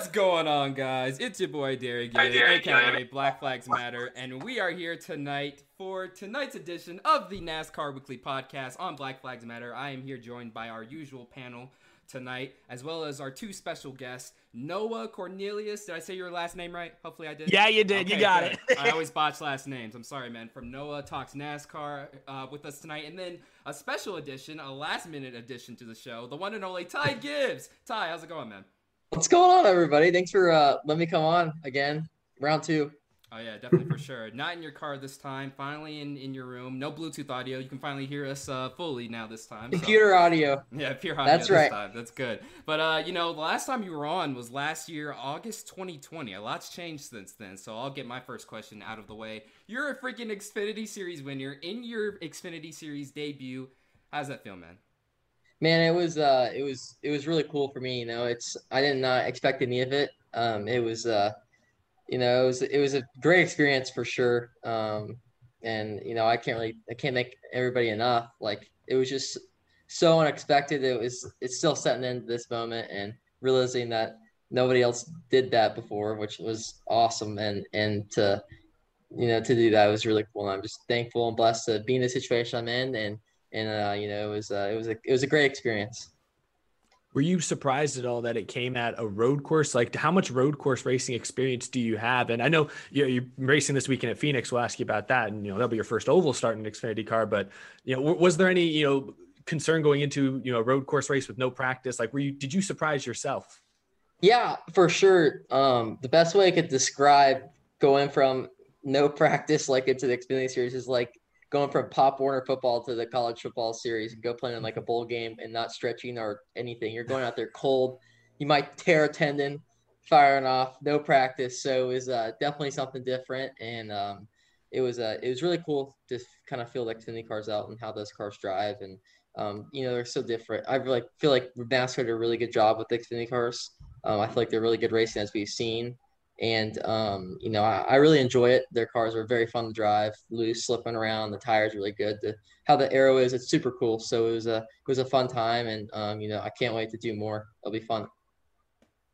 What's going on, guys? It's your boy Derek Gay, aka Black Flags Matter, and we are here tonight for tonight's edition of the NASCAR Weekly Podcast on Black Flags Matter. I am here joined by our usual panel tonight, as well as our two special guests, Noah Cornelius. Did I say your last name right? Hopefully I did. Yeah, you did. You got good. it. I always botch last names. I'm sorry, man. From Noah Talks NASCAR uh, with us tonight, and then a special edition, a last minute addition to the show, the one and only Ty Gibbs. Ty, how's it going, man? What's going on, everybody? Thanks for uh, letting me come on again. Round two. Oh yeah, definitely for sure. Not in your car this time. Finally in, in your room. No Bluetooth audio. You can finally hear us uh, fully now this time. so- Computer audio. Yeah, pure audio That's this right. time. That's good. But uh, you know, the last time you were on was last year, August 2020. A lot's changed since then. So I'll get my first question out of the way. You're a freaking Xfinity Series winner in your Xfinity Series debut. How's that feel, man? Man, it was uh, it was it was really cool for me. You know, it's I did not expect any of it. Um, it was uh, you know, it was it was a great experience for sure. Um, and you know, I can't really I can't thank everybody enough. Like it was just so unexpected. It was it's still setting into this moment and realizing that nobody else did that before, which was awesome. And and to you know to do that was really cool. And I'm just thankful and blessed to be in the situation I'm in. And and uh, you know it was uh, it was a it was a great experience. Were you surprised at all that it came at a road course? Like, how much road course racing experience do you have? And I know you know, you're racing this weekend at Phoenix. We'll ask you about that, and you know that'll be your first oval start in an Xfinity car. But you know, was there any you know concern going into you know a road course race with no practice? Like, were you did you surprise yourself? Yeah, for sure. Um, the best way I could describe going from no practice like into the Xfinity series is like going from Pop Warner football to the college football series and go playing in like a bowl game and not stretching or anything. You're going out there cold. You might tear a tendon firing off, no practice. So it was uh, definitely something different. And um, it was uh, it was really cool to kind of feel like Xfinity cars out and how those cars drive. And um, you know, they're so different. I really feel like NASCAR did a really good job with the Xfinity cars. Um, I feel like they're really good racing as we've seen. And um, you know, I, I, really enjoy it. Their cars are very fun to drive, loose, slipping around. The tires really good. The, how the aero is, it's super cool. So it was a it was a fun time, and um, you know, I can't wait to do more. It'll be fun.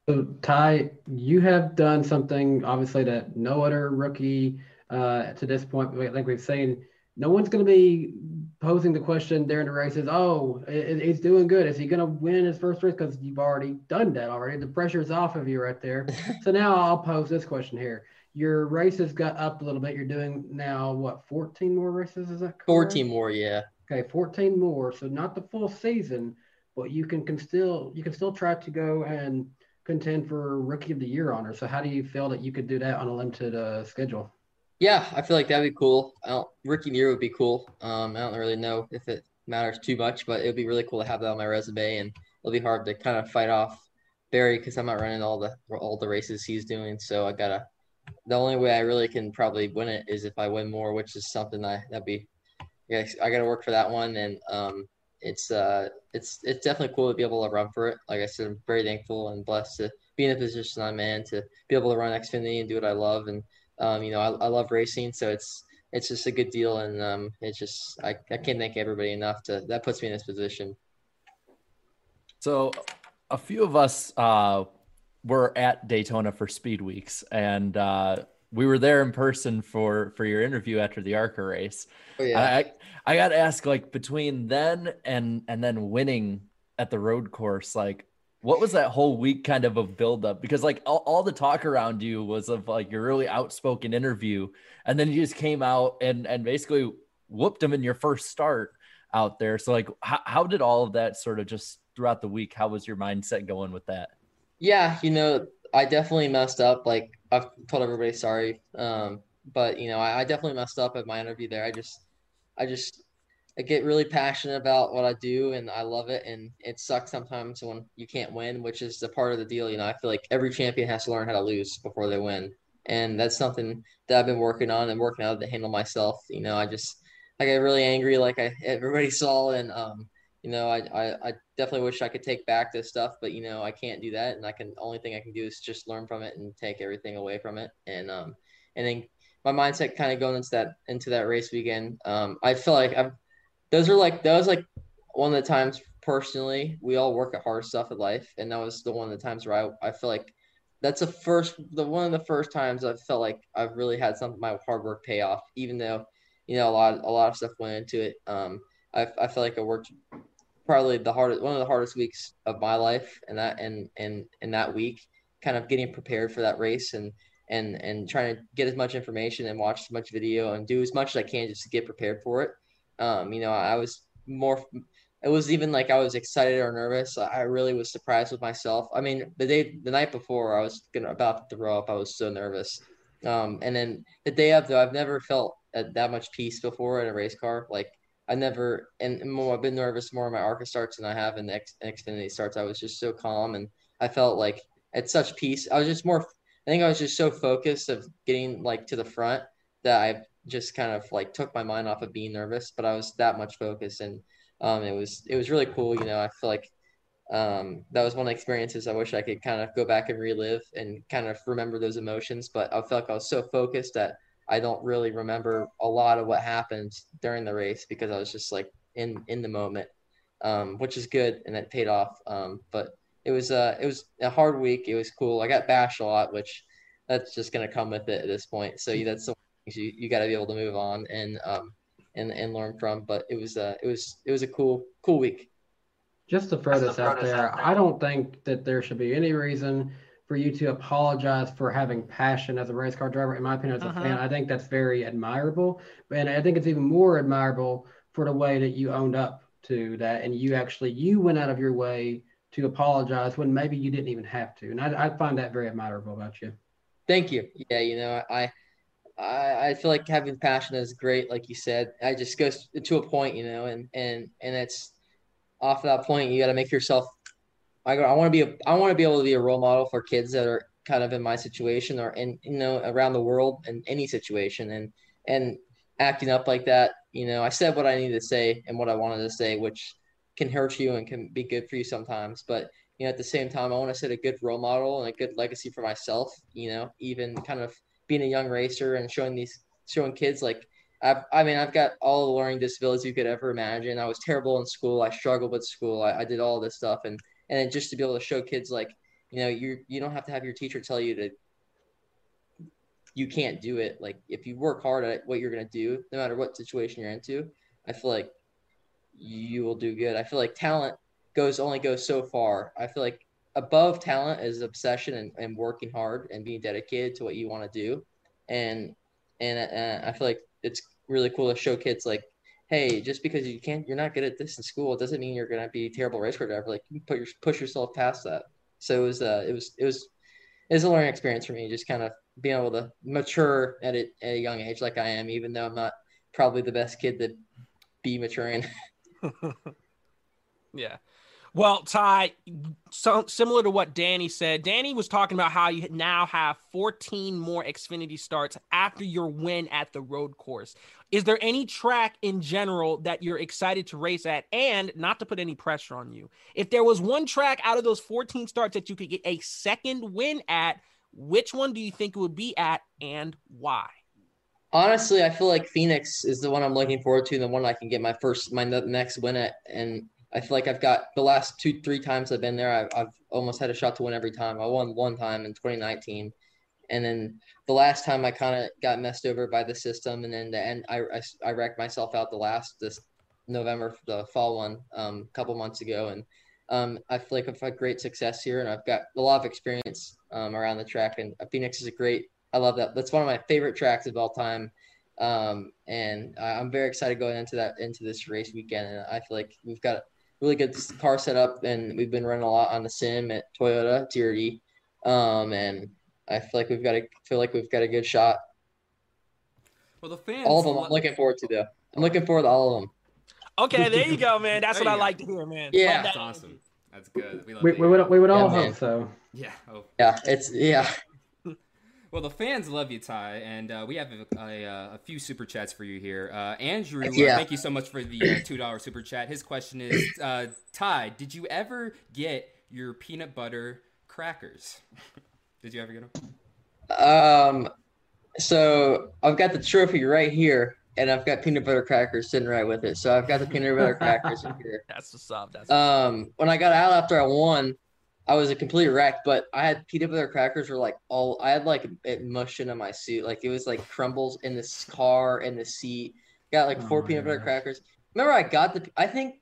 So Ty, you have done something obviously that no other rookie uh, to this point, like we've seen, no one's going to be posing the question during the races, oh, it, he's doing good. Is he going to win his first race? Because you've already done that already. The pressure's off of you right there. so now I'll pose this question here. Your races got up a little bit. You're doing now what, 14 more races? Is that correct? 14 more, yeah. Okay, 14 more. So not the full season, but you can, can still you can still try to go and contend for rookie of the year honor. So how do you feel that you could do that on a limited uh, schedule? Yeah, I feel like that'd be cool. I don't, rookie year would be cool. Um, I don't really know if it matters too much, but it would be really cool to have that on my resume, and it'll be hard to kind of fight off Barry because I'm not running all the all the races he's doing. So I gotta. The only way I really can probably win it is if I win more, which is something I that'd be. Yeah, I got to work for that one, and um, it's uh, it's it's definitely cool to be able to run for it. Like I said, I'm very thankful and blessed to be in a position I'm in to be able to run Xfinity and do what I love and um, you know, I, I love racing, so it's it's just a good deal, and um, it's just I, I can't thank everybody enough to that puts me in this position. So, a few of us uh, were at Daytona for Speed Weeks, and uh, we were there in person for for your interview after the ARCA race. Oh, yeah. I I got to ask, like between then and and then winning at the road course, like what was that whole week kind of a build up? Because like all, all, the talk around you was of like your really outspoken interview, and then you just came out and and basically whooped him in your first start out there. So like, how, how did all of that sort of just throughout the week? How was your mindset going with that? Yeah, you know, I definitely messed up. Like I've told everybody sorry, um, but you know, I, I definitely messed up at my interview there. I just, I just I get really passionate about what I do and I love it. And it sucks sometimes when you can't win, which is the part of the deal. You know, I feel like every champion has to learn how to lose before they win. And that's something that I've been working on and working out to handle myself. You know, I just, I get really angry, like I, everybody saw. And, um, you know, I, I, I definitely wish I could take back this stuff, but you know, I can't do that. And I can, only thing I can do is just learn from it and take everything away from it. And, um, and then my mindset kind of going into that, into that race weekend. Um, I feel like I've, those are like was like one of the times personally we all work at hard stuff in life, and that was the one of the times where I I feel like that's the first the one of the first times I felt like I've really had some of my hard work pay off, even though you know a lot a lot of stuff went into it. Um, I I feel like I worked probably the hardest one of the hardest weeks of my life, and that and and in that week, kind of getting prepared for that race and and and trying to get as much information and watch as much video and do as much as I can just to get prepared for it. Um, you know, I was more. It was even like I was excited or nervous. I really was surprised with myself. I mean, the day, the night before, I was gonna about to throw up. I was so nervous. Um, and then the day of, though, I've never felt that much peace before in a race car. Like I never, and more, I've been nervous more in my ARCA starts than I have in the X, Xfinity starts. I was just so calm, and I felt like at such peace. I was just more. I think I was just so focused of getting like to the front that I just kind of like took my mind off of being nervous, but I was that much focused and um, it was it was really cool. You know, I feel like um, that was one of the experiences I wish I could kind of go back and relive and kind of remember those emotions. But I felt like I was so focused that I don't really remember a lot of what happened during the race because I was just like in in the moment, um, which is good and it paid off. Um, but it was uh it was a hard week. It was cool. I got bashed a lot, which that's just gonna come with it at this point. So that's things you, you got to be able to move on and um and and learn from. But it was uh it was it was a cool cool week. Just to throw this out there, I don't think that there should be any reason for you to apologize for having passion as a race car driver. In my opinion, as a Uh-huh. fan, I think that's very admirable. And I think it's even more admirable for the way that you owned up to that and you actually you went out of your way to apologize when maybe you didn't even have to. And I, I find that very admirable about you. Thank you. Yeah, you know, I I I feel like having passion is great, like you said. I just goes to a point, you know, and and and it's off that point you got to make yourself. I go, I want to be a I want to be able to be a role model for kids that are kind of in my situation or in you know around the world in any situation and and acting up like that. You know, I said what I needed to say and what I wanted to say, which can hurt you and can be good for you sometimes, but you know, at the same time, I want to set a good role model and a good legacy for myself. You know, even kind of being a young racer and showing these showing kids like I've, I mean, I've got all the learning disabilities you could ever imagine. I was terrible in school. I struggled with school. I, I did all this stuff, and and just to be able to show kids like, you know, you you don't have to have your teacher tell you to. You can't do it. Like if you work hard at what you're gonna do, no matter what situation you're into, I feel like you will do good. I feel like talent goes only goes so far. I feel like above talent is obsession and, and working hard and being dedicated to what you want to do. And and uh, I feel like it's really cool to show kids like, hey, just because you can't, you're not good at this in school, it doesn't mean you're gonna be a terrible race car driver. Like you put your push yourself past that. So it was uh it was it was it was a learning experience for me, just kind of being able to mature at it at a young age like I am, even though I'm not probably the best kid to be maturing. Yeah. Well, Ty, so similar to what Danny said, Danny was talking about how you now have 14 more Xfinity starts after your win at the road course. Is there any track in general that you're excited to race at? And not to put any pressure on you, if there was one track out of those 14 starts that you could get a second win at, which one do you think it would be at and why? Honestly, I feel like Phoenix is the one I'm looking forward to, the one I can get my first, my next win at. And I feel like I've got the last two, three times I've been there, I've, I've almost had a shot to win every time. I won one time in 2019. And then the last time I kind of got messed over by the system. And then the end, I, I, I wrecked myself out the last, this November, the fall one, um, couple months ago. And um, I feel like I've had great success here and I've got a lot of experience um, around the track. And Phoenix is a great, I love that. That's one of my favorite tracks of all time. Um, and I'm very excited going into that into this race weekend. And I feel like we've got really good car setup, and we've been running a lot on the sim at Toyota TRD. Um, and I feel like we've got a feel like we've got a good shot. Well, the fans. All of them, I'm looking forward to though. I'm looking forward to all of them. Okay, there you go, man. That's There what I go. like to hear, man. Yeah. That's awesome. That's good. We love We, we would we would Yeah, all man. hope so. Yeah. Oh. Yeah, it's yeah. Well, the fans love you, Ty, and uh, we have a, a, uh, a few super chats for you here. Uh, Andrew, uh, Yeah. thank you so much for the uh, two dollar super chat. His question is, uh, Ty, did you ever get your peanut butter crackers? did you ever get them? Um, so I've got the trophy right here, and I've got peanut butter crackers sitting right with it. So I've got the peanut butter crackers in here. That's the sub. That's Um, when I got out after I won, I was a complete wreck. But I had peanut butter crackers were like all I had like it mushed into my suit, like it was like crumbles in this car in the seat. Got like four Oh, peanut butter crackers. Remember, I got the. I think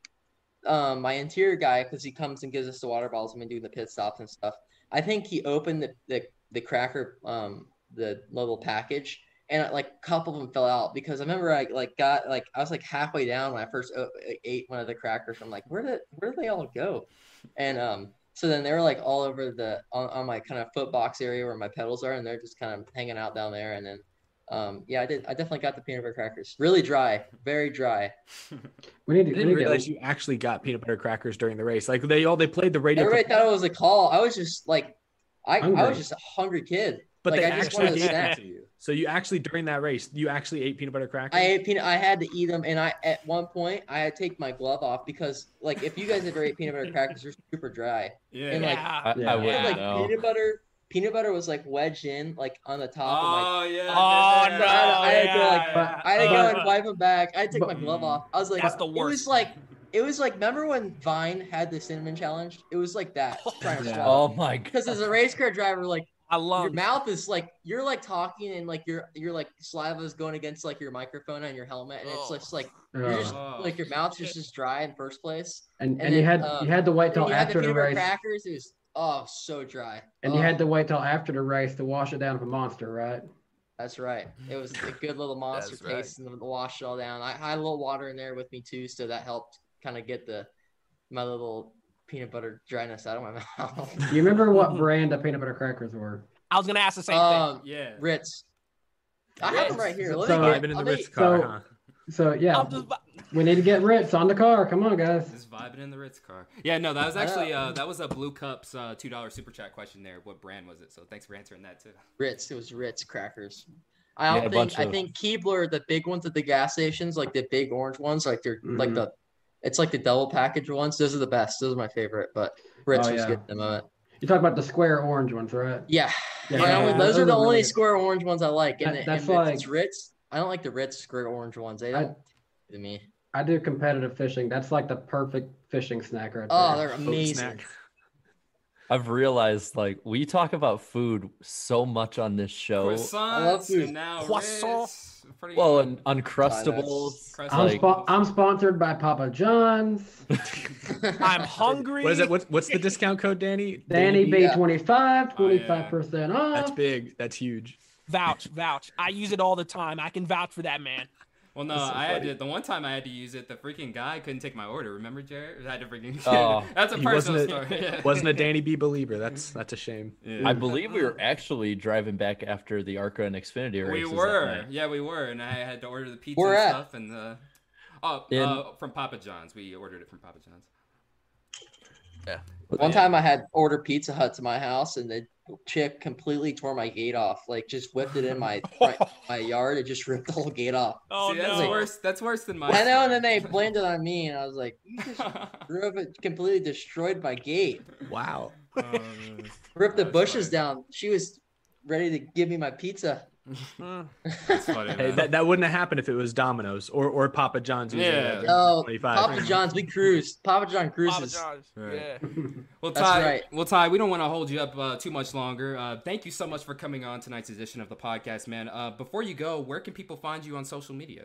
um my interior guy because he comes and gives us the water bottles. Been doing the pit stops and stuff. I think he opened the the, the cracker um the little package and like a couple of them fell out because I remember I like got like I was like halfway down when I first ate one of the crackers. I'm like, where did where did they all go? And um, so then they were like all over the on, on my kind of foot box area where my pedals are, and they're just kind of hanging out down there. And then um, yeah, I did I definitely got the peanut butter crackers. Really dry, very dry. We need to. I didn't need realize to you actually got peanut butter crackers during the race. Like they all they played the radio, Everybody thought it was a call. I was just like, I I was just a hungry kid. but like they I just actually wanted a gave snack. Them to you. So you actually during that race, you actually ate peanut butter crackers. I ate peanut. I had to eat them, and I at one point I had to take my glove off because like if you guys ever ate peanut butter crackers, they're super dry. Yeah. And, like, yeah. I, Yeah. I wouldn't like know. peanut butter. Peanut butter was like wedged in, like on the top. of my, Oh yeah. Oh no! I had to go, like, yeah. I had to go But- and wipe them back. I had to take but- my glove off. I was like, That's the worst. It was like it was like remember when Vine had the cinnamon challenge? It was like that. Trying to Yeah. Oh my god. Because as a race car driver, like I love your mouth is like you're like talking and like your your like saliva is going against like your microphone on your helmet, and it's Oh. just like you're just Oh. like your mouth's just just dry in first place. and and and you had um, you had to wait And till you the after the peanut butter race, crackers. It was oh so dry. and you Oh, had to wait till after the race to wash it down with a monster, right? That's right. It was a good little monster That's right. and the wash it all down. I had a little water in there with me too, so that helped kind of get the my little peanut butter dryness out of my mouth. Do you remember what brand of peanut butter crackers were? I was gonna ask the same um, Yeah. Ritz. I have them right here. Let So- me Vibing get, in the Ritz car, so- huh? So yeah, just, we need to get Ritz on the car. Come on, guys. Just vibing in the Ritz car. Yeah, no, that was actually uh, that was a Blue Cups uh, two dollar super chat question there. What brand was it? So thanks for answering that too. Ritz. It was Ritz crackers. I don't a think bunch I of- think Keebler, the big ones at the gas stations, like the big orange ones, like they're like Mhm. the it's like the double package ones. Those are the best. Those are my favorite. But Ritz Oh, was yeah. good at the moment. You talk about the square orange ones, right? Yeah. Yeah, yeah, only- those, those are the are really only good. square orange ones I like. And, That- that's if like- it's Ritz. I don't like the Ritz square orange ones. They I- don't to me. I do competitive fishing. That's like the perfect fishing snack right Oh, there. they're Oat amazing. Snack. I've realized like we talk about food so much on this show. Croissants love and now Croissant. Ritz. Pretty Well, good. and Uncrustables. Crust- I'm, spo- I'm sponsored by Papa John's. I'm hungry. What is it? What, what's the discount code, Danny? Danny B. Yeah. B25, Oh, yeah. 25% off. That's big. That's huge. Vouch, vouch. I use it all the time. I can vouch for that man. Well, no, so I had funny. to. The one time I had to use it, the freaking guy couldn't take my order. Remember, Jared? I had to freaking. Oh. That's a personal wasn't story. a, Yeah. wasn't a Danny B believer. That's that's a shame. Yeah. I believe we were actually driving back after the Arca and Xfinity races. We were, yeah, we were, and I had to order the pizza Where and at? stuff, and the oh, In- uh, from Papa John's. We ordered it from Papa John's. One yeah. time I had ordered Pizza Hut to my house and the chick completely tore my gate off. Like just whipped it in my front, my yard. It just ripped the whole gate off. Oh See, that's no. worse. That's worse than mine. I know, and then they blamed it on me, and I was like, "You just drove it, completely destroyed my gate, Wow. Oh, man. ripped the bushes funny. down." She was ready to give me my pizza. That's funny. Hey, that, that wouldn't have happened if it was Domino's or, or Papa John's. Yeah. Oh, Papa John's, we cruise. Papa John Papa cruises. John's. Right. Yeah. Well, That's Ty, right. well, Ty, we don't want to hold you up uh, too much longer. Uh, thank you so much for coming on tonight's edition of the podcast, man. Uh, before you go, where can people find you on social media?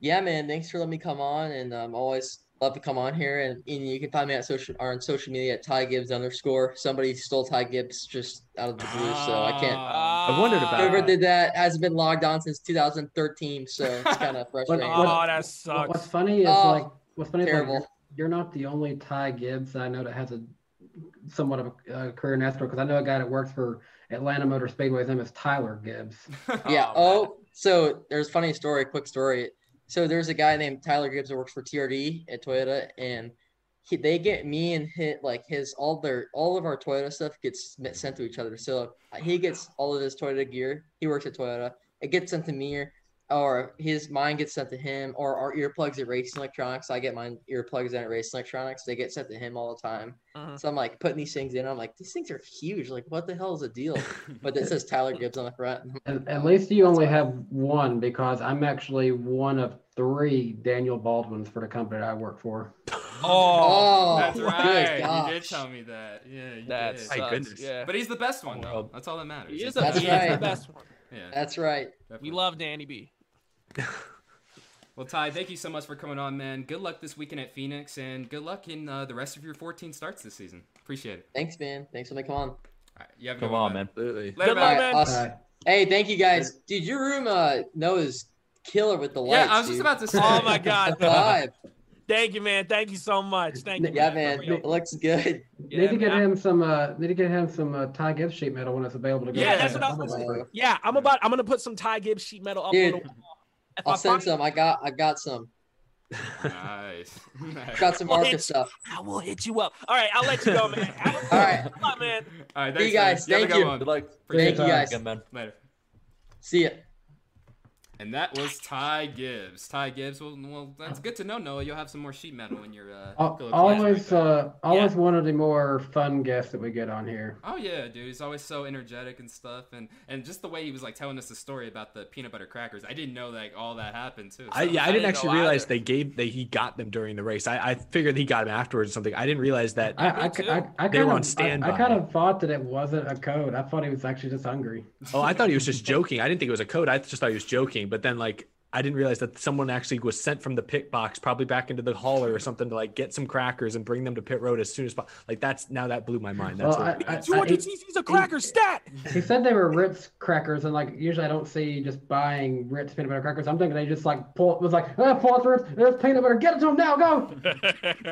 Yeah, man. Thanks for letting me come on, and um, always love to come on here. And, and you can find me at social or on social media at Ty Gibbs underscore. Somebody stole Ty Gibbs just out of the blue, so I can't. I wondered about Whoever that. did that hasn't been logged on since 2013, so it's kind of frustrating. what- Oh, that sucks. What's funny is Oh, like what's funny is like, you're, you're not the only Ty Gibbs I know that has a somewhat of a uh, career in NASCAR because I know a guy that works for Atlanta Motor Speedway. His name is Tyler Gibbs. Yeah. man. Oh, so there's a funny story, quick story. So there's a guy named Tyler Gibbs that works for TRD at Toyota, and he, they get me and hit like his all their all of our Toyota stuff gets sent to each other. So he gets all of his Toyota gear. He works at Toyota. It gets sent to me, or his mine gets sent to him, or our earplugs at Racing Electronics. I get mine earplugs at Racing Electronics. They get sent to him all the time. Mhm. So I'm like putting these things in. I'm like, these things are huge. Like, what the hell is the deal? But it says Tyler Gibbs on the front. At, at least you only have one because I'm actually one of three Daniel Baldwins for the company I work for. Oh, Oh, That's right. You did tell me that. Yeah, you that did. My sucks. goodness. Yeah. But he's the best one, though. That's all that matters. He He's is the the, That's he is the best one. Yeah, That's right. definitely. We love Danny B. Well, Ty, thank you so much for coming on, man. Good luck this weekend at Phoenix, and good luck in uh, the rest of your 14 starts this season. Appreciate it. Thanks, man. Thanks for letting me come on. All right, you have a good Come on, man. Absolutely. Later, Good luck, man. man. Awesome. Hey, thank you guys. Dude, your room uh Noah's killer with the lights. Yeah, I was dude. just about to say. Oh my God. Vibe. Thank you, man. Thank you so much. Thank you. Yeah, man. For real. It looks good. Yeah, need to get man. him some. Uh, need to get him some uh, Ty Gibbs sheet metal when it's available to go. Yeah, to that's what I was public. gonna say. Yeah, I'm about. I'm gonna put some Ty Gibbs sheet metal up Dude, on the wall. If I'll I send find- some. I got I got some. Nice. Got some Well, Marcus it's- stuff. I will hit you up. All right, I'll let you go, man. Have a good All right. one. Good luck, man. All right, See you guys. man. Thank you. one. Good luck. Appreciate Thank you guys. Good man. Later. See ya. And that was Ty Gibbs. Ty Gibbs. Well, well, that's good to know, Noah. You'll have some more sheet metal in your. uh, Al- go to Always, class like uh, always one of the more fun guests that we get on here. Oh yeah, dude. He's always so energetic and stuff, and and just the way he was like telling us the story about the peanut butter crackers. I didn't know like all that happened too. I, yeah, I didn't didn't actually realize either. they gave they he got them during the race. I, I figured he got them afterwards or something. I didn't realize that. I, I. I, I They kind were on of, I, standby. I kind of thought that it wasn't a code. I thought he was actually just hungry. oh, I thought he was just joking. I didn't think it was a code. I just thought he was joking. But then like I didn't realize that someone actually was sent from the pit box, probably back into the hauler or something, to like get some crackers and bring them to pit road as soon as possible. Like that's now that blew my mind. That's Well, what- I- I- 200 cc's of cracker stat. He said they were Ritz crackers, and like usually I don't see just buying Ritz peanut butter crackers. I'm thinking they just like pull was like ah, pull it Ritz, there's peanut butter, get it to him now, go.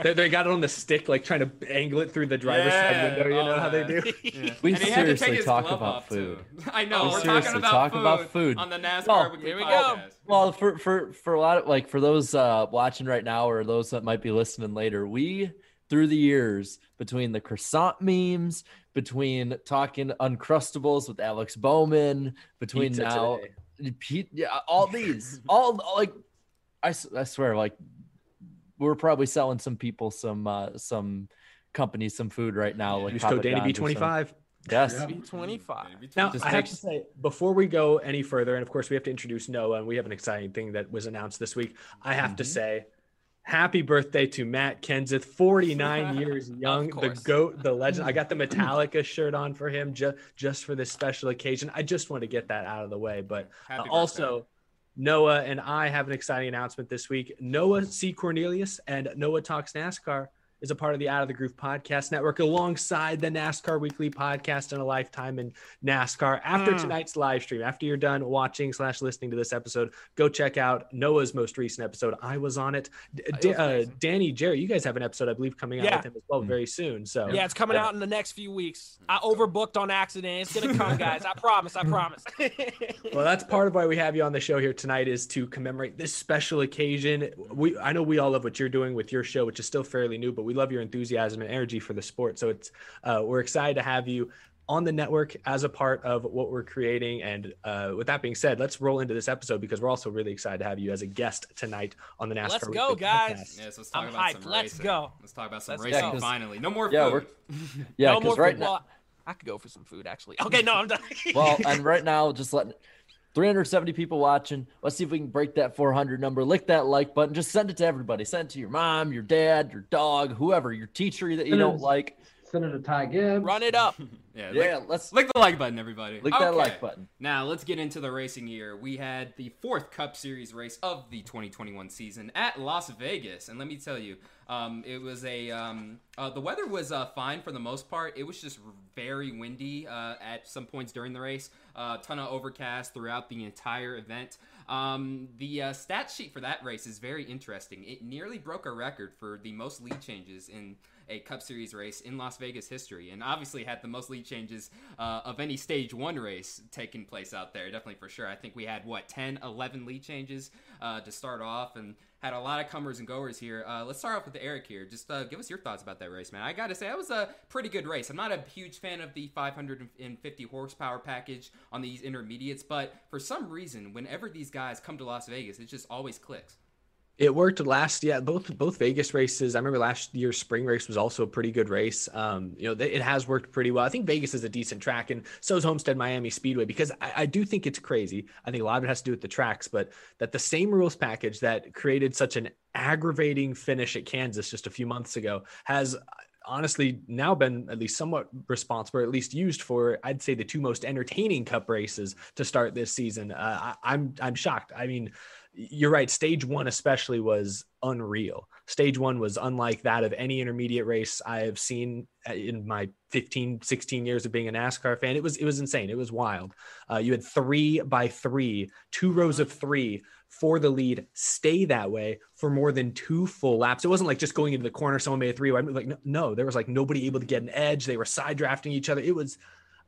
they, they got it on the stick, like trying to angle it through the driver's side window. You all know how they do. Yeah. We And he had to take seriously talk about off, too. food. I know. We we're seriously talking about talk food about food. on the NASCAR Well, Weekly here we go. podcast. Well, for for for a lot of like for those uh watching right now or those that might be listening later, we through the years between the croissant memes, between talking uncrustables with Alex Bowman, between Pizza now yeah, all these, all like I, I swear, like we're probably selling some people some uh some companies some food right now. Like Use code Danny B twenty five. Some- Yes. Yeah. B25. Now, Just I have to say, before we go any further, and of course, we have to introduce Noah, and we have an exciting thing that was announced this week. I have to say, happy birthday to Matt Kenseth, 49 years young, the. GOAT, the legend. I got the Metallica shirt on for him just, just for this special occasion. I just want to get that out of the way. But uh, also, Noah and I have an exciting announcement this week. Noah C. Cornelius and Noah Talks NASCAR is a part of the Out of the Groove podcast network alongside the NASCAR Weekly podcast and a lifetime in NASCAR. After hmm. tonight's live stream, after you're done watching slash listening to this episode, go check out Noah's most recent episode. I was on it. D- was uh. Danny, Jerry, you guys have an episode, I believe, coming out Yeah. with him as well hmm. very soon. So Yeah, it's coming out in the next few weeks. Hmm. I overbooked on accident. It's gonna come, guys. I promise. I promise. well that's part of why we have you on the show here tonight is to commemorate this special occasion we i know we all love what you're doing with your show which is still fairly new but we love your enthusiasm and energy for the sport so it's uh, we're excited to have you on the network as a part of what we're creating and uh, with that being said let's roll into this episode because we're also really excited to have you as a guest tonight on the nascar Let's Weekly go, guys. podcast. Yes, let's talk I'm about hyped. some Let's racing. go. Let's talk about some Let's racing go. 'cause- finally. No more Yeah, food. Yeah, no more because right food. now, I could go for some food actually. Okay, no, I'm done. well, and right now, just letting 370 people watching. Let's see if we can break that 400 number. Lick that like button. Just send it to everybody. Send it to your mom, your dad, your dog, whoever, your teacher that you don't like. Send it to Ty Gibbs. Run it up. Yeah, Yeah, lick, let's lick the like button, everybody. lick that like button. Now let's get into the racing year. We had the fourth Cup Series race of the 2021 season at Las Vegas, and let me tell you, um, it was a um, uh, the weather was uh, fine for the most part. It was just very windy uh, at some points during the race. A uh, ton of overcast throughout the entire event. Um, the uh, stat sheet for that race is very interesting. It nearly broke a record for the most lead changes in a Cup Series race in Las Vegas history, and obviously had the most lead changes uh, of any Stage 1 race taking place out there, definitely for sure. I think we had, what, 10, 11 lead changes uh, to start off, and had a lot of comers and goers here. Uh, let's start off with Eric here. Just uh, give us your thoughts about that race, man. I gotta say, that was a pretty good race. I'm not a huge fan of the 550 horsepower package on these intermediates, but for some reason, whenever these guys come to Las Vegas, it just always clicks. It worked last, yeah. Both both Vegas races. I remember last year's spring race was also a pretty good race. Um, you know, it has worked pretty well. I think Vegas is a decent track, and so is Homestead Miami Speedway because I, I do think it's crazy. I think a lot of it has to do with the tracks, but that the same rules package that created such an aggravating finish at Kansas just a few months ago has honestly now been at least somewhat responsible, or at least used for I'd say the two most entertaining Cup races to start this season. Uh, I, I'm I'm shocked. I mean you're right. Stage one, especially, was unreal. Stage one was unlike that of any intermediate race I have seen uh, in my 15, 16 years of being a NASCAR fan. It was, it was insane. It was wild. Uh, you had three by three, two rows of three for the lead, stay that way for more than two full laps. It wasn't like just going into the corner, someone made a three. Like, no, no, there was like nobody able to get an edge. They were side drafting each other. It was,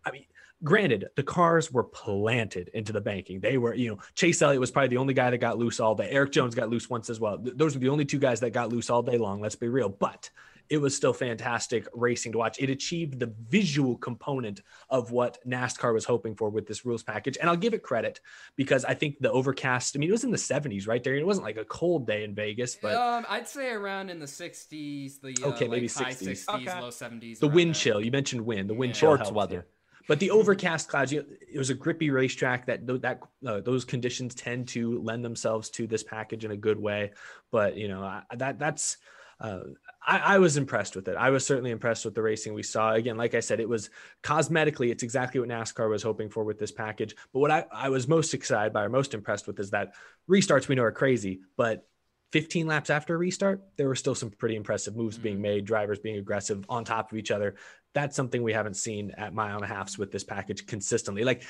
I mean, granted, the cars were planted into the banking. They were, you know, Chase Elliott was probably the only guy that got loose all day. Erik Jones got loose once as well. Th- Those were the only two guys that got loose all day long. Let's be real. But it was still fantastic racing to watch. It achieved the visual component of what NASCAR was hoping for with this rules package. And I'll give it credit because I think the overcast, I mean, it was in the 70s, right there. It wasn't like a cold day in Vegas, but um, I'd say around in the 60s, the uh, Okay, like maybe high 60s. 60s, Okay. low 70s. the wind there. chill, you mentioned wind, the wind Yeah. chill. Shorts helped, weather. But the overcast clouds, you know, it was a grippy racetrack that that uh, those conditions tend to lend themselves to this package in a good way. But you know I, that that's uh, I, I was impressed with it. I was certainly impressed with the racing we saw. Again, like I said, it was cosmetically, it's exactly what NASCAR was hoping for with this package. But what I, I was most excited by or most impressed with is that restarts we know are crazy, but 15 laps after a restart, there were still some pretty impressive moves being made, drivers being aggressive on top of each other. That's something we haven't seen at mile and a halfs with this package consistently. Like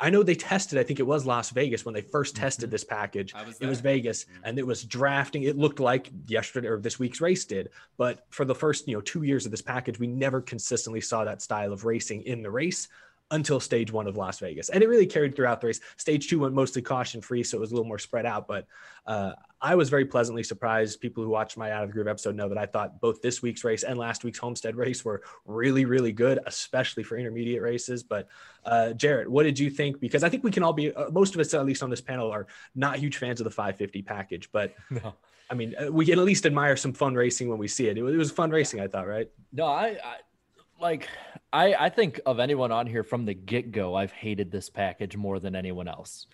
I know they tested, I think it was Las Vegas when they 1st mm-hmm. tested this package. Was it was. Vegas mm-hmm. and it was drafting. It looked like yesterday or this week's race did. But for the first, you know, two years of this package, we never consistently saw that style of racing in the race until stage one of Las Vegas. And it really carried throughout the race. Stage two went mostly caution free, so it was a little more spread out. But uh, I was very pleasantly surprised. People who watched my Out of the Groove episode know that I thought both this week's race and last week's Homestead race were really, really good, especially for intermediate races. But uh, Jarrett, what did you think? Because I think we can all be, uh, most of us, at least on this panel, are not huge fans of the 550 package. But No. I mean, uh, we can at least admire some fun racing when we see it. It was, it was fun racing, I thought, right? No, I, I like I I think of anyone on here from the get go, I've hated this package more than anyone else.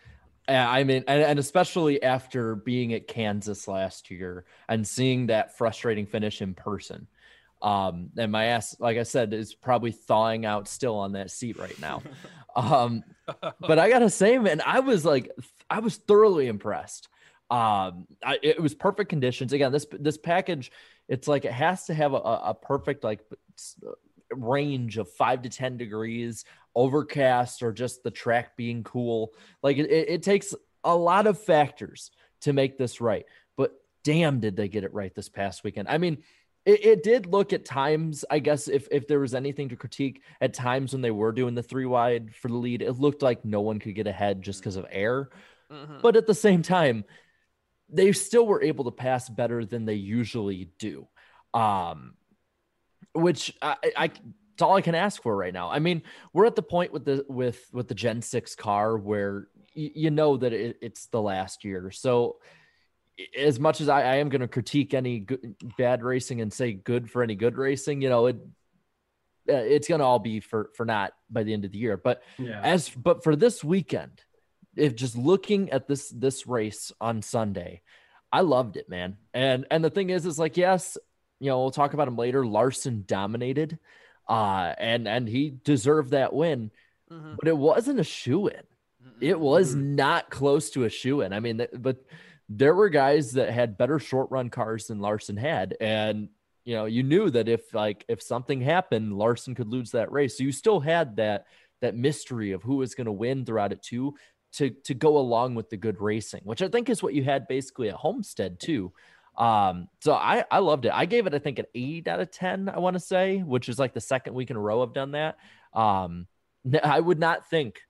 I mean, and, and especially after being at Kansas last year and seeing that frustrating finish in person. Um, and my ass, like I said, is probably thawing out still on that seat right now. um, but I gotta say, man, I was like, I was thoroughly impressed. Um, I, it was perfect conditions. Again, this this package, it's like it has to have a, a perfect like range of five to ten degrees, overcast, or just the track being cool. Like it, it, takes a lot of factors to make this right. But damn, did they get it right this past weekend? I mean. It, it did look at times, I guess, if if there was anything to critique, at times when they were doing the three wide for the lead, it looked like no one could get ahead just because of air. Mhm. But at the same time, they still were able to pass better than they usually do. Um, which I, I it's all I can ask for right now. I mean, we're at the point with the with with the Gen Six car where y- you know that it, it's the last year. So as much as I, I am going to critique any good, bad racing and say good for any good racing, you know, it uh, it's going to all be for for not by the end of the year. But Yeah. as but for this weekend, if just looking at this this race on Sunday, I loved it, man. And and the thing is, is like yes, you know, we'll talk about him later. Larson dominated, uh, and and he deserved that win, Mhm. but it wasn't a shoe in. It was not close to a shoe in. I mean, th- but there were guys that had better short run cars than Larson had, and you know, you knew that if like if something happened, Larson could lose that race. So you still had that that mystery of who was going to win throughout it too, to to go along with the good racing, which I think is what you had basically at Homestead too. Um, so I I loved it. I gave it I think an eight out of ten. I want to say, which is like the second week in a row I've done that. Um, I would not think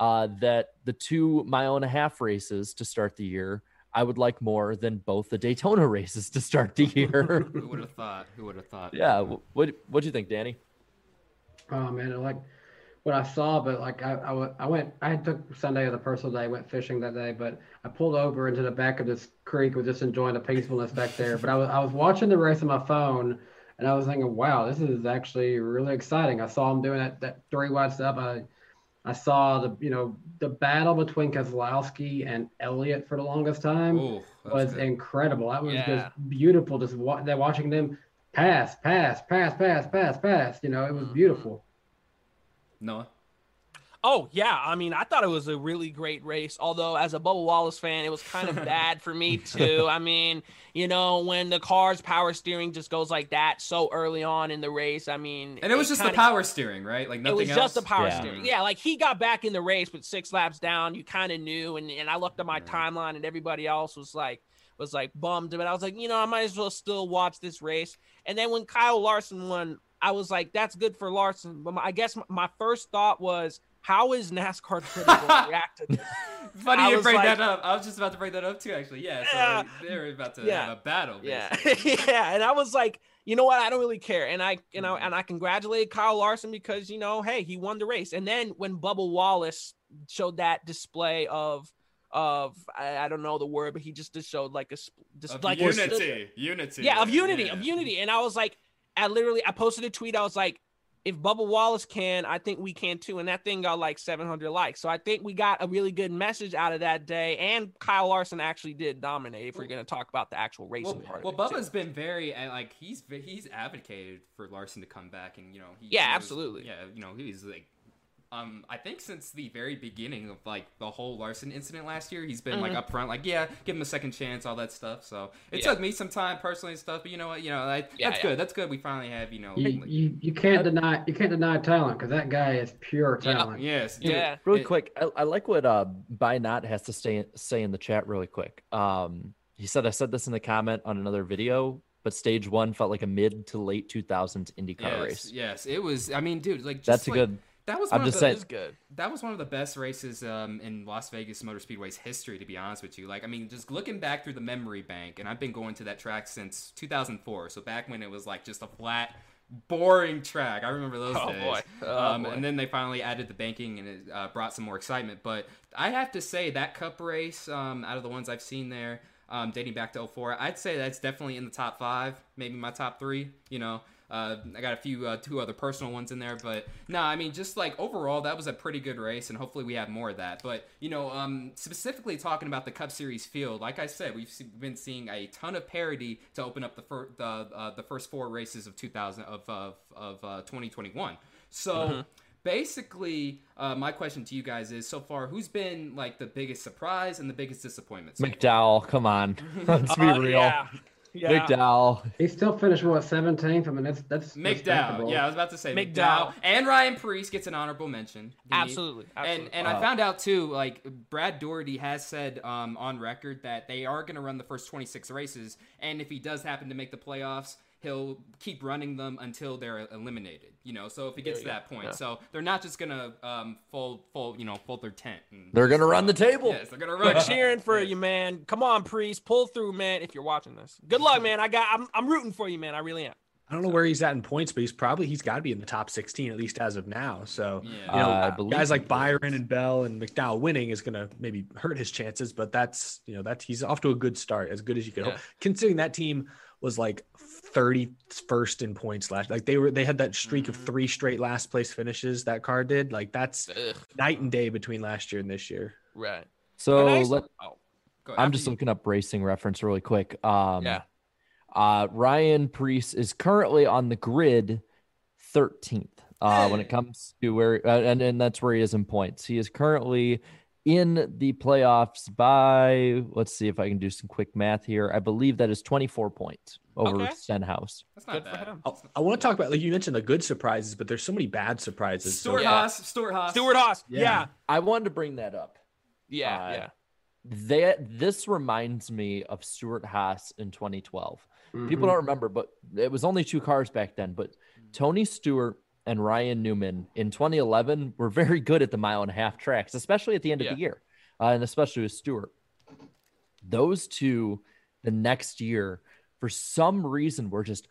uh, that the two mile and a half races to start the year I would like more than both the Daytona races to start the year. Who would have thought? Who would have thought? yeah, what what do you think, Danny? Oh man, I like what I saw, but like I, I, I went, I took Sunday as a personal day, went fishing that day, but I pulled over into the back of this creek, was just enjoying the peacefulness back there. But I was, I was watching the race on my phone, and I was thinking, wow, this is actually really exciting. I saw him doing that, that three wide stuff. I, I saw the, you know, the battle between Keselowski and Elliott for the longest time Ooh, was good. incredible. That was Yeah. just beautiful. Just wa- watching them pass, pass, pass, pass, pass, pass. You know, it was mm-hmm. beautiful. Noah. Oh yeah, I mean, I thought it was a really great race. Although, as a Bubba Wallace fan, it was kind of bad for me too. I mean, you know, when the car's power steering just goes like that so early on in the race, I mean, And it was just kinda- the power steering, right? Like nothing. It was else. just the power Yeah. steering. Yeah, like he got back in the race with six laps down. You kind of knew, and and I looked at my timeline, and everybody else was like was like bummed. But I was like, you know, I might as well still watch this race. And then when Kyle Larson won, I was like, that's good for Larson. But my, I guess my, first thought was, how is NASCAR going to react to this? Funny I you bring like- that up. I was just about to bring that up too, actually. Yeah, so Yeah. they're about to Yeah. have a battle. Yeah, basically. yeah. And I was like, you know what? I don't really care. And I, you know, and I mm-hmm. congratulate Kyle Larson because, you know, hey, he won the race. And then when Bubba Wallace showed that display of, of I, I don't know the word, but he just, just showed like a just Of like a- unity, unity. yeah, of unity, yeah. of unity. And I was like, I literally, I posted a tweet. I was like, if Bubba Wallace can, I think we can too. And that thing got like 700 likes. So I think we got a really good message out of that day. And Kyle Larson actually did dominate. If we're going to talk about the actual racing Well, part well it. too. Bubba's been very uh, like he's he's advocated for Larson to come back, and you know he Yeah, absolutely. yeah, you know he's like. Um, I think since the very beginning of like the whole Larson incident last year, he's been like Mhm. upfront, like yeah, give him a second chance, all that stuff. So it Yeah. took me some time personally and stuff, but you know what, you know I, Yeah, that's yeah. good. That's good. We finally have you know. You, like- you, you can't deny you can't deny talent because that guy is pure talent. yes, Yeah. Really it- quick, I, I like what uh By Not has to stay, say in the chat really quick. Um, he said I said this in the comment on another video, but stage one felt like a mid to late 2000s IndyCar yes, race. yes, it was. I mean, dude, like just That's a good. That was I'm one just of the, saying- good. that was one of the best races um, in Las Vegas Motor Speedway's history, to be honest with you. Like, I mean, just looking back through the memory bank, and I've been going to that track since 2004. So back when it was like just a flat, boring track. I remember those Oh, days. boy. Oh, um, boy. And then they finally added the banking, and it uh, brought some more excitement. But I have to say that Cup race, um, out of the ones I've seen there, um, dating back to 04, I'd say that's definitely in the top five, maybe my top three. You know. Uh, I got a few, uh, two other personal ones in there, but no, I mean, just like overall, that was a pretty good race, and hopefully we have more of that. But you know, um, specifically talking about the Cup Series field, like I said, we've been seeing a ton of parity to open up the fir- the uh, the first four races of 2000 of of, of uh, 2021. So. Basically, uh, my question to you guys is: So far, who's been like the biggest surprise and the biggest disappointment? so? McDowell, come on, let's be Uh, real. Yeah. Yeah. McDowell, He still finished what 17th. I mean that's that's McDowell. respectable. Yeah, I was about to say McDowell. McDowell. And Ryan Preece gets an honorable mention. He- Absolutely. And absolutely. and I found out too, like Brad Daugherty has said um, on record that they are going to run the first 26 races, and if he does happen to make the playoffs, he'll keep running them until they're eliminated. You know, so if it gets to that point, go. so they're not just gonna um, fold, fold, you know, fold their tent. and They're gonna run the table. Yes, they're gonna We're run. cheering for Yes. you, man. Come on, Preece, pull through, man. If you're watching this, good luck, man. I got, I'm, I'm rooting for you, man. I really am. I don't know where he's at in points, but he's probably he's got to be in the top 16 at least as of now. So Yeah. you know, Uh, I believe guys like Byron and Bell and McDowell winning is going to maybe hurt his chances, but that's you know that he's off to a good start, as good as you could Yeah. hope, considering that team was like 31st in points last. Like they were they had that streak of Mhm. three straight last place finishes that car did. Like that's Ugh, night and day between last year and this year. right. so But I- let, oh, Go I'm just you. looking up racing reference really quick. Um, Yeah. Uh, Ryan Preece is currently on the grid 13th uh, when it comes to where, uh, and, and that's where he is in points. He is currently in the playoffs by, let's see if I can do some quick math here. I believe that is 24 points over Okay. Stenhouse. That's not Good for bad. him. I, I want to talk about like you mentioned the good surprises, but there's so many bad surprises. So Stewart Yeah. Haas, Stewart-Haas, Stuart Haas. Yeah. Yeah. I wanted to bring that up. Yeah. Uh, Yeah. That this reminds me of Stewart-Haas in 2012. Mhm. People don't remember, but it was only two cars back then. But Tony Stewart and Ryan Newman in 2011 were very good at the mile and a half tracks, especially at the end of Yeah. the year, uh, and especially with Stewart. Those two, the next year, for some reason, were just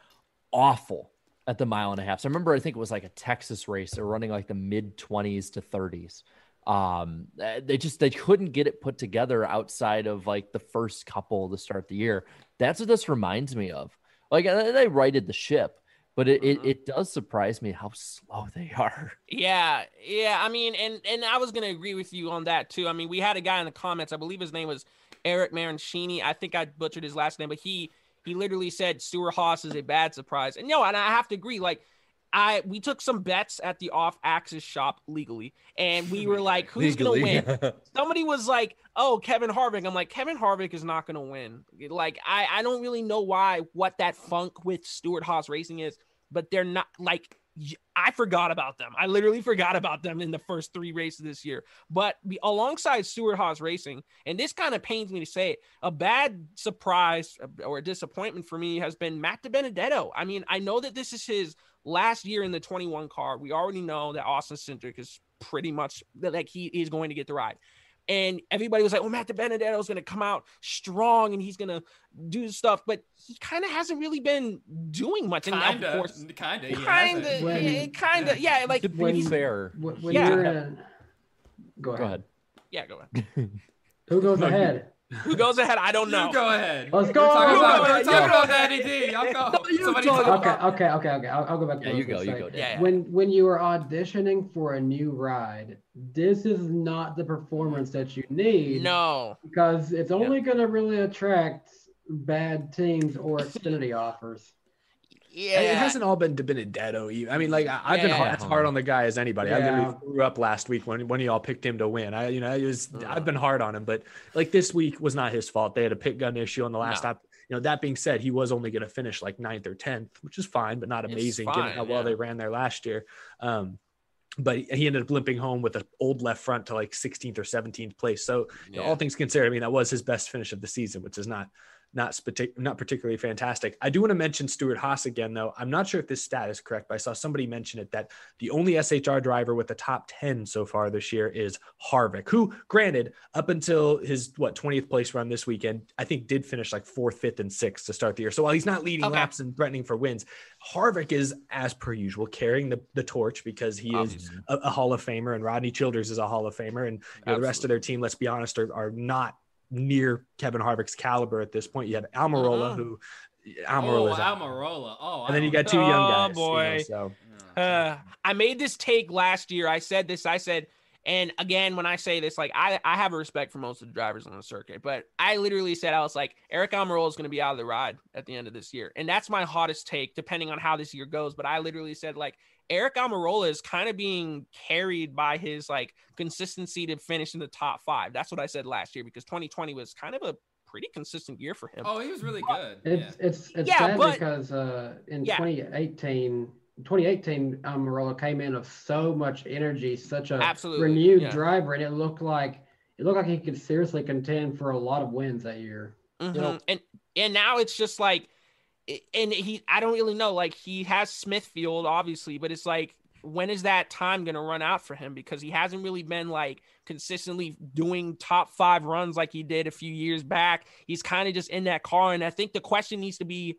awful at the mile and a half. So I remember, I think it was like a Texas race. They were running like the mid 20s to 30s. Um, uh, they just they couldn't get it put together outside of like the first couple to start the year. That's what this reminds me of. Like uh, they righted the ship, but it, Mhm. it, it does surprise me how slow they are. Yeah, yeah. I mean, and and I was gonna agree with you on that too. I mean, we had a guy in the comments. I believe his name was Eric Marancini. I think I butchered his last name, but he he literally said Stewart-Haas is a bad surprise. And no, and I have to agree. Like, I we took some bets at the off axis shop legally, and we were like, who's gonna win? Somebody was like, "Oh, Kevin Harvick." I'm like, Kevin Harvick is not gonna win. Like, I I don't really know why what that funk with Stewart-Haas Racing is, but they're not like I forgot about them. I literally forgot about them in the first three races this year. But be, alongside Stewart-Haas Racing, and this kind of pains me to say it, a bad surprise uh, or a disappointment for me has been Matt DiBenedetto. I mean, I know that this is his last year in the 21 car. We already know that Austin Cindric is pretty much like he is going to get the ride. and everybody was like, "Oh, Matt Benedetto is going to come out strong and he's going to do stuff," but he kind of hasn't really been doing much. And of Kinda, course, kinda, he kind of, hasn't. Yeah, kind of, yeah. Like When- fair, When, when Yeah. you're in go ahead. go ahead. yeah, go ahead. Who goes ahead? Who goes ahead? I don't know. You go ahead. Let's We're go. talking Go about, ahead. we're talking Yeah. about Danny D. Y'all go. Somebody talk. Okay, okay, okay, okay. I'll, I'll go back Yeah, what you go, gonna you go. Dan. Yeah, yeah. When when you are auditioning for a new ride, this is not the performance that you need. No. because it's only going to really attract bad teams or Xfinity offers. Yeah. It hasn't all been to Benedetto. I mean, like I, I've been Yeah, hard, yeah. as hard on the guy as anybody. I Yeah. literally threw up last week when when y'all picked him to win. I, you know, it was Uh. I've been hard on him, but like this week was not his fault. They had a pick gun issue on the last No. stop. You know, that being said, he was only going to finish like ninth or tenth, which is fine, but not amazing fine, given how well yeah. they ran there last year. Um, but he ended up limping home with an old left front to like 16th or 17th place. So you know, all things considered, I mean, that was his best finish of the season, which is not not not particularly fantastic. I do want to mention Stewart-Haas again, though. I'm not sure if this stat is correct, but I saw somebody mention it that the only SHR driver with the top 10 so far this year is Harvick, who, granted, up until his what 20th place run this weekend, I think did finish like fourth, fifth, and sixth to start the year. So while he's not leading Okay. laps and threatening for wins, Harvick is, as per usual, carrying the, the torch because he is a, a Hall of Famer, and Rodney Childers is a Hall of Famer, and you know, the rest of their team, let's be honest, are, are not near Kevin Harvick's caliber at this point. You have Almirola, Uh-uh. who Oh, Almirola. Oh, and then you got two young guys. you know, boy. so Uh, I made this take last year. I said this. I said, and again, when I say this, like I, I have a respect for most of the drivers on the circuit, but I literally said I was like, Aric Almirola is going to be out of the ride at the end of this year, and that's my hottest take, depending on how this year goes. But I literally said like Aric Almirola is kind of being carried by his like consistency to finish in the top five. That's what I said last year because 2020 was kind of a pretty consistent year for him. Oh, he was really good. It's it's it's Yeah, sad but- because uh, in Yeah. 2018, 2018, um, Morello came in with so much energy, such a Absolutely, renewed yeah. driver, and it looked like it looked like he could seriously contend for a lot of wins that year. Mhm. and and now it's just like i- and he I don't really know like he has Smithfield obviously but it's like when is that time going to run out for him? Because he hasn't really been like consistently doing top 5 runs like he did a few years back. He's kind of just in that car and I think the question needs to be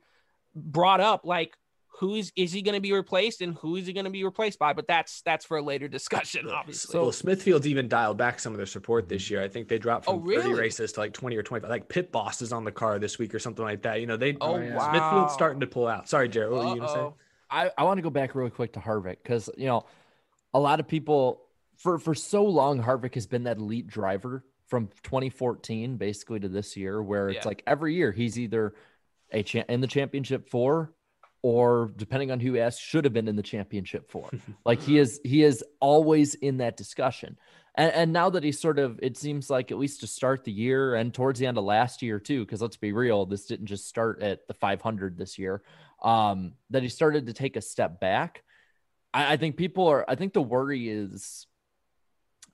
brought up like who is is he going to be replaced and who is he going to be replaced by but that's that's for a later discussion obviously well, Smithfield's even dialed back some of their support this year. I think they dropped Oh, from 30 races to like 20 or 25. Like Pit Boss is on the car this week or something like that. You know, they Oh, oh yeah. wow. Smithfield's starting to pull out. Sorry, Jared. What were you gonna say? I, I want to go back really quick to Harvick because you know a lot of people for for so long Harvick has been that elite driver from 2014 basically to this year where it's Yeah. like every year he's either a cha- in the championship four or depending on who you ask should have been in the championship four like he is he is always in that discussion. And, and now that he's sort of it seems like at least to start the year and towards the end of last year too because let's be real this didn't just start at the 500 this year um that he started to take a step back. I, I think people are i think the worry is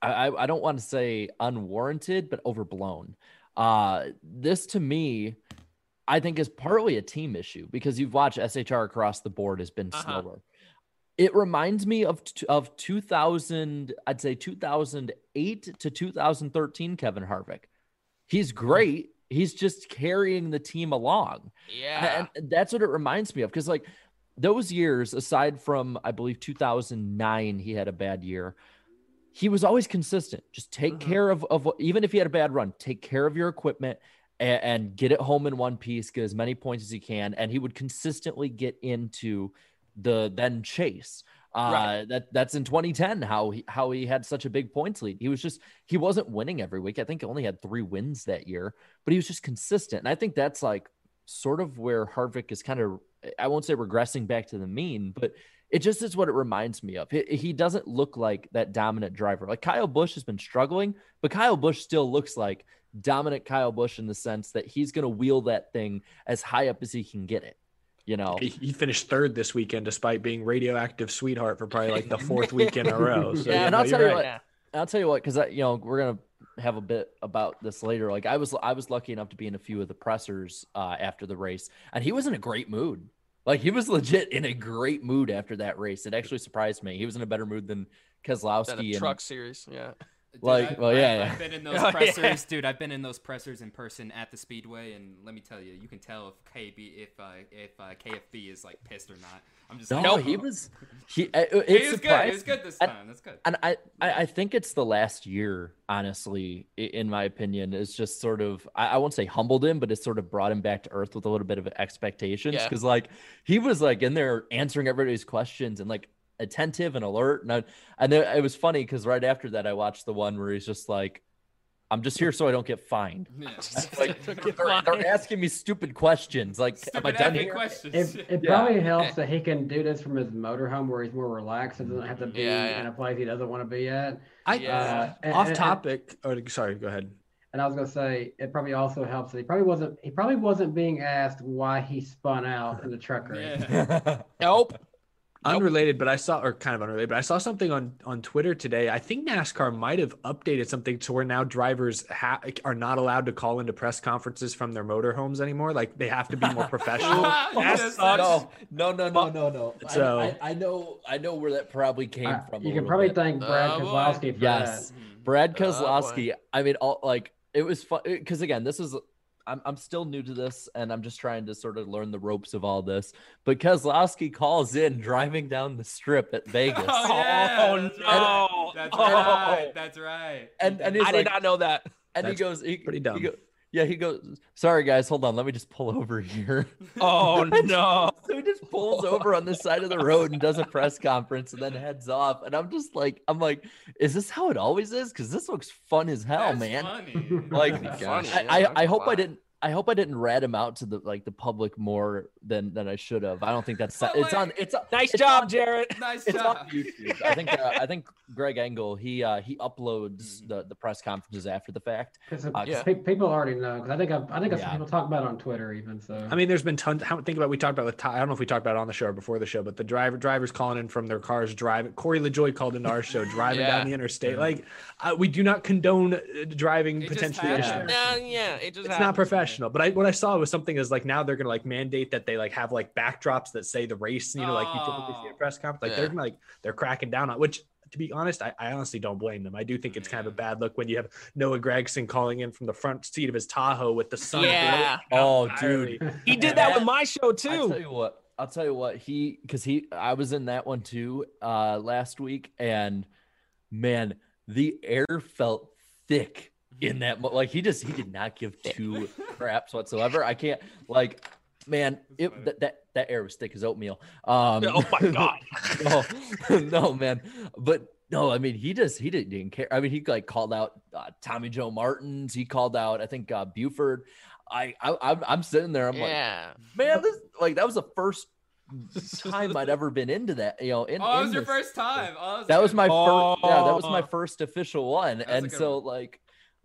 i i, I don't want to say unwarranted but overblown. Uh this to me I think is partly a team issue because you've watched SHR across the board has been Uh-huh. slower. It reminds me of of 2000, I'd say 2008 to 2013 Kevin Harvick. He's great. He's just carrying the team along. yeah And that's what it reminds me of because like those years aside from I believe 2009 he had a bad year. He was always consistent. Just take Mhm. care of of even if he had a bad run, take care of your equipment and, and get it home in one piece, get as many points as he can, and he would consistently get into the then chase. Uh, Right. that that's in 2010 how he how he had such a big points lead. He was just he wasn't winning every week. I think he only had three wins that year, but he was just consistent. And I think that's like sort of where Harvick is kind of I won't say regressing back to the mean, but it just is what it reminds me of. He, he doesn't look like that dominant driver. Like Kyle Busch has been struggling, but Kyle Busch still looks like dominant Kyle Busch in the sense that he's going to wheel that thing as high up as he can get it. You know, He, he finished third this weekend despite being radioactive sweetheart for probably like the fourth week in a row. So, Yeah, you and know, I'll tell you right. what, Yeah. I'll tell you what, because you know we're gonna have a bit about this later. Like I was, I was lucky enough to be in a few of the pressers uh, after the race, and he was in a great mood. Like he was legit in a great mood after that race. It actually surprised me. He was in a better mood than Than Keselowski. a and- truck series yeah Dude, Like, I- well, I- yeah, yeah. I've been in Oh, those yeah. pressers, dude. I've been in those pressers in person at the speedway, and let me tell you, you can tell if KB, if uh, if uh, KFB is like pissed or not. I'm just No, like, he oh. was. He. It, it's was good. He was good this And- time. That's good. And I, I, I think it's the last year, honestly, in my opinion, is just sort of, I, I won't say humbled him, but it's sort of brought him back to earth with a little bit of expectations. Yeah. Cause like he was like in there answering everybody's questions and like attentive and alert. And I, and then it was funny because right after that, I watched the one where he's just like, I'm just here so I don't get fined. Yeah. Like Don't they're, get they're asking me stupid questions. Like, am I done here? questions. It, it Yeah. probably helps that he can do this from his motorhome where he's more relaxed and doesn't have to be Yeah, yeah. in a place he doesn't want to be at. I Yeah. Uh, and- off and- topic. Or sorry, go ahead. And I was gonna say it probably also helps that he probably wasn't he probably wasn't being asked why he spun out in the truck race. yeah. Nope. Nope. Unrelated, but I saw, or kind of unrelated, but I saw something on on Twitter today. I think NASCAR might have updated something to where now drivers ha- are not allowed to call into press conferences from their motorhomes anymore. Like they have to be more professional. Yes. no, no, no, no, no, no. I- So- I, I know, I know where that probably came Uh, from. you can probably bit. thank Brad Oh. Keselowski for Yes, Mhm. Brad Oh. Keselowski. I mean, all like it was fun because again, this is I'm I'm still new to this and I'm just trying to sort of learn the ropes of all this. But Keselowski calls in driving down the strip at Vegas, Oh, yeah, Oh, that's no. right. That's Oh. right. That's right. and and he's I like, did not know that. and he goes, he, pretty he dumb. Go- yeah, he goes, sorry guys, hold on, let me just pull over here. Oh no. So he just pulls over on the side of the road and does a press conference and then heads off. And I'm just like, I'm like, is this how it always is? Because this looks fun as hell, That's man. Funny. Like, Funny, funny. I, I, I gonna hope I didn't. I hope I didn't rat him out to the like the public more than than I should have. I don't think that's But, it's like- on it's on- Nice it's job, on- Jarrett. Nice It's job. on YouTube. I think uh, I think Greg Engle he uh he uploads Mm-hmm. the the press conferences after the fact. Because Uh, Yeah. people already know. Because I think I've, I think I've seen Yeah. people talk about it on Twitter even. So I mean, there's been tons. How think about we talked about with Ty. I don't know if we talked about it on the show or before the show, but the driver drivers calling in from their cars driving. Corey LaJoie called into our show driving Yeah. down the interstate. Like uh, we do not condone uh, driving It potentially. yeah. No, yeah, it just It's happens. not professional, but I what I saw was something is like now they're gonna like mandate that they like have like backdrops that say the race. You know, like you typically see Oh. a press conference. Like Yeah. they're gonna like they're cracking down on which. To be honest, I, I honestly don't blame them. I do think it's kind of a bad look when you have Noah Gragson calling in from the front seat of his Tahoe with the sun. Yeah. Oh, entirely. dude. He did that with my show too. I'll tell you what. I'll tell you what. He because he I was in that one too uh last week, and man, the air felt thick in that. mo- Like he just he did not give two craps whatsoever. I can't like. Man, it funny. that, that that air was thick as oatmeal. Um, Oh my god. no, no, man. But no, I mean, he just he didn't, didn't care. I mean, he like called out uh, Tommy Joe Martins. He called out, I think, uh, Buford. I, I I'm, I'm sitting there. I'm like, yeah. man, this like that was the first time I'd ever been into that. You know, in, Oh, that in was your first time. Oh, That was good. my first. Yeah, that was my Oh. first official one. That's And good so like,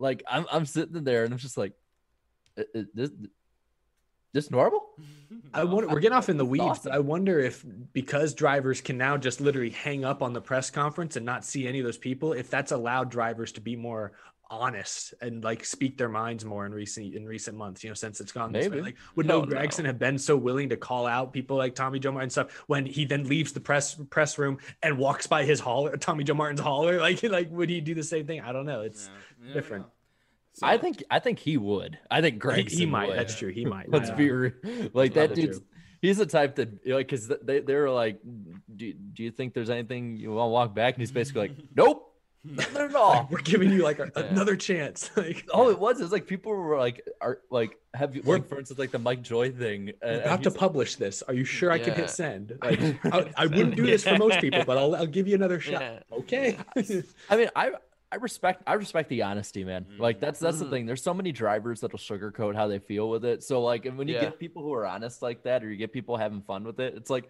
like I'm I'm sitting there and I'm just like, "I- I- this this normal? I wonder, we're getting off in the weeds, awesome. but I wonder if because drivers can now just literally hang up on the press conference and not see any of those people, if that's allowed drivers to be more honest and like speak their minds more in recent in recent months, you know, since it's gone this way. Maybe. Like would No, no no. Gragson have been so willing to call out people like Tommy Joe Martin and stuff when he then leaves the press press room and walks by his hauler, Tommy Joe Martin's hauler? Like like would he do the same thing? I don't know. It's Yeah, you never different. know. So- I think I think he would. I think Greg he might. That's true. He might. Let's be real. Like that Probably dude's. true. He's the type that like because they they were like, do, do you think there's anything you want to walk back? And he's basically like, nope, not at all. We're giving you like a, Yeah. another chance. Like all it was. is like people were like, are like, have you We're- like for instance like the Mike Joy thing? Uh, we're and- and about to publish this. Are you sure I can hit send? Like, I, I wouldn't do this for most people, but I'll, I'll give you another shot. Yeah. Okay. I mean, I I respect I respect the honesty, man. Like that's that's the Mhm. thing. There's so many drivers that'll sugarcoat how they feel with it. So like, and when you Yeah. get people who are honest like that, or you get people having fun with it, it's like,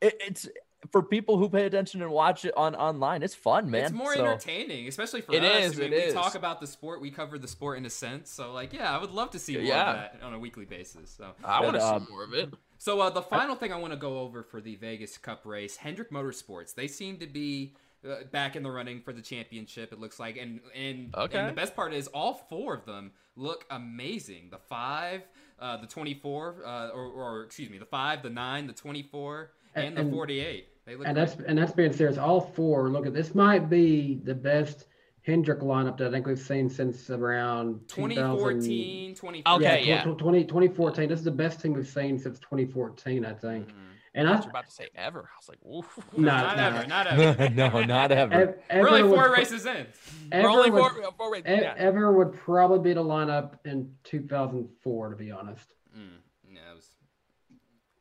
it, it's for people who pay attention and watch it on online. It's fun, man. It's more So- entertaining, especially for It us. is, I mean, it we is. talk about the sport. We cover the sport in a sense. So, like, yeah, I would love to see more Yeah. of that on a weekly basis. So, I want to um, see more of it. so uh, the final thing I want to go over for the Vegas Cup race, Hendrick Motorsports. They seem to be uh, back in the running for the championship. It looks like, and and, Okay. and the best part is all four of them look amazing. The five, uh, the twenty-four, uh, or, or excuse me, the five, the nine, the twenty-four, and, And- the forty-eight. They look and great. that's and that's being serious. All four. Look at this. Might be the best Hendrick lineup that I think we've seen since around 2014, 2000 2015. Okay, tw- yeah. tw- 20, 2014. This is the best team we've seen since 2014, I think. Mm-hmm. And I I, was about to say ever. I was like, oof. No, not no. ever, not ever. no, not ever. Ev- Ever Really, would four pro- races in. Ever We're only would, four, four races. E- yeah. Ever would probably be the lineup in 2004, to be honest. Mm, no, it was.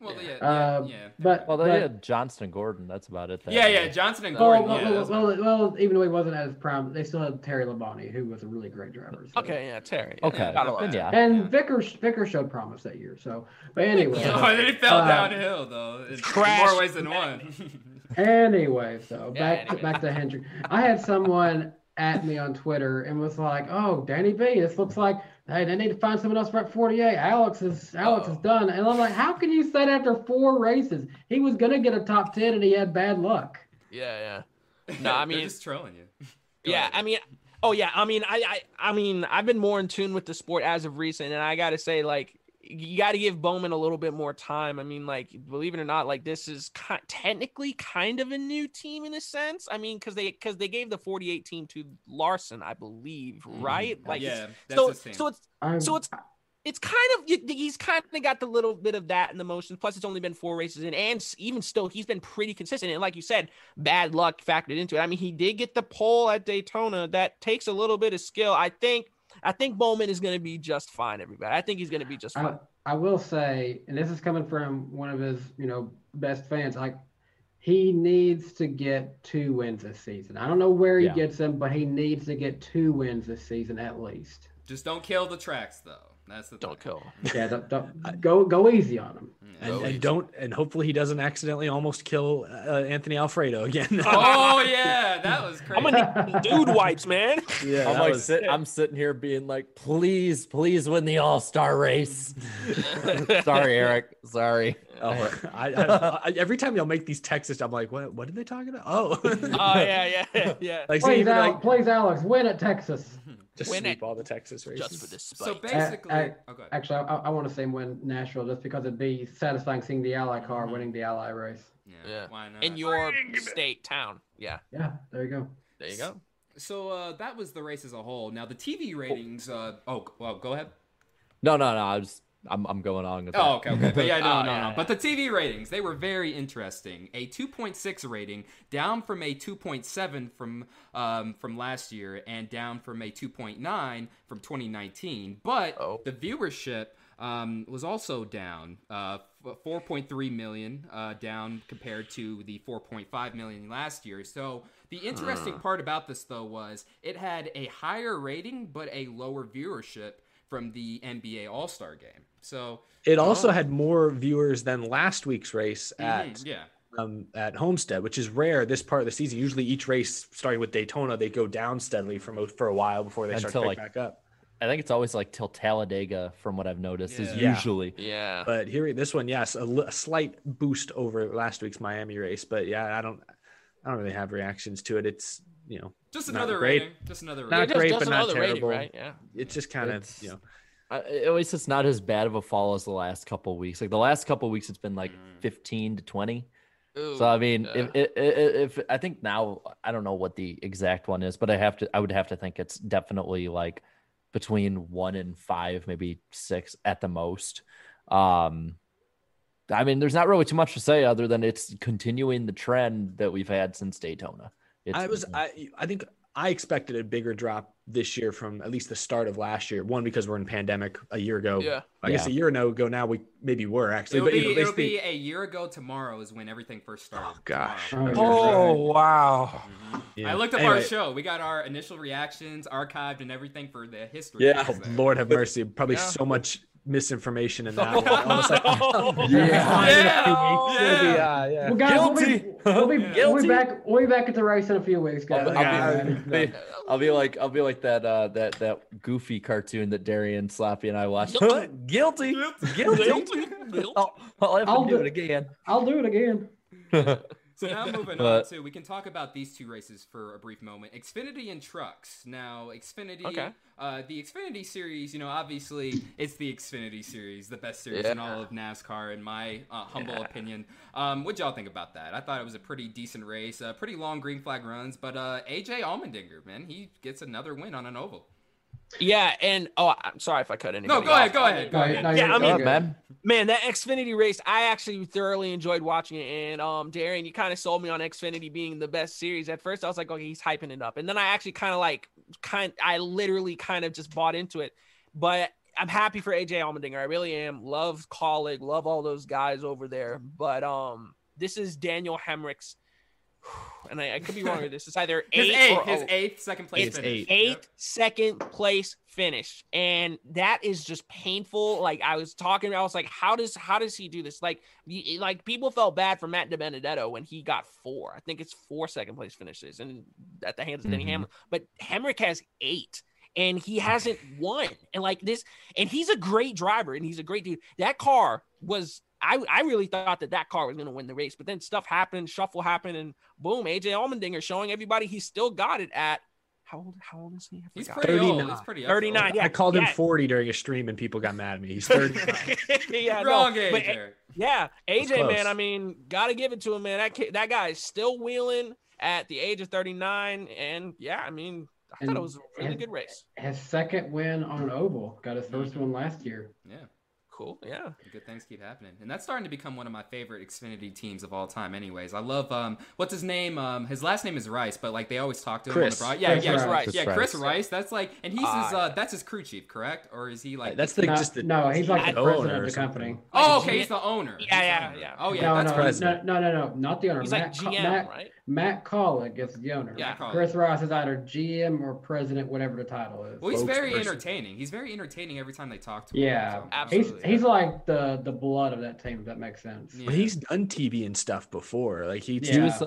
Well, yeah, Uh, yeah, yeah. But Well, they but, had Johnson and Gordon. That's about it. yeah, year. yeah, Johnson and Gordon. well, yeah, well, that's well, well, even though he wasn't as prime, they still had Terry Labonte, who was a really great driver. so. Okay, yeah, Terry. Okay, gotta love then that. yeah. And Yeah. Vickers Vickers showed promise that year. So, but anyway, Oh, and then he fell Uh, downhill though. In Crash more ways than one. anyway, so Yeah, back anyway. to, back to Hendrick. I had someone at me on Twitter and was like, "Oh, Danny B, this looks like hey, they need to find someone else for at 48. Alex is Alex is Uh-oh. done." And I'm like, "How can you say that after four races? He was gonna get a top ten and he had bad luck." Yeah, yeah. No, I mean- just trolling you. Go Yeah, ahead. I mean, oh yeah, I mean, I, I, I mean, I've been more in tune with the sport as of recent, and I gotta say, like, you got to give Bowman a little bit more time. I mean, like, believe it or not, like this is ki- technically kind of a new team in a sense. I mean, because they because they gave the 48 team to Larson, I believe, right? Like, Mm-hmm. yeah, that's so so it's I'm, so it's it's kind of he's kind of got the little bit of that in the motions. Plus, it's only been four races in, and even still, he's been pretty consistent. And like you said, bad luck factored into it. I mean, he did get the pole at Daytona. That takes a little bit of skill. I think. I think Bowman is going to be just fine. Everybody, I think he's going to be just fine. I, I will say, and this is coming from one of his, you know, best fans. Like, he needs to get two wins this season. I don't know where he Yeah. gets them, but he needs to get two wins this season at least. Just don't kill the tracks though. That's the Don't thing. kill. Yeah, don't, don't, go go easy on him. Yeah. and, and don't and hopefully he doesn't accidentally almost kill uh, Anthony Alfredo again. Oh yeah, that was crazy. I'm gonna need dude wipes, man. yeah, I'm like sit, I'm sitting here being like, please, please win the All Star race. Sorry, Eric. Sorry. Oh, I, I, I, every time y'all make these texts, I'm like, what? What are they talking about? Oh, Oh yeah, yeah, yeah. like, so Please, even Al- like please, Alex, win at Texas. Just Win sweep it. all the Texas races. Just for this so spite. basically, I- oh. Actually, I, I want to say win Nashville just because it'd be satisfying seeing the Ally car winning the Ally race. yeah, yeah. why not? in your state town. Yeah, Yeah, there you go. there you go. So uh, that was the race as a whole. Now the TV ratings. Uh, oh, well, go ahead. No, no, no. I was, I'm, I'm going on with that. Oh, okay, okay. But yeah, no, Oh, no, yeah, no. yeah. But the TV ratings, they were very interesting. A 2.6 rating, down from a 2.7 from um, from last year, and down from a 2.9 from 2019. But Oh. the viewership um, was also down, uh, 4.3 million, uh, down compared to the 4.5 million last year. So the interesting part about this, though, was it had a higher rating but a lower viewership from the NBA All Star Game. So It also had more viewers than last week's race at Mhm, yeah. um, at Homestead, which is rare this part of the season. Usually, each race starting with Daytona, they go down steadily for for a while before they start Until, to like- back up. I think it's always like till Talladega, from what I've noticed, is usually. Yeah. But here, this one, yes, a, a slight boost over last week's Miami race. But yeah, I don't, I don't really have reactions to it. It's you know, Just another great. rating. Just another Not rating. just, great, just but not another rating, terrible. right? Yeah. it's just kind of It's- you know, I, at least it's not as bad of a fall as the last couple weeks. Like the last couple weeks, it's been like Mm. 15 to 20. Ooh, So I mean, yeah. if, if if I think now I don't know what the exact one is, but I have to I would have to think it's definitely like between one and five, maybe six at the most. Um, I mean, there's not really too much to say other than it's continuing the trend that we've had since Daytona. It's, I was, I, I think I expected a bigger drop this year from at least the start of last year. One because we're in pandemic a year ago. Yeah. I guess a year ago now we maybe were actually, It'll but be, you know, it'll be a year ago tomorrow is when everything first started. Oh, gosh. Tomorrow. Oh, Oh wow. Mm-hmm. yeah. I looked up Anyway, our show. We got our initial reactions archived and everything for the history. Yeah. Oh. Lord have mercy. Probably Yeah. so much misinformation in that. one. Almost like, Yeah. Yeah. It'll Yeah. uh, yeah. Well, guys, we'll be, Guilty. we'll, be, Yeah. we'll be back. We'll be back at the race in a few weeks, guys. I'll, I'll be, I'll be like I'll be like that uh that that goofy cartoon that Darian Sloppy and I watched. Guilty. Guilty. Guilty. I'll, I'll have to I'll do do- it again. I'll do it again. So now moving But- on to, we can talk about these two races for a brief moment. Xfinity and trucks. Now, Xfinity, Okay. uh, the Xfinity series, you know, obviously it's the Xfinity series, the best series in all of NASCAR, in my uh, humble opinion. Um, what y'all think about that? I thought it was a pretty decent race, uh, pretty long green flag runs, but uh, AJ Allmendinger, man, he gets another win on an oval. Yeah, and oh, I'm sorry if I cut anybody. No, go ahead, go ahead, go ahead. no, Yeah, you're- I mean- you're good. man. Man, that Xfinity race, I actually thoroughly enjoyed watching it. And um, Darian, you kind of sold me on Xfinity being the best series. At first, I was like, okay, he's hyping it up, and then I actually kind of like, kind, I literally kind of just bought into it. But I'm happy for AJ Allmendinger. I really am. Love Kaulig, love all those guys over there. But um, this is Daniel Hemric's, and I, I could be wrong with this. It's either His eight eighth, or his oh, eighth, second place It's finish. eight. eighth Yep. second place finish and that is just painful like i was talking i was like how does how does he do this like y- like people felt bad for matt DiBenedetto when he got four i think it's four second place finishes and at the hands of denny Mhm. hamlin but hemric has eight and he hasn't won and like this and he's a great driver and he's a great dude that car was I, I really thought that that car was going to win the race, but then stuff happened, shuffle happened, and boom, AJ Allmendinger showing everybody he still got it at how old? How old is he? He's forgot. pretty old. 39. He's pretty up there. 39, yeah. I called him 40 during a stream and people got mad at me. He's 39. yeah, no, Wrong age, but, yeah, AJ, man. I mean, gotta give it to him, man. That kid, that guy is still wheeling at the age of 39, and yeah, I mean, I thought it was a really and- good race. His second win on an oval. Got his 1st mm-hmm. one last year. Yeah. Cool, yeah. Good things keep happening, and that's starting to become one of my favorite Xfinity teams of all time. Anyways, I love um, what's his name? Um, his last name is Rice, but like they always talk to him Chris. on the broad. Yeah, Chris yeah, Rice. Rice. Chris yeah, Chris Rice. That's like, and he's his Ah, uh, that's his crew chief, correct? Or is he like? That's the No, just the no, he's like the owner president or of the company. oh, okay, he's the owner. Yeah, He's yeah, owner. yeah. Oh yeah, no, that's no, president. no, no, no, no, not the owner. He's Matt, like GM, Matt, right? Matt Kaulig is the owner. Yeah. Chris Ross is either GM or president, whatever the title is. Well, he's very spokesperson. entertaining. He's very entertaining every time they talk to him. Yeah, so- he's Absolutely. he's like the the blood of that team. If that makes sense. Yeah. But he's done TV and stuff before. Like he, Yeah. He was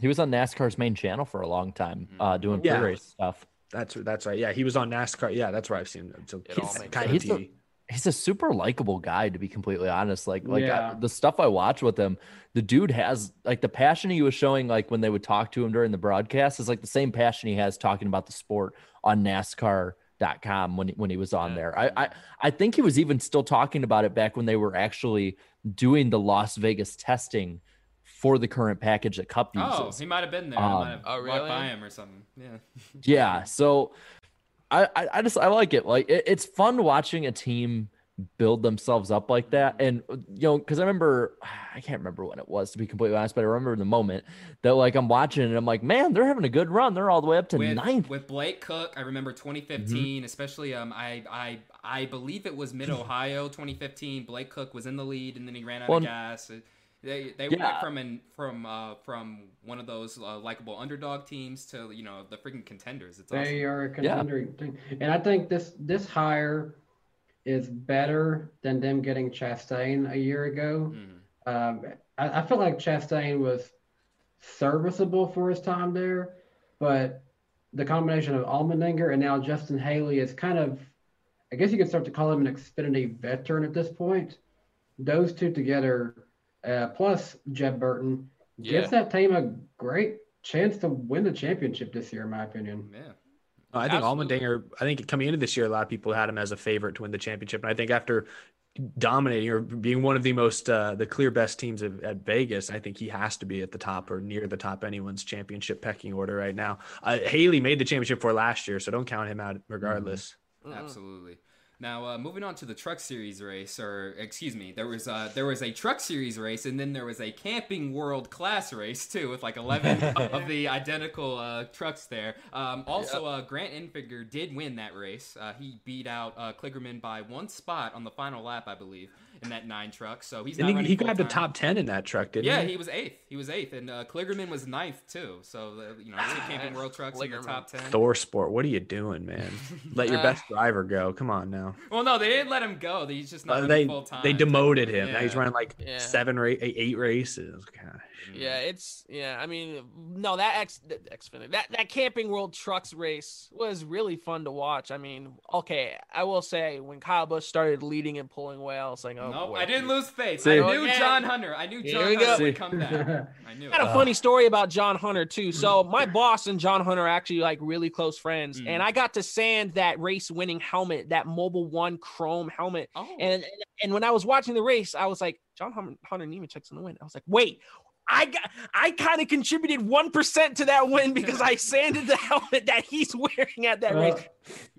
he was on NASCAR's main channel for a long time, uh, doing Yeah. pre-race stuff. that's that's right. Yeah, he was on NASCAR. Yeah, that's where I've seen him. So It he's kind of sense. He's TV. He's a super likable guy, to be completely honest. Like, like Yeah. I, the stuff I watch with him, the dude has like the passion he was showing, like when they would talk to him during the broadcast, is like the same passion he has talking about the sport on NASCAR.com when when he was on Yeah. there. I, I I think he was even still talking about it back when they were actually doing the Las Vegas testing for the current package that Cup uses. Oh, he might have been there. I Um, might have Oh, walked really? by him or something. Yeah. Yeah. So I, I, I just I like it. Like it, it's fun watching a team build themselves up like that. And you know, because I remember I can't remember when it was to be completely honest, but I remember the moment that like I'm watching it and I'm like, man, they're having a good run. They're all the way up to with, ninth. with Blake Koch. I remember 2015, especially um I I I believe it was Mid Ohio 2015. Blake Koch was in the lead and then he ran out Well, of gas. They they Yeah. went from an from uh from one of those uh, likable underdog teams to you know the freaking contenders. It's awesome. They are a contender team, and I think this this hire is better than them getting Chastain a year ago. Mhm. Um, I, I feel like Chastain was serviceable for his time there, but the combination of Allmendinger and now Justin Haley is kind of, I guess you could start to call him an Xfinity veteran at this point. Those two together, uh, plus Jeb Burton, gives that team a great chance to win the championship this year, in my opinion. Yeah. I think Absolutely. Allmendinger. I think coming into this year, a lot of people had him as a favorite to win the championship, and I think after dominating or being one of the most uh, the clear best teams of, at Vegas, I think he has to be at the top or near the top anyone's championship pecking order right now. Uh, Haley made the championship for last year, so don't count him out regardless. Absolutely. Now, uh, moving on to the Truck Series race, or excuse me, there was uh, there was a Truck Series race, and then there was a Camping World Class race too, with like eleven of the identical uh, trucks there. Um, also, uh, Grant Enfinger did win that race. Uh, he beat out uh, Kligerman by one spot on the final lap, I believe, in that nine truck. So he's And not he, he grabbed the top ten in that truck, didn't Yeah, he? Yeah, he was eighth. He was eighth, and uh, Kligerman was ninth too. So the, you know, two Camping World trucks in the top ten. Thor Sport, what are you doing, man? Let your Uh, best driver go. Come on now. Well, no, they didn't let him go. He's just not Uh, they full time. they demoted him. Now he's running like Yeah. seven or eight, eight races. Gosh. Yeah, it's yeah. I mean, no, that X Xfinity that that Camping World Trucks race was really fun to watch. I mean, okay, I will say when Kyle Busch started leading and pulling away, I was like, oh Nope, boy. I didn't lose faith. See? I knew Again. John Hunter. I knew John Hunter go. would come back. I knew. I had it. a funny story about John Hunter too. So my boss and John Hunter are actually like really close friends, Mm. and I got to sand that race-winning helmet, that Mobile One Chrome helmet. Oh. And and when I was watching the race, I was like, John Hunter, Hunter Nemechek's in the win. I was like, wait. I got, I kind of contributed one percent to that win because I sanded the helmet that he's wearing at that Well, race.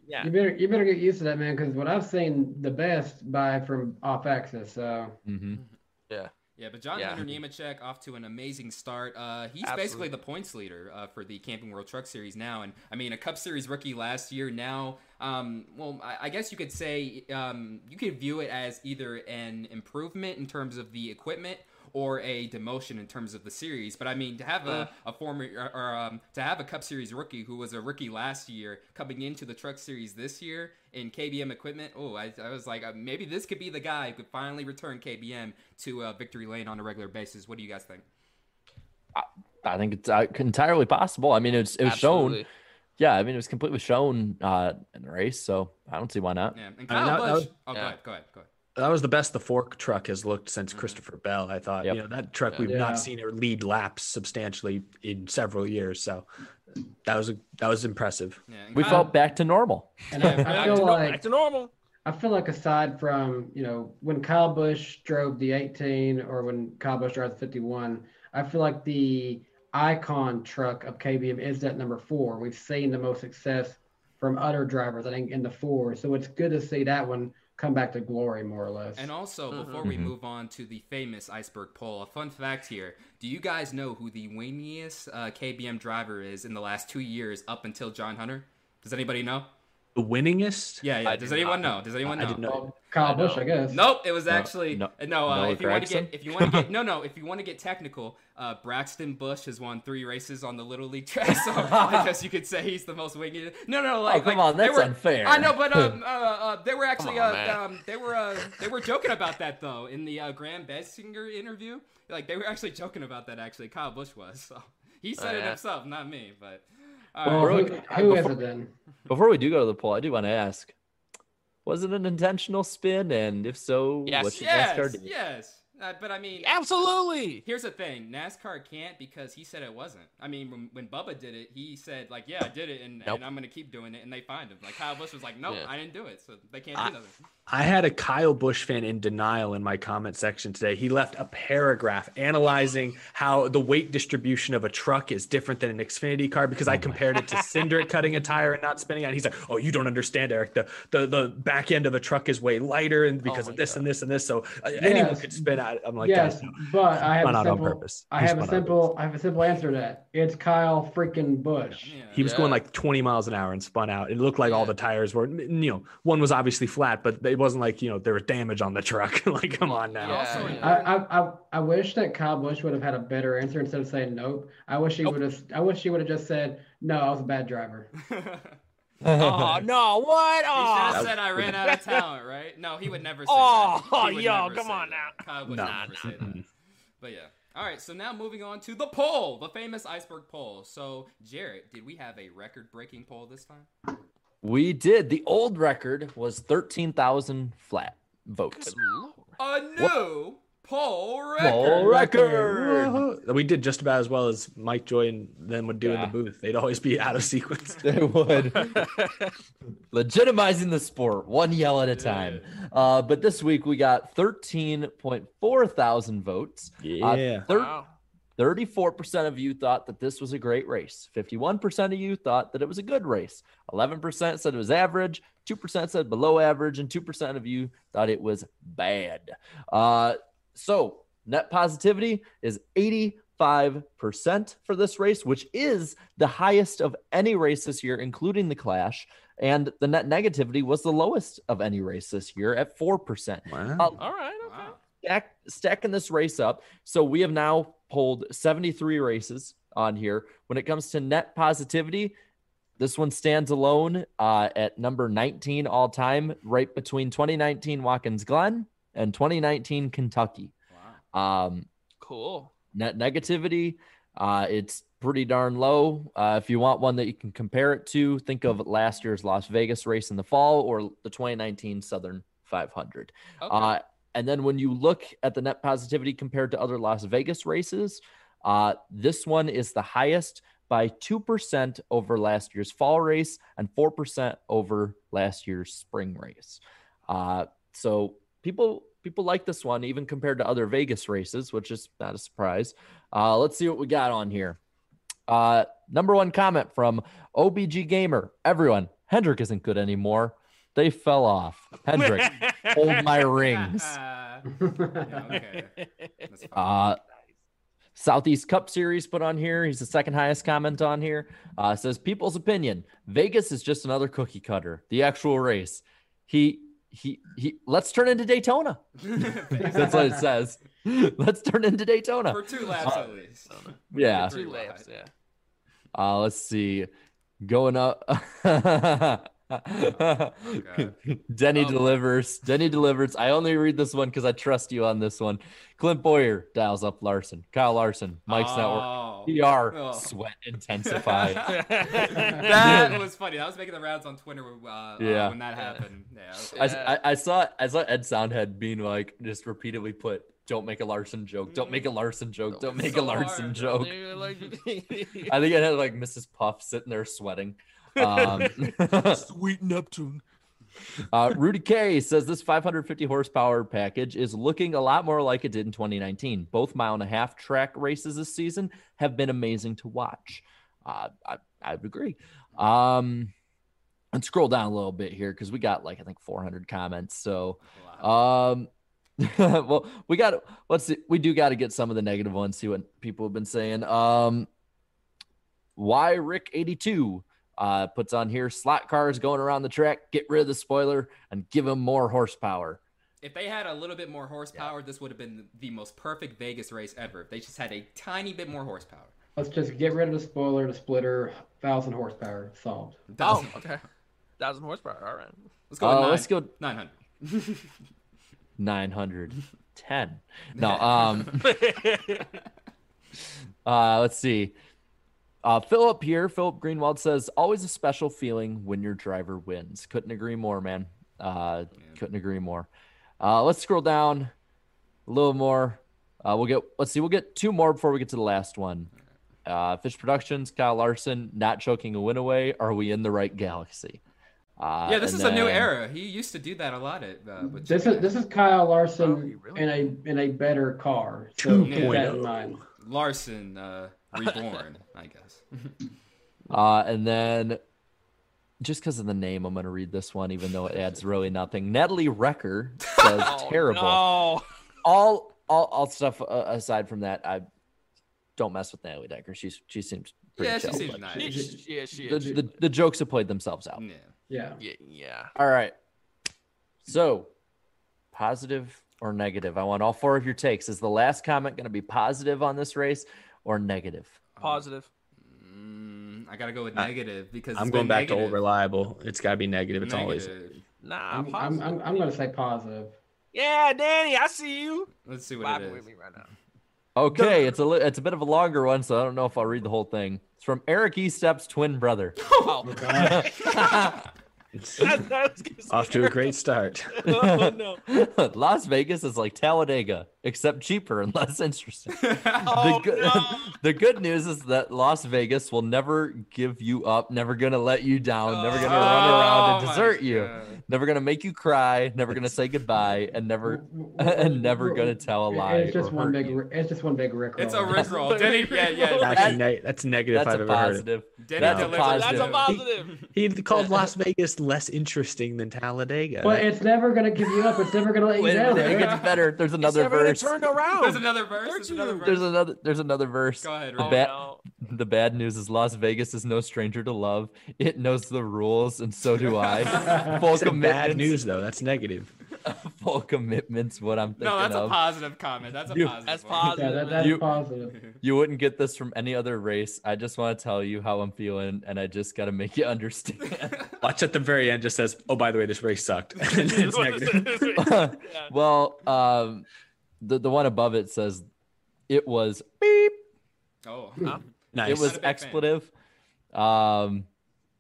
Yeah, You better you better get used to that, man. Because what I've seen the best by from off axis. So hmm Yeah, but John Yeah. Hunter Nemechek off to an amazing start. Uh, he's Absolutely. basically the points leader uh, for the Camping World Truck Series now, and I mean a Cup Series rookie last year. Now, um, well, I, I guess you could say um, you could view it as either an improvement in terms of the equipment or a demotion in terms of the series. But I mean, to have a, a former or, or um, to have a Cup Series rookie who was a rookie last year coming into the Truck Series this year in KBM equipment, oh, I, I was like, uh, maybe this could be the guy who could finally return KBM to uh, victory lane on a regular basis. What do you guys think? I think it's uh, entirely possible. I mean, it's it was shown. Yeah, I mean, it was completely shown uh, in the race, so I don't see why not. Yeah, and I mean, Kyle that- that Busch. was- oh, go ahead, go ahead, go ahead. That was the best the fork truck has looked since Mm-hmm. Christopher Bell. I thought, Yep. you know, that truck we've Yeah. not seen it lead laps substantially in several years. So that was a, that was impressive. Yeah, We Kyle- felt back to normal. and I, I Back feel to, like back to normal. I feel like aside from you know when Kyle Busch drove the 18 or when Kyle Busch drove the 51, I feel like the icon truck of KBM is that number four. We've seen the most success from other drivers, I think, in the four. So it's good to see that one come back to glory, more or less. And also, Mm-hmm. before we move on to the famous iceberg pole, a fun fact here: Do you guys know who the wingiest uh, KBM driver is in the last two years up until John Hunter? Does anybody know? The winningest? Yeah, yeah. I Does do anyone not. know? Does anyone I know? didn't know. Well, Kyle I Busch. I guess. Nope, it was actually no- no. uh, Noah if you want to Gragson? get, if you want to get, no, no. If you want to get technical, uh, Brexton Busch has won three races on the Little League track, so I guess you could say he's the most winged. No, no, like, Oh, come like, on, they that's were- unfair. I know, but um, uh, uh, they were actually, on, uh, um, they were, uh, they were joking about that though in the uh, Graham Bensinger interview. Like they were actually joking about that. Actually, Kyle Busch was. So he said Oh, it yeah. himself, not me. But Well, all right. who, Bro, who is before- it then? Before we do go to the poll, I do want to ask: Was it an intentional spin? And if so, Yes. what should NASCAR yes, do? yes. Uh, but I mean, Absolutely. Here's the thing: NASCAR can't because he said it wasn't. I mean, when, when Bubba did it, he said like, "Yeah, I did it, and, Nope. and I'm gonna keep doing it." And they fined him. Like Kyle Busch was like, "Nope, Yeah. I didn't do it," so they can't I- do nothing. I had a Kyle Busch fan in denial in my comment section today. He left a paragraph analyzing how the weight distribution of a truck is different than an Xfinity car because I compared it to Cinder cutting a tire and not spinning out. He's like, "Oh, you don't understand, Eric. The the, the back end of a truck is way lighter, and because my of this God. and this and this, so uh, anyone could spin out." I'm like, yes, no. but I have Spun a out on simple. purpose. I have a spun out on simple. I have a simple answer to that. It's Kyle freaking Busch. Yeah. He was Yeah. going like 20 miles an hour and spun out. It looked like all the tires were, you know, one was obviously flat, but it wasn't like, you know, there was damage on the truck. like, come on now. Yeah, also yeah. I, I, I, I wish that Kyle Busch would have had a better answer instead of saying nope. I wish he would have. I wish he would have just said no. I was a bad driver. oh no! What? Oh, He should have Oh, said I ran out of talent, right? No, he would never say Oh, that. He would yo, come on that. now. Kyle would No. never say that. But yeah. All right, so now moving on to the poll, the famous iceberg poll. So, Jarrett, did we have a record-breaking poll this time? We did. The old record was thirteen thousand flat votes. A new poll record. Poll record. We did just about as well as Mike Joy and them would do in the booth. They'd always be out of sequence. They would. Legitimizing the sport, one yell at a time. Uh, but this week we got 13.4 thousand votes. Uh, Yeah. thir- Wow. 34% of you thought that this was a great race. 51% of you thought that it was a good race. 11% said it was average. 2% said below average. And 2% of you thought it was bad. Uh, so net positivity is 85% for this race, which is the highest of any race this year, including the Clash. And the net negativity was the lowest of any race this year at 4%. Wow. Uh, All right. Okay. Wow. stack, stacking this race up. So we have now pulled 73 races on here. When it comes to net positivity, this one stands alone uh, at number 19 all time, right between 2019 Watkins Glen and 2019 Kentucky. Um, Cool. net negativity, uh, it's pretty darn low. Uh, if you want one that you can compare it to, think of last year's Las Vegas race in the fall or the 2019 Southern 500. Okay. Uh, and then when you look at the net positivity compared to other Las Vegas races, uh, this one is the highest by 2% over last year's fall race and 4% over last year's spring race. Uh, so people people like this one even compared to other Vegas races, which is not a surprise. Uh, let's see what we got on here. Uh, number one comment from OBG Gamer. Everyone, Hendrick isn't good anymore. They fell off. Hendrick, hold my rings. Yeah, okay. That's. Uh, Southeast Cup Series put on here. He's the second highest comment on here. Uh, says people's opinion: Vegas is just another cookie cutter. The actual race. He he he. Let's turn into Daytona. That's what it says. Let's turn into Daytona. For two laps Uh, at least. Yeah. Three Two laps. laps, yeah. Uh, let's see. Going up. Denny Oh. delivers. Denny delivers. I only read this one because I trust you on this one. Clint Bowyer dials up Larson. Kyle Larson. Mike's network. Oh. PR. Oh. Sweat intensify. that was funny. That was making the rounds on Twitter uh, Yeah. uh, when that happened. Yeah, I. I, I saw I saw Ed Soundhead being like just repeatedly put don't make a Larson joke. Don't make a Larson joke. Don't make a Larson hard. joke. I think I had like Mrs. Puff sitting there sweating. Um, Sweet Neptune. Uh, Rudy K says this 550 horsepower package is looking a lot more like it did in 2019. Both mile and a half track races this season have been amazing to watch. Uh, I, I would agree. Um, and scroll down a little bit here because we got like I think 400 comments. So, um, well, we got let's see, we do got to get some of the negative ones. See what people have been saying. Um, why Rick 82 uh, puts on here slot cars going around the track, get rid of the spoiler and give them more horsepower. If they had a little bit more horsepower, this would have been the most perfect Vegas race ever. If they just had a tiny bit more horsepower. Let's just get rid of the spoiler, the splitter, thousand horsepower, solved. Oh, Thousand- okay. Thousand horsepower. All right. Let's go. Uh, nine, let's go 900. 910. No, um, uh, let's see. Uh, Philip here, Philip Greenwald says, always a special feeling when your driver wins. Couldn't agree more, man. Uh, couldn't agree more. Uh, let's scroll down a little more. Uh, we'll get, let's see, we'll get two more before we get to the last one. Uh, Fish Productions, Kyle Larson, not choking a win away. Are we in the right galaxy? Uh, yeah, this and is a new era. He used to do that a lot at. Uh, with This is this is Kyle Larson Oh, really? in a in a better car. So keep that 2.0. in mind. Larson uh, reborn, I guess. Uh, and then just because of the name, I'm going to read this one, even though it adds really nothing. Natalie Recker says Oh, terrible. No. All, all, all stuff uh, aside from that, I don't mess with Natalie Decker. She's she seems pretty Yeah, she chill. seems but nice. Yeah, she, yeah, she The, is. the, the jokes have played themselves out. Yeah. Yeah. yeah, yeah. All right. So, positive or negative? I want all four of your takes. Is the last comment going to be positive on this race or negative? Positive. Mm, I gotta go with I- negative because I'm going been back to old reliable. It's got to be negative. It's always Nah, I'm, I'm. I'm, I'm going to say positive. yeah, Danny, I see you. Let's see what Laughing it with is. me right now. Okay, it's a li- it's a bit of a longer one, so I don't know if I'll read the whole thing. It's from Eric Estepp's twin brother. Oh, God. that, that's off to a great start. oh, no. Las Vegas is like Talladega, except cheaper and less interesting. Oh, the, good, no. the good news is that Las Vegas will never give you up, never gonna let you down, never gonna oh, run around Oh and desert you, God. never gonna make you cry, never gonna say goodbye, and never and never gonna tell a lie. It's just one big. you. It's just one big rick. It's a roll. rickroll. Denny, yeah, yeah. Actually, ne- that's negative That's I've a ever heard it. positive. Denny That's a positive. That's a positive. He called Las Vegas less interesting than Talladega. But it's never going to give you up. It's never going to let you Wait down. it gets better. There's It's another never gonna verse. turn around. There's another verse. There's another verse. There's another. There's another verse. Go ahead. The, Oh, ba- no. the bad news is Las Vegas is no stranger to love. It knows the rules, and so do I. Full It's bad news though. That's negative. full commitment's what I'm thinking No, that's a positive comment. That's a You- positive. That's positive. Yeah, that, that's You- positive. You wouldn't get this from any other race. I just want to tell you how I'm feeling, and I just got to make you understand. Watch at the very end just says, "Oh, by the way, this race sucked." It's negative. well, um, the the one above it says it was beep. Oh, nice. It was Not a big fan. expletive. Um,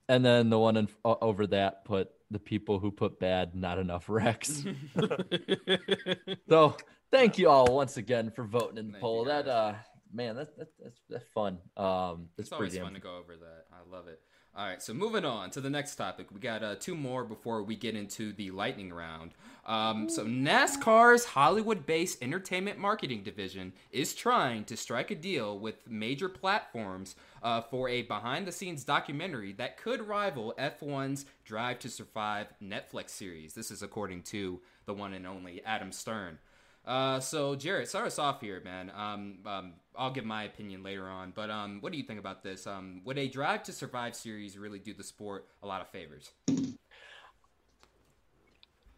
and then the one in, o- over that put the people who put bad, not enough wrecks. so thank you all once again for voting in the Thank poll. That uh, man, that, that that's that's fun. Um, it's it's always pretty fun to go over that. I love it. All right, so moving on to the next topic. We got uh, two more before we get into the lightning round. Um, so NASCAR's Hollywood-based entertainment marketing division is trying to strike a deal with major platforms uh, for a behind-the-scenes documentary that could rival F1's Drive to Survive Netflix series. This is according to the one and only Adam Stern. Uh, so Jared, start us off here, man. Um, um, I'll give my opinion later on, but um, what do you think about this? Um, would a Drive to Survive series really do the sport a lot of favors?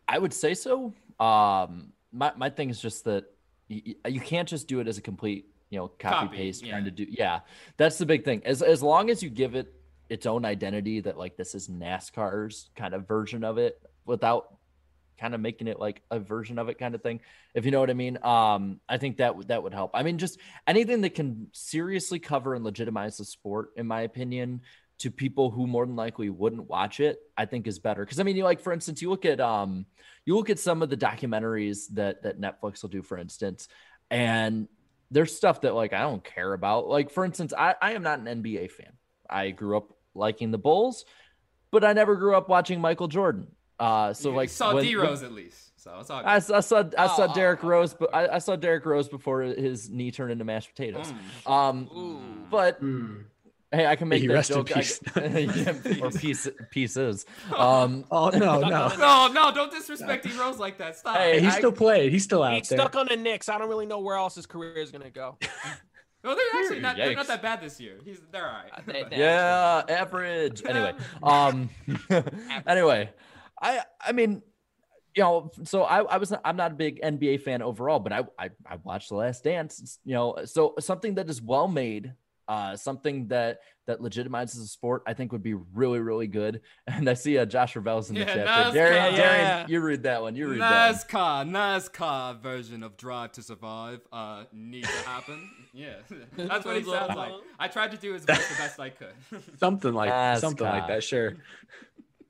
I would say so. Um, my my thing is just that you, you can't just do it as a complete, you know, copy, Copy, paste yeah. trying to do. Yeah, that's the big thing. As as long as you give it its own identity, that like this is NASCAR's kind of version of it, without kind of making it like a version of it kind of thing if you know what i mean um i think that would that would help. I mean just anything that can seriously cover and legitimize the sport in my opinion to people who more than likely wouldn't watch it i think is better. Because i mean you like for instance you look at um you look at some of the documentaries that that netflix will do for instance and there's stuff that like i don't care about. Like for instance i, I am not an nba fan. I grew up liking the bulls but i never grew up watching michael jordan uh so You like saw when- D when- Rose at least, so it's all good. I, s- I saw I saw Oh, Derrick oh, Rose, but I, I saw Derrick Rose before his knee turned into mashed potatoes. Mm. Um, Ooh. but Hmm. hey, I can make he that rest in joke. I peace. can- yeah, or piece, pieces. Um, oh no, no. No, no, don't disrespect D Rose like that. Stop. Hey, He I- still played. He's still out He's there. stuck on the Knicks. I don't really know where else his career is gonna go. no, they're actually not. They're not that bad this year. He's they're all right. They- they- yeah, average. Anyway, um, anyway, I I mean, you know, so I I was I'm not a big NBA fan overall, but I I, I watched The Last Dance. You know, so something that is well made. Uh, something that that legitimizes the sport, I think, would be really, really good. And I see uh, Josh Ravel's in the Yeah, chat. NASCAR. there. Darian, Yeah. Darian, you read that one. You read that. NASCAR, NASCAR version of Drive to Survive uh, needs to happen. Yeah, that's what he sounds like. I tried to do his voice the best I could. something like something like that. Sure.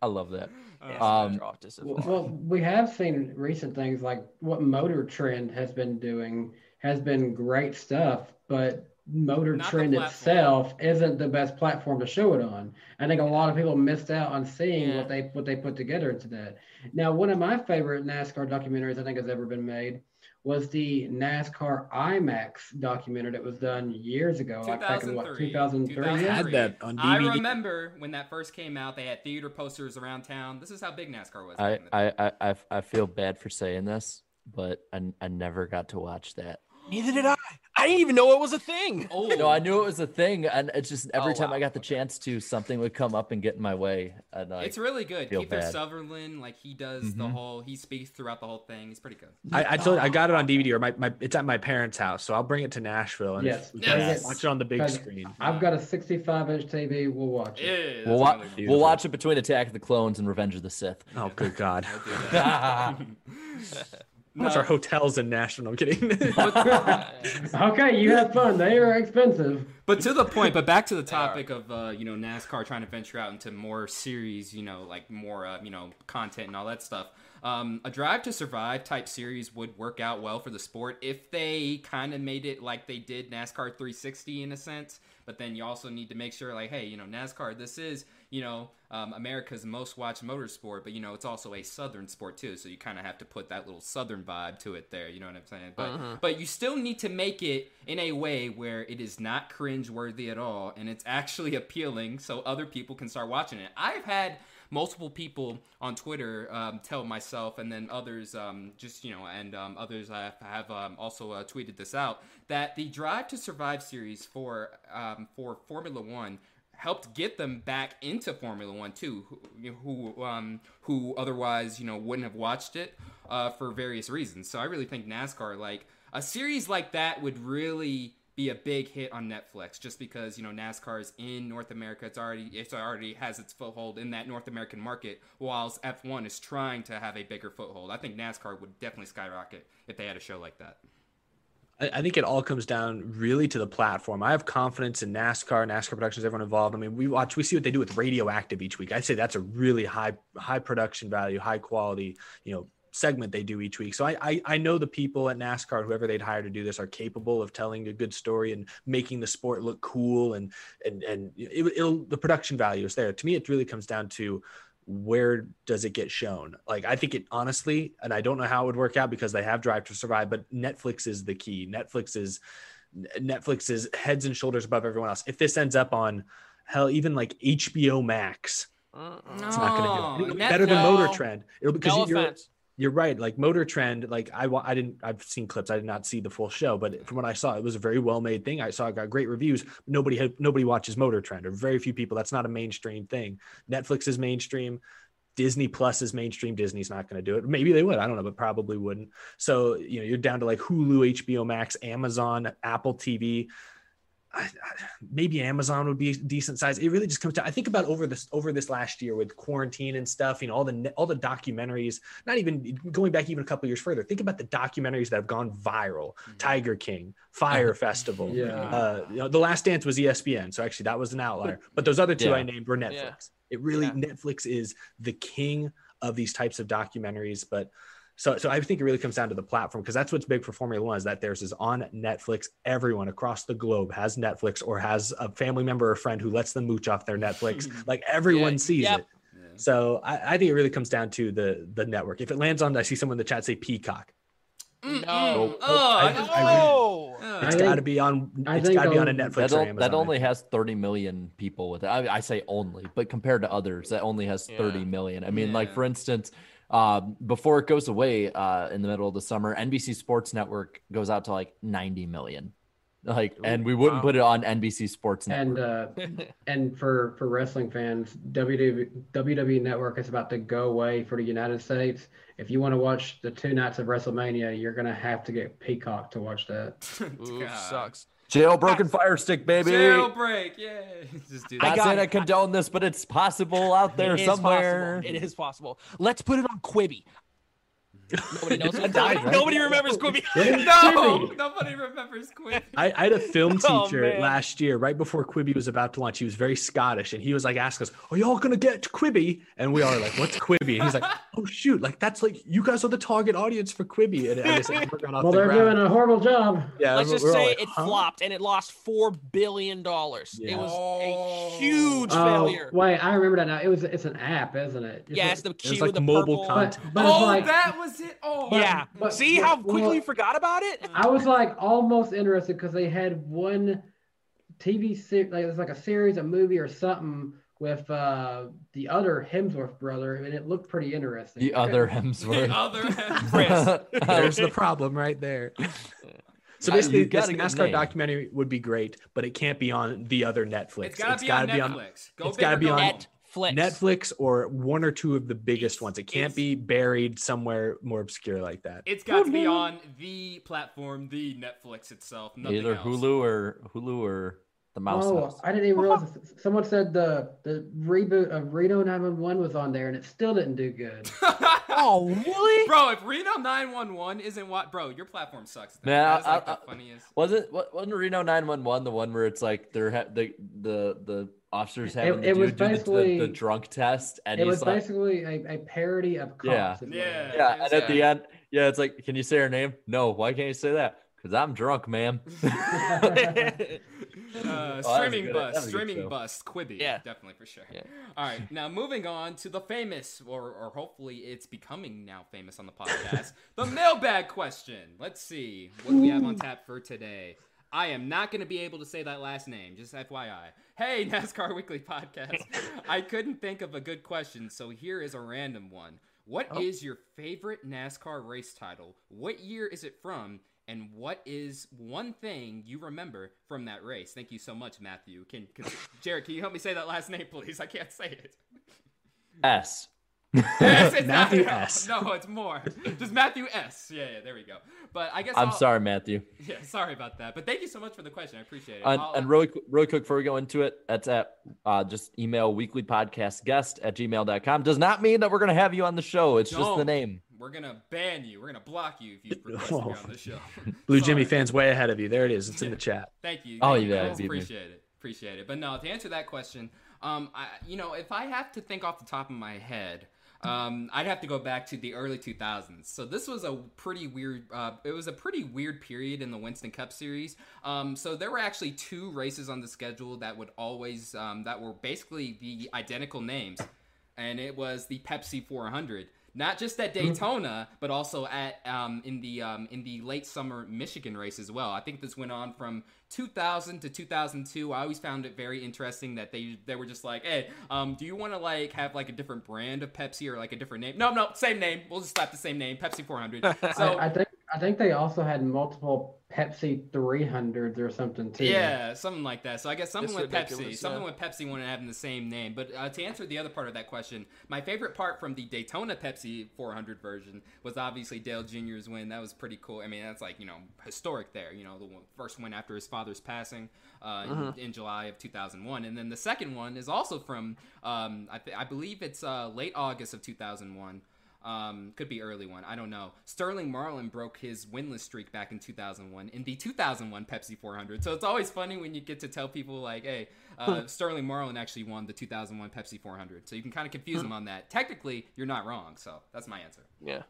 I love that. Yeah, Um, Well, well, we have seen recent things like what Motor Trend has been doing has been great stuff, but Motor Not Trend itself isn't the best platform to show it on. I think a lot of people missed out on seeing Yeah. what they what they put together into that. Now, one of my favorite NASCAR documentaries I think has ever been made was the NASCAR IMAX documentary that was done years ago, like back in what 2003. 2003. Had that on DVD. I remember when that first came out. They had theater posters around town. This is how big NASCAR was. I, back in the day. I, I, I, I feel bad for saying this, but I, I never got to watch that. Neither did I. I didn't even know it was a thing. oh No, I knew it was a thing, and it's just every Oh, time wow. I got the chance to, something would come up and get in my way. And I, It's really good. feel Kiefer bad. Sutherland, like he does the Mhm. whole, he speaks throughout the whole thing. He's pretty good. I, I told you I got it on DVD or my, my it's at my parents' house, so I'll bring it to Nashville and Yes, if we can watch it on the big Because screen. I've got a 65 inch TV. We'll watch it. Yeah, we'll, that's wa- another we'll watch it between Attack of the Clones and Revenge of the Sith. Oh, good God. I'll. How much No. are hotels in Nashville? No, I'm kidding. Okay, you have fun. They are expensive. But to the point, but back to the topic of uh, you know NASCAR trying to venture out into more series, you know, like more uh, you know content and all that stuff. Um, a Drive to Survive type series would work out well for the sport if they kind of made it like they did NASCAR 360 in a sense. But then you also need to make sure, like, hey, you know, NASCAR, this is you know um, America's most watched motorsport, but you know it's also a Southern sport too. So you kind of have to put that little Southern vibe to it there. You know what I'm saying? But but you still need to make it in a way where it is not cringe worthy at all, and it's actually appealing, so other people can start watching it. I've had multiple people on Twitter um, tell myself, and then others um, just you know, and um, others have, have um, also uh, tweeted this out that the Drive to Survive series for um, for Formula One helped get them back into Formula One too, who who, um, who otherwise you know wouldn't have watched it uh, for various reasons. So I really think NASCAR, like a series like that, would really be a big hit on Netflix, just because you know NASCAR is in North America. It's already it's already has its foothold in that North American market, whilst F1 is trying to have a bigger foothold. I think NASCAR would definitely skyrocket if they had a show like that. I think it all comes down really to the platform. I have confidence in NASCAR, NASCAR Productions, everyone involved. I mean, we watch, we see what they do with Radioactive each week. I'd say that's a really high, high production value, high quality, you know, segment they do each week. So I, I, I know the people at NASCAR, whoever they'd hire to do this, are capable of telling a good story and making the sport look cool. And and and it, it'll the production value is there. To me, it really comes down to where does it get shown? Like I think it honestly, and I don't know how it would work out because they have Drive to Survive, but Netflix is the key. Netflix is Netflix is heads and shoulders above everyone else. If this ends up on hell, even like HBO Max, uh-uh. it's not going to do it. It'll be Net- better than no. Motor Trend. It'll because No you're offense. You're right. Like Motor Trend, like I I didn't I've seen clips. I did not see the full show, but from what I saw, it was a very well made thing. I saw it got great reviews. Nobody had nobody watches Motor Trend, or very few people. That's not a mainstream thing. Netflix is mainstream. Disney Plus is mainstream. Disney's not going to do it. Maybe they would. I don't know, but probably wouldn't. So you know, you're down to like Hulu, HBO Max, Amazon, Apple TV. I, I, maybe Amazon would be a decent size. It really just comes down. I think about over this over this last year with quarantine and stuff. You know, all the all the documentaries. Not even going back even a couple years further. Think about the documentaries that have gone viral. Tiger King, Fyre Festival. Yeah. Uh, you know, The Last Dance was ESPN, so actually that was an outlier. But those other two Yeah. I named were Netflix. Yeah. It really Yeah. Netflix is the king of these types of documentaries. But so so I think it really comes down to the platform because that's what's big for Formula One is that theirs is on Netflix. Everyone across the globe has Netflix or has a family member or friend who lets them mooch off their Netflix. like everyone Yeah. sees Yep. it. So I, I think it really comes down to the the network. If it lands on, I see someone in the chat say Peacock. No. Oh, I- I I really- Oh, uh, got to be on. I It's think got to be on a Netflix That, or Amazon. that only has 30 million people with it. I, I say only, but compared to others, that only has Yeah. 30 million. I mean, like for instance, um, before it goes away uh, in the middle of the summer, NBC Sports Network goes out to like 90 million. Like, and we wouldn't wow. put it on NBC Sports Network. And uh, and for for wrestling fans, WWE WWE Network is about to go away for the United States. If you want to watch the two nights of WrestleMania, you're gonna have to get Peacock to watch that. Ooh, sucks. Jailbroken Fire Stick, baby. Jailbreak, yay! Just do I Not that. got saying it. I condone this, but it's possible out there It is somewhere. possible. It is possible. Let's put it on Quibi. Nobody knows. That died, right? Nobody remembers Quibi. no, nobody remembers Quibi. I, I had a film Oh, teacher man. last year, right before Quibi was about to launch. He was very Scottish, and he was like asking us, "Are y'all gonna get Quibi?" And we are like, "What's Quibi?" And he's like, "Oh shoot, like that's like you guys are the target audience for Quibi." And I guess it never got off Well, the they're ground. doing a horrible job. yeah, Let's just say like, it "Huh?" flopped and it lost four billion dollars. It was Oh. a huge Oh, failure. wait, I remember that now. It was it's an app, isn't it? Yeah, it's the was Q like with the mobile purple. content. but, but oh, like that was it. Oh, yeah. but- See but- how quickly well- you forgot about it? I was like almost interested because they had one TV series, like it was like a series, a movie or something with uh the other Hemsworth brother, and it looked pretty interesting. The other Hemsworth. The Hemsworth. other There's the problem right there. So basically, you this a NASCAR name. documentary would be great, but it can't be on the other Netflix. It's gotta be on Netflix. Go it's big gotta be on home. Netflix. Netflix or one or two of the biggest ones. It can't be buried somewhere more obscure like that. It's got to be on the platform, the Netflix itself. Nothing Either else. Hulu or Hulu or the Mouse Oh, House. I didn't even realize. Uh-huh. Someone said the the reboot of uh, Reno 911 was on there, and it still didn't do good. Oh, really? Bro, if Reno 911 isn't what, bro, your platform sucks. then. Man, That is I- like I- the funniest. Wasn't wasn't Reno 911 the one where it's like they're ha- the the the officers having it the was dude do the- the, basically- the drunk test and it was like basically a, a parody of cops. Yeah. is what it Yeah. yeah and at the end yeah it's like can you say her name no why can't you say that because I'm drunk ma'am Uh, Oh, that was a streaming good- bus, that was a good streaming show. bus, Quibi. Yeah. definitely for sure. Yeah. All right, now moving on to the famous, or or hopefully it's becoming now famous on the podcast, the mailbag question. Let's see what we have on tap for today. I am not going to be able to say that last name, just FYI. Hey, NASCAR Weekly Podcast. I couldn't think of a good question, so here is a random one. What is your favorite NASCAR race title? What year is it from? And what is one thing you remember from that race? Thank you so much, Matthew. Can, can Jared, can you help me say that last name, please? I can't say it. S. Yes, it's Matthew not, S. No, it's more. Just Matthew S. Yeah, yeah, there we go. But I guess I'm I'll- sorry, Matthew. Yeah, sorry about that. But thank you so much for the question. I appreciate it. And, and really, really quick before we go into it, that's at uh, just email weeklypodcastguest podcast guest at gmail.com. Does not mean that we're going to have you on the show. It's just the name. We're gonna ban you. We're gonna block you if you request to be on the show. Blue Sorry. Jimmy fans way ahead of you. There it is. It's in the chat. Thank you. Oh, Thank you yeah, guys. beat me. appreciate it. Appreciate it. But no, to answer that question, um, I, you know, if I have to think off the top of my head, um, I'd have to go back to the early 2000s. So this was a pretty weird. Uh, it was a pretty weird period in the Winston Cup Series. Um, so there were actually two races on the schedule that would always um, that were basically the identical names, and it was the Pepsi 400. Not just at Daytona, but also at um, in the um, in the late summer Michigan race as well. I think this went on from 2000 to 2002. I always found it very interesting that they they were just like, hey, um, do you want to like have like a different brand of Pepsi or like a different name? No, no, same name. We'll just slap the same name, Pepsi 400. So I, I think I think they also had multiple Pepsi 300s or something too. Yeah, something like that. So I guess something It's with Pepsi, ridiculous, something yeah. with Pepsi wanted having the same name. But uh, to answer the other part of that question, my favorite part from the Daytona Pepsi 400 version was obviously Dale Jr.'s win. That was pretty cool. I mean, that's like you know historic there. You know, the one, first win after his father's passing uh, in, in July of 2001, and then the second one is also from um, I, th- I believe it's uh, late August of 2001. Um, could be early one. I don't know. Sterling Marlin broke his winless streak back in 2001 in the 2001 Pepsi 400. So it's always funny when you get to tell people like, "Hey, uh, Sterling Marlin actually won the 2001 Pepsi 400." So you can kind of confuse them on that. Technically, you're not wrong. So that's my answer. Yeah.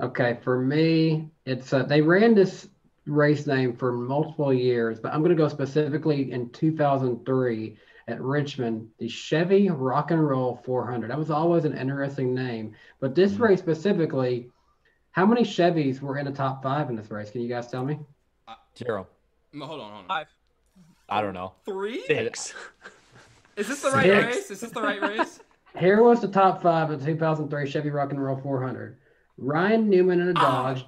Okay, for me, it's uh, they ran this race name for multiple years, but I'm going to go specifically in 2003 at Richmond, the Chevy Rock and Roll 400. That was always an interesting name, but this mm-hmm. race specifically, how many Chevys were in the top five in this race? Can you guys tell me? Uh, zero. No, hold on, hold on. Five. I don't know. Three? Six. Is this the right Six. race? Is this the right race? Here was the top five of the 2003 Chevy Rock and Roll 400. Ryan Newman in a ah, Dodge,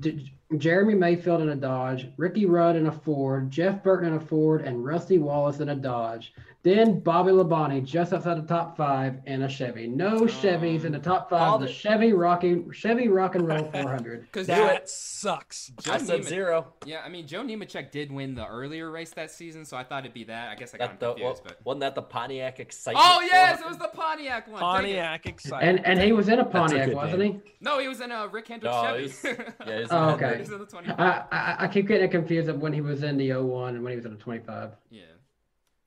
D- Jeremy Mayfield in a Dodge, Ricky Rudd in a Ford, Jeff Burton in a Ford, and Rusty Wallace in a Dodge. Then Bobby Labonte just outside the top five in a Chevy. No oh. Chevys in the top five of the Chevy Rocky Chevy Rock and Roll 400. Because That sucks. Joe I said Nemechek- zero. Yeah, I mean Joe Nemechek did win the earlier race that season, so I thought it'd be that. I guess I got him That confused, well, but wasn't that the Pontiac excitement? oh yes, it was the Pontiac one. Pontiac Excitement. And and he was in a a Pontiac, good wasn't name. he? No, he was in a Rick Hendrick No, Chevy. he's- yeah, he's Oh, okay. He's in the I, I I keep getting confused of when he was in the 01 and when he was in the 25. yeah.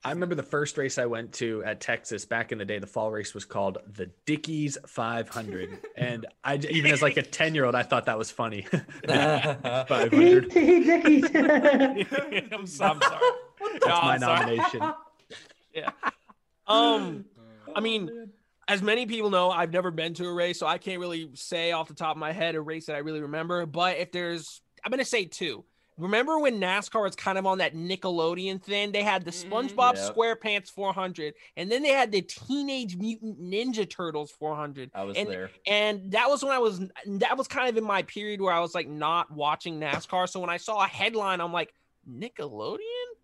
I remember the first race I went to at Texas back in the day. The fall race was called the Dickies 500, and I even as like a 10 year old, I thought that was funny. 500. Dickies. I'm, so, I'm sorry. That's No, my sorry. nomination. Yeah. Um, I mean, as many people know, I've never been to a race, so I can't really say off the top of my head a race that I really remember. But if there's, I'm gonna say two. Remember when NASCAR was kind of on that Nickelodeon thing? They had the mm-hmm. SpongeBob Yep. SquarePants 400, and then they had the Teenage Mutant Ninja Turtles 400. I was and, there. and that was when I was that was kind of in my period where I was like not watching NASCAR. So when I saw a headline, I'm like, Nickelodeon?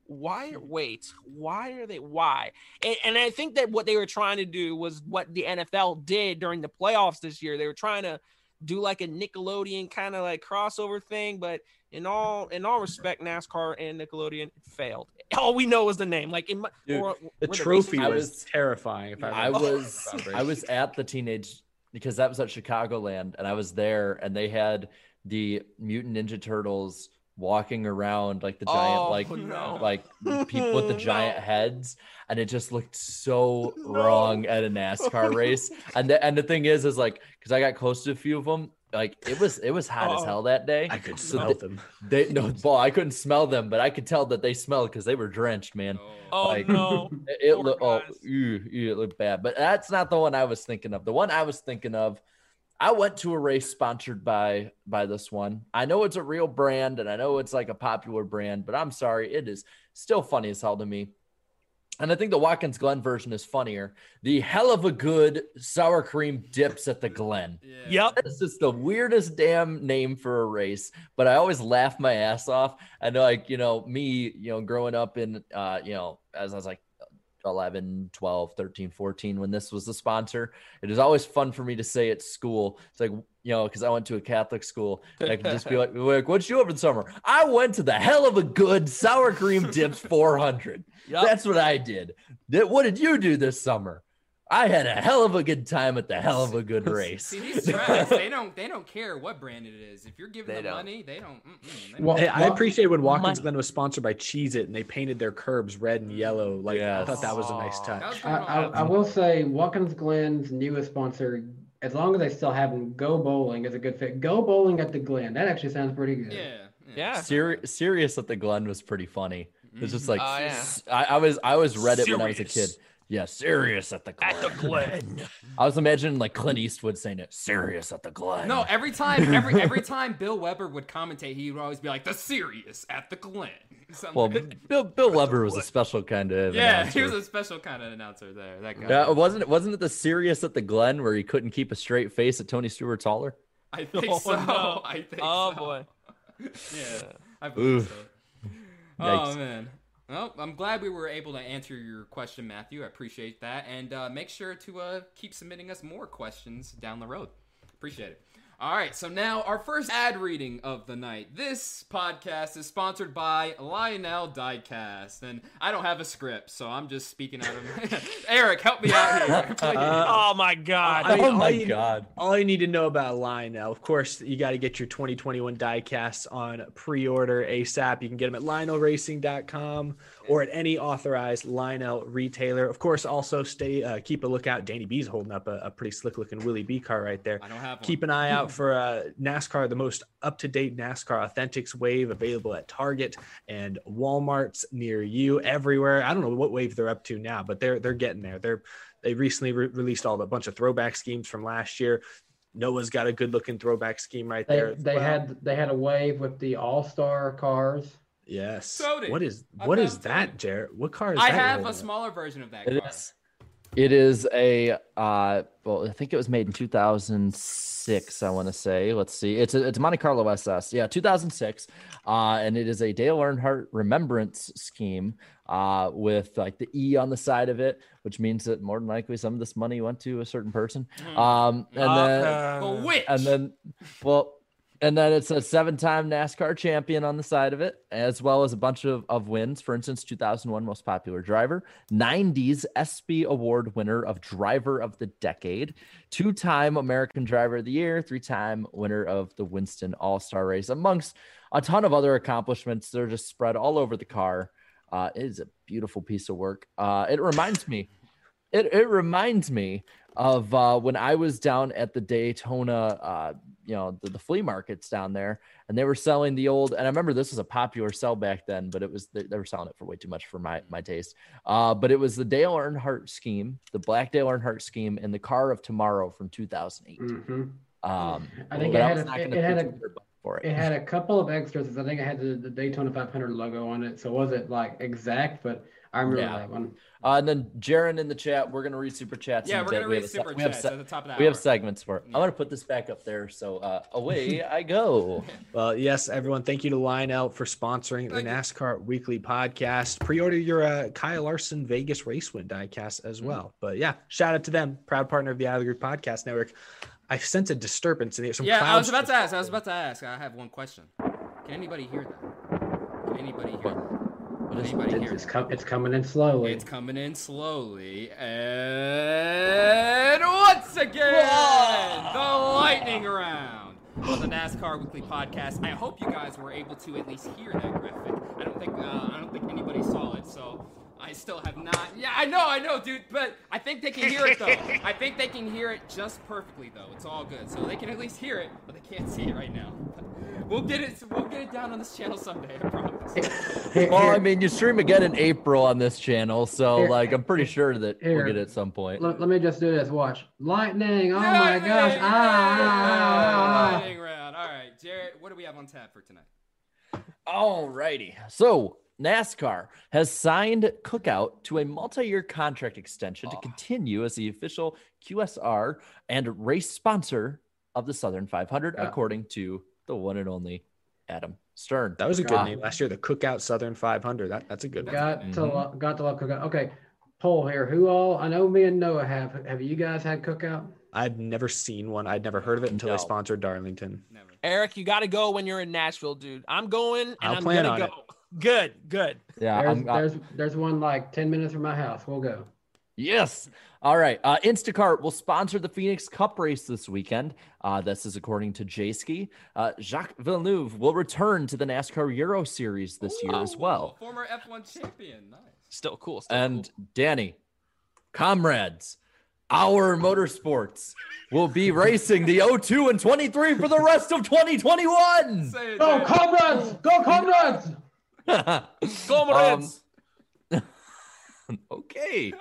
Why? Hmm. Wait, why are they? Why? And, and I think that what they were trying to do was what the NFL did during the playoffs this year. They were trying to do like a Nickelodeon kind of like crossover thing, but in all in all respect, NASCAR and Nickelodeon failed. All we know is the name. Like in my, Dude, or- The were trophy I was, was- terrifying. If I, I was I was at the teenage because that was at Chicagoland and I was there and they had the mutant ninja turtles walking around like the giant Oh, like no. like people with the giant No. heads and it just looked so No. wrong at a NASCAR race and the, and the thing is is like cuz I got close to a few of them like it was it was hot as Oh. hell that day I could So smell they- them. they no well I couldn't smell them but I could tell that they smelled cuz they were drenched man Oh, oh Like- no! it, it looked oh, ew, ew, it looked bad, but that's not the one I was thinking of. The one I was thinking of, I went to a race sponsored by by this one. I know it's a real brand and I know it's like a popular brand, but I'm sorry, it is still funny as hell to me. And I think the Watkins Glen version is funnier. The Heluva Good sour cream dips at the Glen. Yep. This is the weirdest damn name for a race, but I always laugh my ass off. I know, like, you know, me, you know, growing up in, uh, you know, as I was like 11, 12, 13, 14, when this was the sponsor, it is always fun for me to say at school. It's like, you know, because I went to a Catholic school. I can just be like, like, what'd you over the summer? I went to the Heluva Good sour cream dips 400. Yep. That's what I did. What did you do this summer? I had a hell of a good time at the hell of a good race. See these tracks, they don't they don't care what brand it is. If you're giving They them don't. money, they don't. They Well, Hey, I appreciate when Watkins My- Glen was sponsored by Cheez It and they painted their curbs red and yellow. Mm, like I thought that was a nice touch. I, I. I will say Watkins Glen's newest sponsor, as long as they still have them, Go Bowling is a good fit. Go Bowling at the Glen. That actually sounds pretty good. yeah, Yeah. Seri- Sirius at the Glen was pretty funny. It's just mm-hmm. like Oh, yeah. s- I, I was I always read it when I was a kid. Serious. Yeah, Sirius at the Glen. At the Glen. I was imagining like Clint Eastwood saying it. Sirius at the Glen. No, every time, every every time Bill Weber would commentate, he would always be like, "The Sirius at the Glen." Something Well, like- Bill Bill Weber was a special kind of yeah, he was a special kind of announcer there. That guy. Yeah, wasn't it wasn't it the Sirius at the Glen where he couldn't keep a straight face at Tony Stewart's holler? I think Oh, so. no. I think Oh so. boy. Yeah, I believe Oof. so. Oh man. Well, I'm glad we were able to answer your question, Matthew. I appreciate that, and uh, make sure to uh, keep submitting us more questions down the road. Appreciate it. All right, so now our first ad reading of the night. This podcast is sponsored by Lionel Diecast, and I don't have a script, so I'm just speaking out of. Eric, help me out here. Uh, please. Uh, oh my God. I mean, oh all my you- god. All you need to know about Lionel, of course, you got to get your 2021 diecasts on pre-order ASAP. You can get them at lionelracing.com or at any authorized Lionel retailer. Of course, also stay uh, keep a lookout. Danny B's holding up a, a pretty slick looking Willie B car right there. I don't have one. Keep an eye out for uh, NASCAR, the most up-to-date NASCAR Authentics wave available at Target and Walmart's near you everywhere. I don't know what wave they're up to now, but they're they're getting there. They're they recently re- released all the bunch of throwback schemes from last year. Noah's got a good-looking throwback scheme right They, there. they well. had they had a wave with the All Star cars. Yes. Tony, What is I've what got is that, Jarrett? What car is I that? you're have a smaller version of that It car. is. It is a uh well, I think it was made in 2006, I want to say. Let's see. It's a it's a Monte Carlo SS. Yeah, 2006. Uh and it is a Dale Earnhardt remembrance scheme uh with like the E on the side of it, which means that more than likely some of this money went to a certain person. Um and then But which? and then well and then it's a seven-time NASCAR champion on the side of it, as well as a bunch of, of wins. For instance, 2001 most popular driver, 90s ESPY award winner of driver of the decade, two-time American driver of the year, three-time winner of the Winston All-Star race, amongst a ton of other accomplishments. They're just spread all over the car. Uh, it is a beautiful piece of work. Uh, it reminds me, it, it reminds me of uh, when I was down at the Daytona, uh, you know, the, the flea markets down there, and they were selling the old. And I remember this was a popular sell back then, but it was they, they were selling it for way too much for my my taste. Uh, but it was the Dale Earnhardt scheme, the Black Dale Earnhardt scheme, and the Car of Tomorrow from 2008. hmm Um, I think it had was a- not it- it had a- for it. It had a couple of extras. I think it had the, the Daytona 500 logo on it. So it wasn't like exact, but I remember Yeah. that one. Uh, and then Jaron in the chat, we're gonna read super chats. Yeah, we're gonna We read have a se- super we have chats se- at the top of the We have segments for it. I'm gonna put this back up there, so uh, away I go. Well, yes, everyone. Thank you to Lionel for sponsoring the Thank you. NASCAR Weekly Podcast. Pre-order your uh, Kyle Larson Vegas Race Win diecast as well. But yeah, shout out to them, proud partner of the Alley Group Podcast Network. I sense a disturbance in here. Some Yeah, I was about to ask. I was about to ask. I have one question. Can anybody hear that? Can anybody hear that? Can anybody It's, hear it's, com- it's coming in slowly. It's coming in slowly. And once again, the lightning round of the NASCAR Weekly Podcast. I hope you guys were able to at least hear that graphic. I don't think uh, I don't think anybody saw it, so I still have not. Yeah, I know, I know, dude, but I think they can hear it though. I think they can hear it just perfectly though. It's all good, so they can at least hear it, but they can't see it right now. We'll get it. We'll get it down on this channel someday. I promise. Well, I mean, you stream again in April on this channel, so Here- like I'm pretty sure that here. we'll get it at some point. let, let me just do this. Watch. Lightning. Oh my gosh. Lightning Ah. Lightning round. All right, Jared, What do we have on tap for tonight? All righty. So NASCAR has signed Cookout to a multi-year contract extension to continue as the official QSR and race sponsor of the Southern 500, Yeah. according to the one and only Adam Stern. That was a good Uh, name last year. The Cookout Southern 500. That, that's a good one. Got to Mhm. lo- got to love cookout. Okay, poll here. Who all? I know me and Noah have. Have you guys had cookout? I'd never seen one. I'd never heard of it until No. they sponsored Darlington. Never. Eric, you got to go when you're in Nashville, dude. I'm going and I'll I'm plan gonna on go. Good, good. Yeah, There's I'm, uh, there's there's one like ten minutes from my house. We'll go. Yes. All right. Uh, Instacart will sponsor the Phoenix Cup race this weekend. Uh, this is according to Jayski. Uh, Jacques Villeneuve will return to the NASCAR Euro Series this year as well. Former F1 champion. Nice. Still cool. Still And cool. Danny, comrades, our motorsports will be racing the 02 and 23 for the rest of 2021. Say it, Go comrades! Go comrades! Go, Um, okay.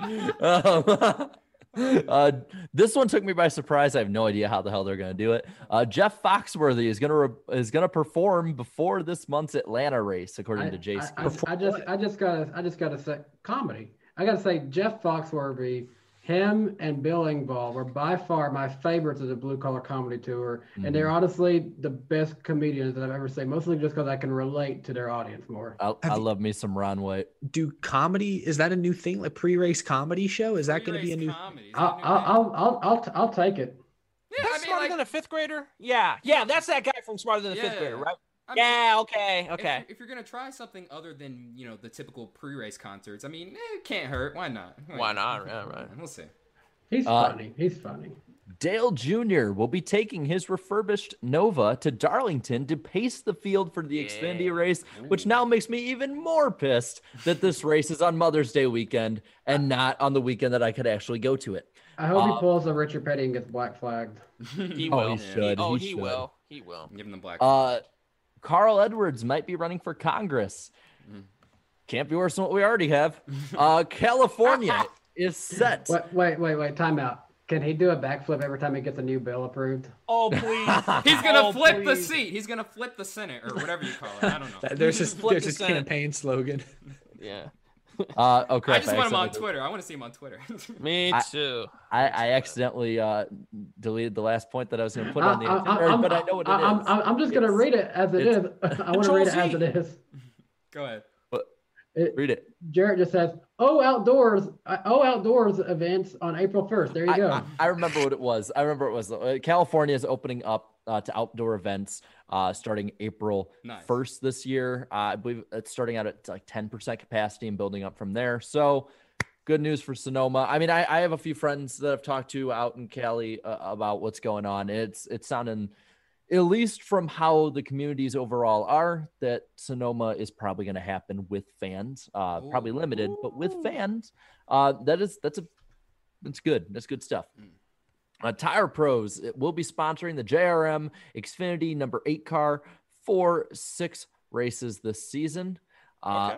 Um, uh, this one took me by surprise. I have no idea how the hell they're going to do it. Uh, Jeff Foxworthy is going to re- is going to perform before this month's Atlanta race, according I, to Jason. I, I, I just I just gotta I just gotta say comedy. I gotta say Jeff Foxworthy, him and Bill Engvall were by far my favorites of the blue collar comedy tour, and they're mm-hmm. honestly the best comedians that I've ever seen. Mostly just because I can relate to their audience more. I, I love me some Ron White. Do comedy, is that a new thing? Like pre race comedy show? Is that going to be a new comedy. I'll new I'll? I'll I'll, I'll, t- I'll take it. Yeah, That's I mean, smarter like, than a fifth grader. Yeah, yeah, that's that guy from Smarter Than a Fifth Grader, right? I mean, yeah. Okay. Okay. you- If, you're gonna try something other than you know the typical pre-race concerts, I mean, eh, it can't hurt. Why not? Why not? Yeah, right. We'll see. He's Uh, funny. He's funny. Dale Jr. will be taking his refurbished Nova to Darlington to pace the field for the Xfinity race, which now makes me even more pissed that this race is on Mother's Day weekend and not on the weekend that I could actually go to it. I hope uh, he pulls a Richard Petty and gets black flagged. He Oh, he should. oh, He he, should. will. He will. Give him the black. Uh, Carl Edwards might be running for Congress. Can't be worse than what we already have. Uh, California is set. Wait wait wait wait. Time out. Can he do a backflip every time he gets a new bill approved? Oh please. He's gonna Oh, flip the seat. He's gonna flip the Senate or whatever you call it. I don't know. There's his, Flip there's the his Senate. campaign slogan. Yeah. Uh, oh crap! I just want him on Twitter. I want to see him on Twitter. Me too. I, I accidentally uh, deleted the last point that I was going to put I- on the I- itinerary, I'm- but I know what it I- I'm, is. I'm, I'm just gonna read it as it is. I want to read it as it is. Go ahead. It, Read it. Jarrett just says, "Oh, outdoors! uh, Oh, outdoors events on April 1st. There you I, go. I, I remember what it was. I remember it was uh, California is opening up uh, to outdoor events uh, starting April Nice. 1st this year. Uh, I believe it's starting out at like 10% capacity and building up from there. So good news for Sonoma. I mean, I, I have a few friends that I've talked to out in Cali uh, about what's going on. It's it's sounding, at least from how the communities overall are, that Sonoma is probably going to happen with fans. Uh, probably limited, but with fans, uh, that is that's a that's good. That's good stuff. Uh, Tire Pros it will be sponsoring the JRM Xfinity number eight car for six races this season. Uh,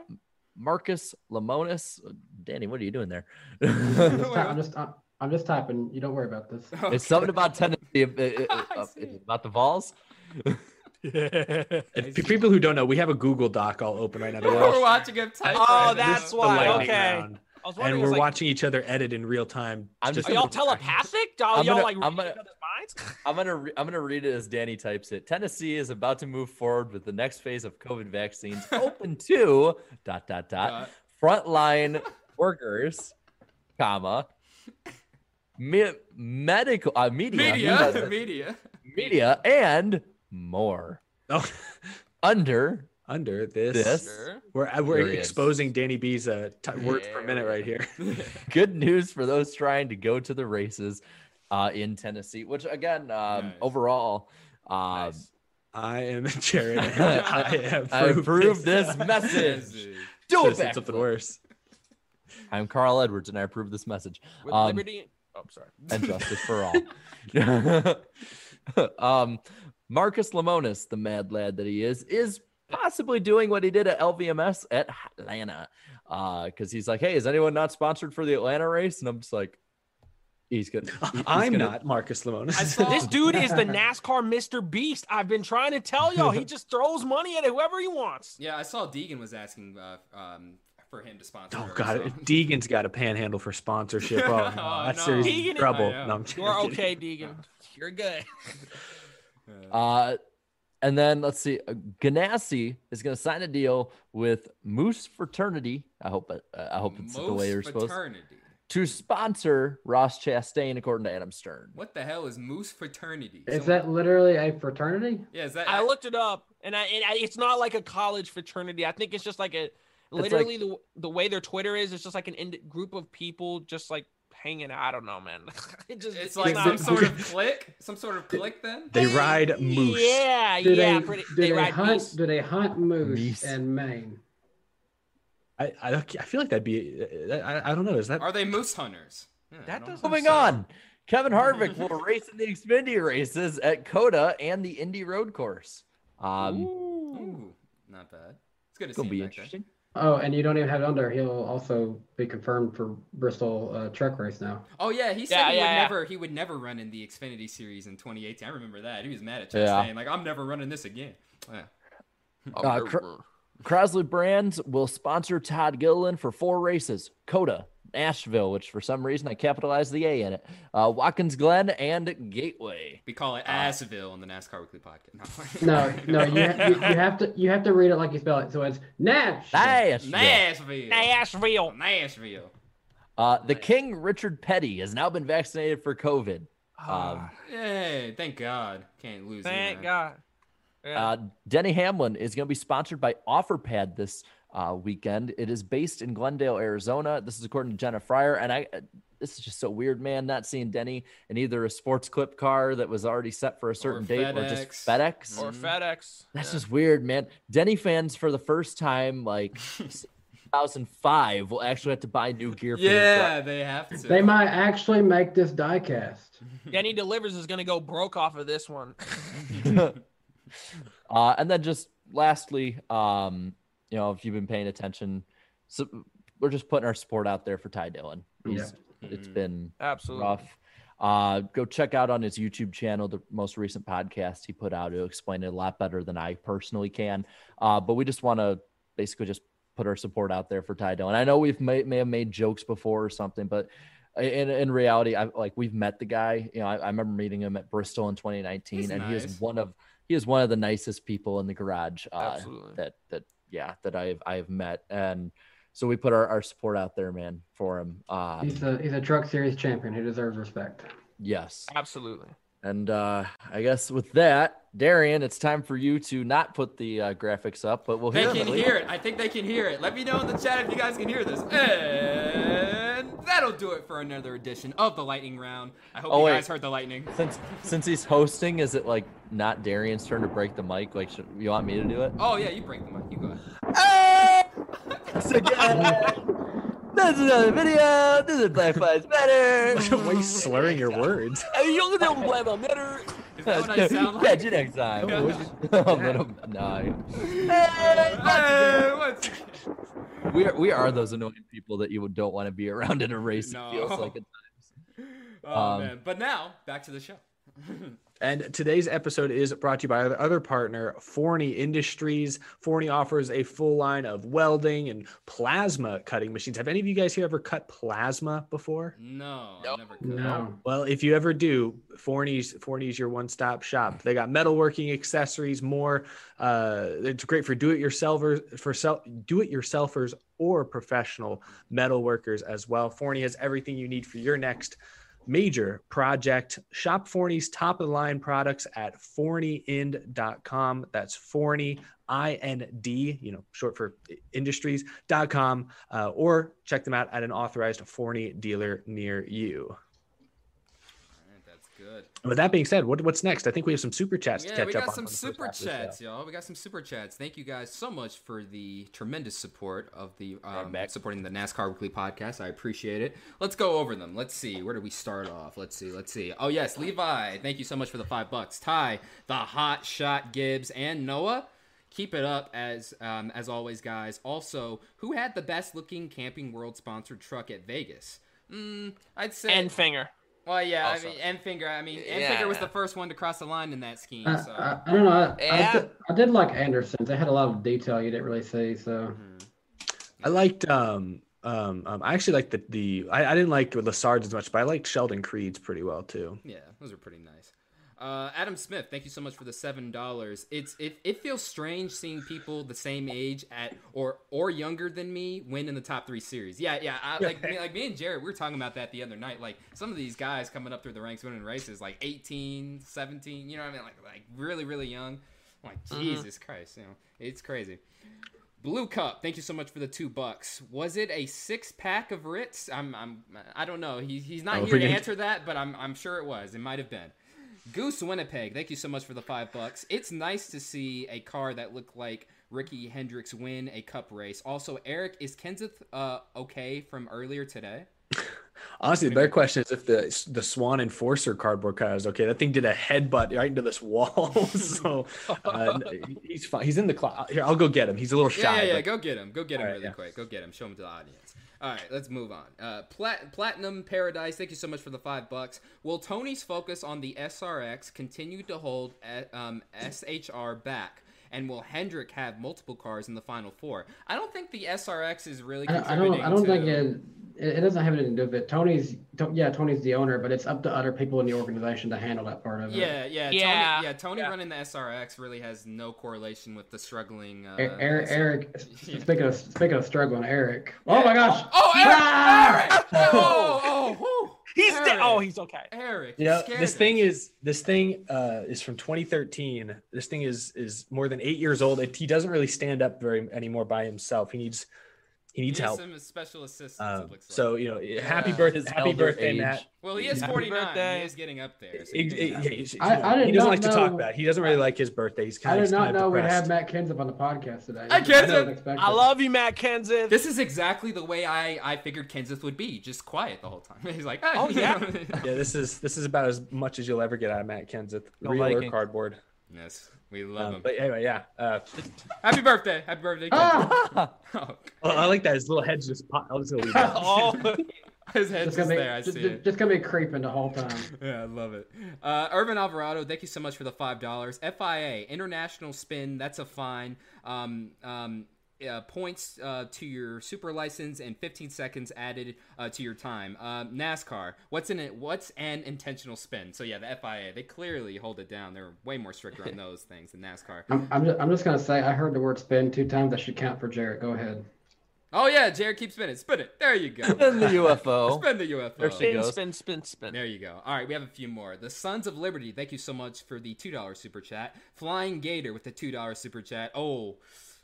Marcus Lemonis, Danny, what are you doing there? I'm just, I'm just I'm, I'm just typing. You don't worry about this. it's something about Tennessee. uh, uh, uh, about the Vols. If for people who don't know, we have a Google Doc all open right now. We're We're watching watching him type. Oh, that's why. Okay. round, I was and wondering. we're like, watching each other edit in real time. I'm just Are y'all telepathic? Are I'm y'all gonna- like I'm gonna- each other's minds? I'm gonna re- I'm gonna read it as Danny types it. Tennessee is about to move forward with the next phase of COVID vaccines, open to dot dot dot Dot. frontline workers, comma me- medical uh, media Media, media. media and more Oh, under under this, this we're uh, we're There is. exposing Danny B's uh, t- words per minute right here. good news for those trying to go to the races uh, in Tennessee. Which again, um, Nice. overall. Um, Nice. I am Jared. and I have I approve this message. Do it something worse. I'm Carl Edwards, and I approve this message. With Um, liberty. Oh, sorry. and justice for all. um, Marcus Lemonis, the mad lad that he is, is possibly doing what he did at LVMS at Atlanta. Because he's like, hey, is anyone not sponsored for the Atlanta race? And I'm just like, He's good. He's I'm gonna- not Marcus Lemonis. Saw- This dude is the NASCAR Mr. Beast. I've been trying to tell y'all. He just throws money at whoever he wants. Yeah, I saw Deegan was asking uh, um, for him to sponsor. Oh her, God, so- Deegan's got a panhandle for sponsorship. Oh, no, Oh, that's no. serious Deegan- trouble. I. No, I'm You're kidding. okay, Deegan. You're good. Uh, and then let's see, uh, Ganassi is going to sign a deal with Moose Fraternity. I hope it, uh, I hope it's the way Moose you're supposed fraternity. to sponsor Ross Chastain, according to Adam Stern. What the hell is Moose fraternity? Is So- that literally a fraternity? Yeah, is that? I looked it up, and, I, and I, it's not like a college fraternity. I think it's just like a like- literally the the way their Twitter is. It's just like an ind- group of people just like hanging out. I don't know, man. it just It's like not- some sort of click, some sort of click. Then They ride moose. Yeah, Do yeah. they, pretty, do they, they, ride hunt? moose. Do they hunt moose Meese. in Maine? I, I, I feel like that'd be. I, I don't know. Is that? are they moose hunters? Yeah, That doesn't know. Moving on, Kevin Harvick will race in the Xfinity races at COTA and the Indy Road Course. Um, Ooh, not bad. It's good to it's see gonna be him back there. Interesting. Oh, and you don't even have it under. He'll also be confirmed for Bristol uh, truck race now. Oh yeah, he said Yeah, he yeah, would yeah. never he would never run in the Xfinity series in 2018. I remember that. He was mad at Yeah. Chastain, like I'm never running this again. Yeah. Uh, Cr- Crosley Brands will sponsor Todd Gilliland for four races: COTA, Nashville, which for some reason I capitalized the A in it, uh, Watkins Glen, and Gateway. We call it Assville in the NASCAR Weekly podcast. No, no, you, ha- you, you have to you have to read it like you spell it. So it's Nash. Nashville. Nashville. Nashville. Nashville. Uh, the King Richard Petty has now been vaccinated for COVID. Ah, Um, Yay! Thank God. Can't lose. Thank either. God. Yeah. Uh, Denny Hamlin is going to be sponsored by OfferPad this uh, weekend. It is based in Glendale, Arizona. This is according to Jenna Fryer, and I. uh, This is just so weird, man. Not seeing Denny in either a Sport Clips car that was already set for a certain date or just FedEx. FedEx. or FedEx. That's Yeah. just weird, man. Denny fans for the first time, like 2005, will actually have to buy new gear. For their Yeah, they have to. They might actually make this diecast. Denny Delivers is gonna go broke off of this one. uh, and then just lastly, um, you know, if you've been paying attention, so we're just putting our support out there for Ty Dillon. He's, It's been Absolutely. rough. Uh, go check out on his YouTube channel the most recent podcast he put out. He'll explain it a lot better than I personally can. Uh, but we just want to basically just put our support out there for Ty Dillon. I know we've may, may have made jokes before or something, but in, in reality, I like we've met the guy. You know, I, I remember meeting him at Bristol in 2019, He's and he is one of he is one of the nicest people in the garage. Uh, Absolutely. That that yeah that I've I've met, and so we put our, our support out there, man, for him. Uh, He's a he's a truck series champion. He deserves respect. yes. Absolutely. And uh, I guess with that, Darian, it's time for you to not put the uh, graphics up, but we'll They hear They can them. hear it. I think they can hear it. Let me know in the chat if you guys can hear this. And that'll do it for another edition of the lightning round. I hope Oh, you wait. guys heard the lightning. Since since he's hosting, is it like not Darian's turn to break the mic? Like, should, you want me to do it? Oh yeah, you break the mic. You go ahead. Once again, This is another video. This is Black Lives Matter. Why are you slurring your words? Hey, you don't Black Lives Matter. Is that what I sound like? Catch you next time. Yeah. a little, no. Hey, what's- We are, we are those annoying people that you don't want to be around in a race. No. It feels like at times. Oh Um, man. But now back to the show. And today's episode is brought to you by our other partner, Forney Industries. Forney offers a full line of welding and plasma cutting machines. Have any of you guys here ever cut plasma before? No, I never could. No. Well, if you ever do, Forney's Forney's your one-stop shop. They got metalworking accessories, more. Uh, it's great for do-it-yourselfers, for self do-it-yourselfers or professional metal workers as well. Forney has everything you need for your next major project. Shop Forney's top-of-the-line products at forneyind.com. That's Forney, I-N-D, you know, short for industries.com, uh, or check them out at an authorized Forney dealer near you. Alright, That's good. With that being said, what, what's next? I think we have some super chats to Yeah, catch we up got on. some on the first super half of the show. chats, y'all. We got some super chats. Thank you guys so much for the tremendous support of the um, back. supporting the NASCAR Weekly podcast. I appreciate it. Let's go over them. Let's see. Where do we start off? Let's see. Let's see. Oh yes, Levi. Thank you so much for the five bucks. Ty, the hot shot Gibbs, and Noah. Keep it up as um, as always, guys. Also, who had the best looking Camping World sponsored truck at Vegas? Mm, I'd say Enfinger. Well, yeah, Also. I mean, Enfinger. I mean, and Yeah. finger was the first one to cross the line in that scheme. I, So I, I don't know. I, Yeah. I, did, I did like Anderson. They had a lot of detail you didn't really see. So I liked um um, um I actually liked the the I, I didn't like the Lessard's as much, but I liked Sheldon Creed's pretty well too. yeah, those are pretty nice. Uh, Adam Smith, thank you so much for the seven dollars. It's it, it feels strange seeing people the same age at or or younger than me win in the top three series. Yeah, yeah. I, like me, like me and Jared, we were talking about that the other night. Like some of these guys coming up through the ranks winning races, like 18, 17, You know what I mean? Like like really really young. I'm like Jesus Christ, you know, it's crazy. Blue Cup, thank you so much for the two bucks. Was it a six pack of Ritz? I'm, I'm, I don't know. He, he's not Oh, here to answer that, but I'm, I'm sure it was. It might have been. Goose Winnipeg, thank you so much for the five bucks. It's nice to see a car that looked like Ricky Hendrick's win a cup race. Also, Eric, is Kenseth uh, okay from earlier today? Honestly, the better question is if the the Swan Enforcer cardboard cutout is okay. That thing did a headbutt right into this wall, so uh, he's fine. He's in the closet. Here, I'll go get him. He's a little shy. yeah, yeah. but- Go get him. Go get him All right, really yeah. quick. Go get him. Show him to the audience. All right, let's move on. Uh, Plat- Platinum Paradise, thank you so much for the five bucks. Will Tony's focus on the SRX continue to hold uh, um, SHR back? And will Hendrick have multiple cars in the final four? I don't think the SRX is really I, I contributing don't. I don't to... think it, it. It doesn't have anything to do with it. Tony's. To, yeah, Tony's the owner, but it's up to other people in the organization to handle that part of it. Yeah, yeah, Yeah. Tony, yeah. Tony Yeah. running the SRX really has no correlation with the struggling. Uh, Eric, SR Eric. Speaking of speaking of struggling, Eric. Oh my gosh. Oh, Eric! Ah! Eric! Oh, oh, whew. He's dead. Eric. Oh, he's okay. Eric. You know, scared this us. thing is this thing uh, is from 2013. This thing is is more than eight years old. It, he doesn't really stand up very anymore by himself. He needs he He needs needs help. some special assistance. Um, it looks like. so you know, happy Yeah. birthday, happy birthday, age. Matt. well, he is Happy 49. birthday. He is getting up there. So He, he he- can- he- he- I- I he doesn't not like to talk about. It. He doesn't really like his birthday. He's kind I of. did not know we'd have Matt Kenseth on the podcast today. Hi, I Kenseth. didn't I love you, Matt Kenseth. This is exactly the way I, I figured Kenseth would be, just quiet the whole time. He's like, Oh, yeah. Yeah, this is this is about as much as you'll ever get out of Matt Kenseth, No real or cardboard. yes, we love Um, him. but anyway, yeah. Uh, Happy birthday! Happy birthday! Ah! Kenseth. Oh, I like that. His little head's just. Pop. I'll just leave that. oh, his head's Just just gonna be, there. I just, see it. just gonna be creeping the whole time. Yeah, I love it. Uh, Irvin Alvarado, thank you so much for the five dollars. FIA international spin, that's a fine. Um, um, uh, points uh, to your super license and 15 seconds added uh, to your time. Uh, NASCAR, what's in it? What's an intentional spin? So yeah, the FIA, they clearly hold it down. They're way more stricter on those things than NASCAR. I'm, I'm, just, I'm just gonna say I heard the word spin two times. That should count for Jared. Go ahead. Oh yeah, Jared, keep spinning, spin it. There you go. Spin the UFO. Spin the UFO. There she spin, goes. spin, spin, spin. There you go. All right, we have a few more. The Sons of Liberty, thank you so much for the $2 super chat. Flying Gator with the $2 super chat. Oh,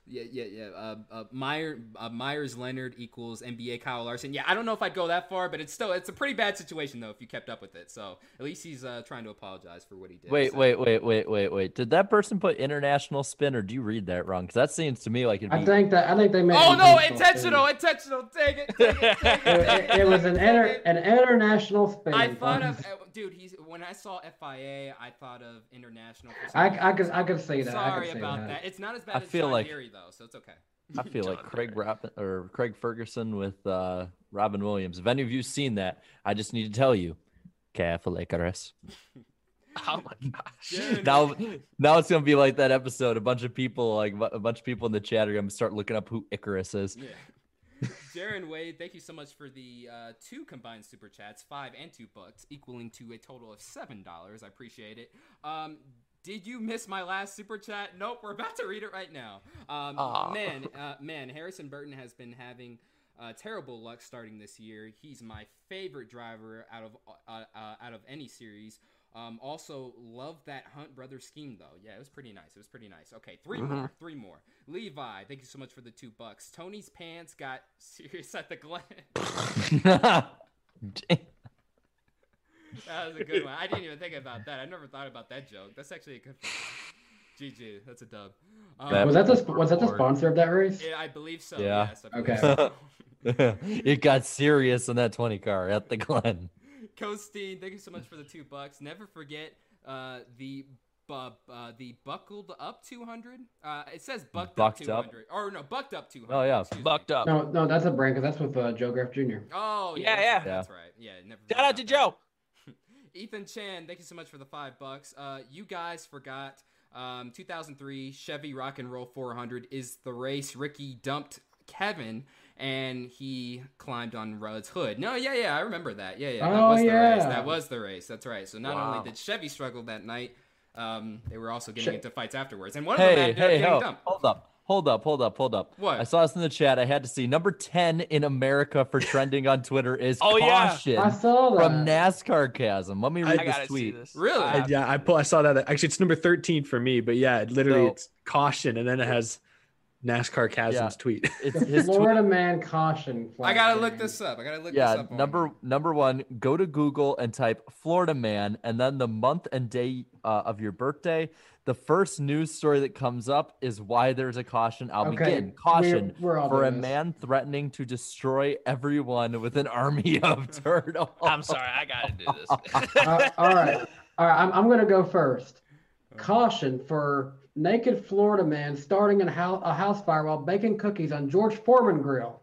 yeah, yeah, yeah. Uh, uh, Meyer, uh, Meyers Leonard equals NBA Kyle Larson. Yeah, I don't know if I'd go that far, but it's still it's a pretty bad situation though if you kept up with it. So at least he's uh, trying to apologize for what he did. Wait, So- wait, wait, wait, wait, wait. Did that person put international spin, or do you read that wrong? Because that seems to me like it'd be. I think that I think they made. Oh no, intentional intentional, spin. intentional. Take it, take it, take it. It, it, it was an inter, an international spin. I thought of, uh, dude. He's when I saw FIA, I thought of international. I. I could I could see that. I Sorry could see about that. that. It's not as bad I as feel John like- Deere, though, so it's okay. I feel like Craig Robin or Craig Ferguson with uh, Robin Williams. If any of you've seen that, I just need to tell you, careful, Icarus. Oh my gosh. Jared- Now, now it's gonna be like that episode. A bunch of people, like a bunch of people in the chat, are gonna start looking up who Icarus is. Yeah. Jaron Wade, thank you so much for the uh, two combined super chats, five and two bucks, equaling to a total of seven dollars. I appreciate it. Um, did you miss my last super chat? Nope, we're about to read it right now. Um, man, uh, man, Harrison Burton has been having uh, terrible luck starting this year. He's my favorite driver out of uh, uh, out of any series. Um, also, love that Hunt brother scheme though. Yeah, it was pretty nice. It was pretty nice. Okay, 3 more, three more. Levi, thank you so much for the two bucks. Tony's pants got serious at the Glen. that was a good one. I didn't even think about that. I never thought about that joke. That's actually a good. One. GG, that's a dub. Um, That- Was that the was that the sponsor of that race? yeah, I believe so. Yeah. Yes, believe Okay. so. it got serious in that 20 car at the Glen. Costeen, thank you so much for the two bucks. Never forget uh, the bu- uh, the buckled up 200. Uh, it says bucked Bucked up up? 200, or no, bucked up 200. Oh, yeah. excuse me. Bucked up. No, no, that's a brand because that's with uh, Joe Graf Jr. Oh Yeah, yeah, yeah. that's, that's right. Yeah, never. Shout out to forgot Joe. That. Ethan Chan, thank you so much for the five bucks. Uh, you guys forgot um, 2003 Chevy Rock and Roll 400 is the race Ricky dumped Kevin and he climbed on Rudd's hood. No, yeah, yeah, I remember that. Yeah, yeah, that Oh, was the race. That was the race. That's right. So not Wow. only did Chevy struggle that night, um, they were also getting Che- into fights afterwards. And one of them Hey, ended up hey, getting ho, dumped. hold up, hold up, hold up, hold up. What? I saw this in the chat. I had to see number 10 in America for trending on Twitter is Oh, yeah. caution I saw that. from NASCAR Chasm. Let me read I this gotta see tweet. this. Really? I I- yeah, I pull. I saw that. Actually, it's number thirteen for me. But yeah, literally, So- it's caution, and then it has NASCAR Chasm's Yeah. tweet. It's The his tweet. Florida man caution. I gotta look this up. I gotta look Yeah, this up. on- number number one, go to Google and type Florida man, and then the month and day uh, of your birthday. The first news story that comes up is why there's a caution. I'll Okay, begin. we're- Caution we're for a man threatening to destroy everyone with an army of turtles. I'm sorry, I gotta do this. Uh, all right, all right. I'm, I'm gonna go first. Caution for naked Florida man starting a house, a house fire while baking cookies on George Foreman grill.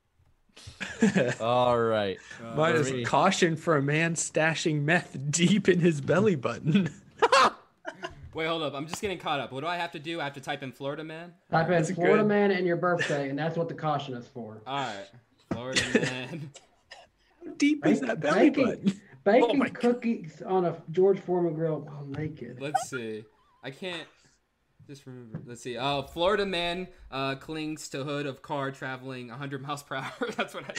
All right. Mine is caution for a man stashing meth deep in his belly button. Wait, hold up. I'm just getting caught up. What do I have to do? I have to type in Florida man. Type in That's Florida good. man and your birthday, and that's what the caution is for. All right, Florida man. How deep is that belly Baking, button? baking my God. cookies on a George Foreman grill while naked. Let's see. I can't just remember. Let's see. Oh, Florida man uh, clings to hood of car traveling 100 miles per hour. That's what I.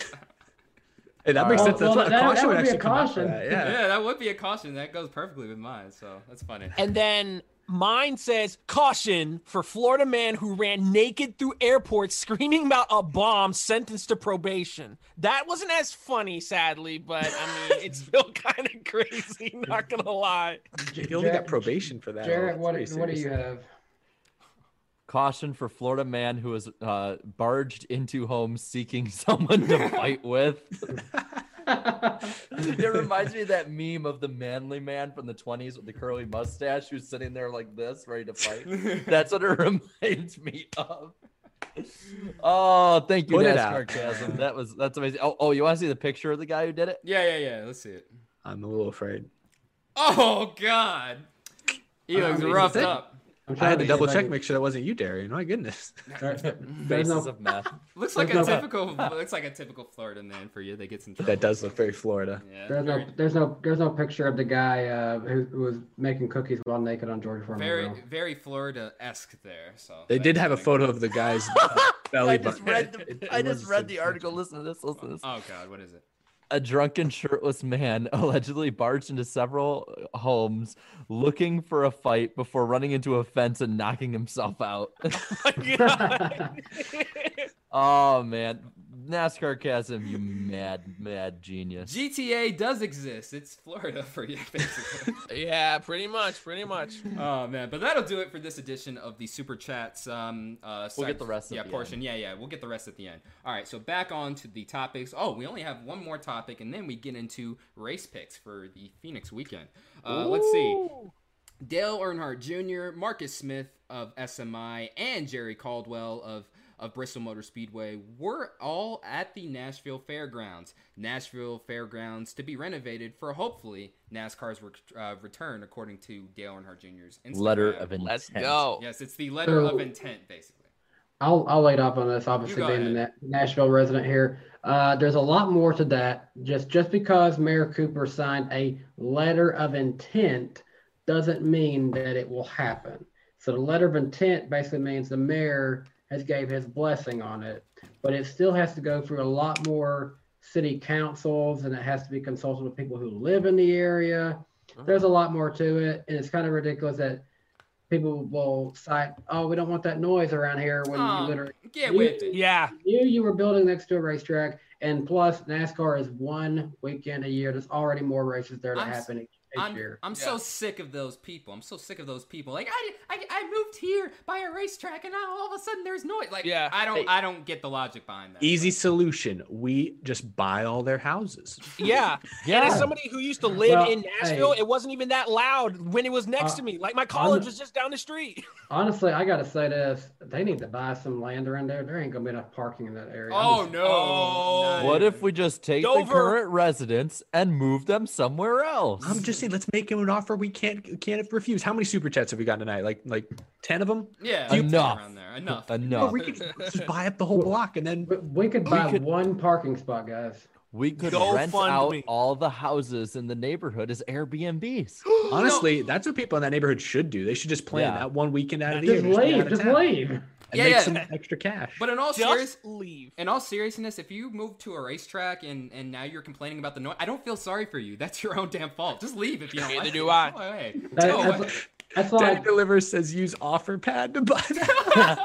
Hey, that makes Well, sense. That's well, what a that- caution that would would be a actually come out for caution. that, Yeah. Yeah. that would be a caution. That goes perfectly with mine. So that's funny. And then mine says caution for Florida man who ran naked through airport screaming about a bomb sentenced to probation. That wasn't as funny, sadly, but I mean, it's still kind of crazy, not gonna lie. He only got probation for that. Jarrett, Oh, what, what do you have? Caution for Florida man who was uh, barged into home seeking someone to fight with. it reminds me of that meme of the manly man from the 20s with the curly mustache who's sitting there like this, ready to fight. That's what it reminds me of. Oh, thank you, Put it NASCAR out. That was that's amazing. Oh, oh, you want to see the picture of the guy who did it? Yeah, yeah, yeah. Let's see it. I'm a little afraid. Oh God. He looks mean, roughed up. I'm I trying had to double check, make sure that wasn't you, Darian. My goodness. There's Faces no, of meth. Looks like a no- typical. looks like a typical Florida man for you. They get some. Trouble. That does look very Florida. Yeah. there's no, there's no, there's no picture of the guy uh, who, who was making cookies while naked on George Foreman very, grill. very Florida esque there. So They did have a photo of the guy's belly I just button. read the, I just read the article. Listen to this. Listen to this. Oh God, what is it? A drunken shirtless man allegedly barged into several uh, homes looking for a fight before running into a fence and knocking himself out. Oh, oh man, NASCAR Chasm, you mad mad genius. GTA does exist. It's Florida for you, basically. yeah, pretty much, pretty much. oh man, but that'll do it for this edition of the super chats. Um, uh, We'll get the rest at Yeah, the portion. Yeah, yeah, we'll get the rest at the end. All right, so back on to the topics. Oh, we only have one more topic, and then we get into race picks for the Phoenix weekend. Uh, let's see. Dale Earnhardt Jr., Marcus Smith of SMI, and Jerry Caldwell of of Bristol Motor Speedway were all at the Nashville Fairgrounds. Nashville Fairgrounds to be renovated for hopefully NASCAR's re- uh, return, according to Dale Earnhardt Jr.'s Instagram. Letter of intent. Let's go. Yes, it's the letter So- of intent, basically. I'll I'll wait off on this. Obviously, being the ahead. Na- Nashville resident here, uh, there's a lot more to that. Just just because Mayor Cooper signed a letter of intent doesn't mean that it will happen. So the letter of intent basically means the mayor has gave his blessing on it, but it still has to go through a lot more city councils and it has to be consulted with people who live in the area. There's a lot more to it, and it's kind of ridiculous that people will cite, "Oh, we don't want that noise around here." When Oh, you literally Get You- with it. Yeah, knew you were building next to a racetrack, and plus NASCAR is one weekend a year. There's already more races there to I'm happen each, each I'm, year. I'm so sick of those people. I'm so sick of those people. Like I, I, I moved here by a racetrack, and now all of a sudden there's noise. Like Yeah. I don't, Hey. I don't get the logic behind that. Easy solution. We just buy all their houses. yeah. Yeah. And as somebody who used to live Well, in Nashville, hey. it wasn't even that loud when it was next Uh, to me. Like my college I'm- was just down the street. Honestly, I got to say this: they need to buy some land around there. There ain't gonna be enough parking in that area. Oh just- no! Oh. What if we just take Dover. the current residents and move them somewhere else? I'm just saying, let's make him an offer we can't can't refuse. How many super chats have we got tonight? Like like ten of them? Yeah, Enough. enough. Around there. Enough. No, we could just buy up the whole block and then We- We could buy could- one parking spot, guys. We could Go rent out me. all the houses in the neighborhood as Airbnbs. honestly, that's what people in that neighborhood should do. They should just plan Yeah. that one weekend out of the year. Just to stay out leave. Just leave. And Yeah, make yeah. some extra cash. But in all serious, leave. in all seriousness, if you move to a racetrack and and now you're complaining about the noise, I don't feel sorry for you. That's your own damn fault. Just leave if you don't Neither like do. I. Go away. That- Go away. that's, that's Daddy like Delivers says use Offerpad to buy that.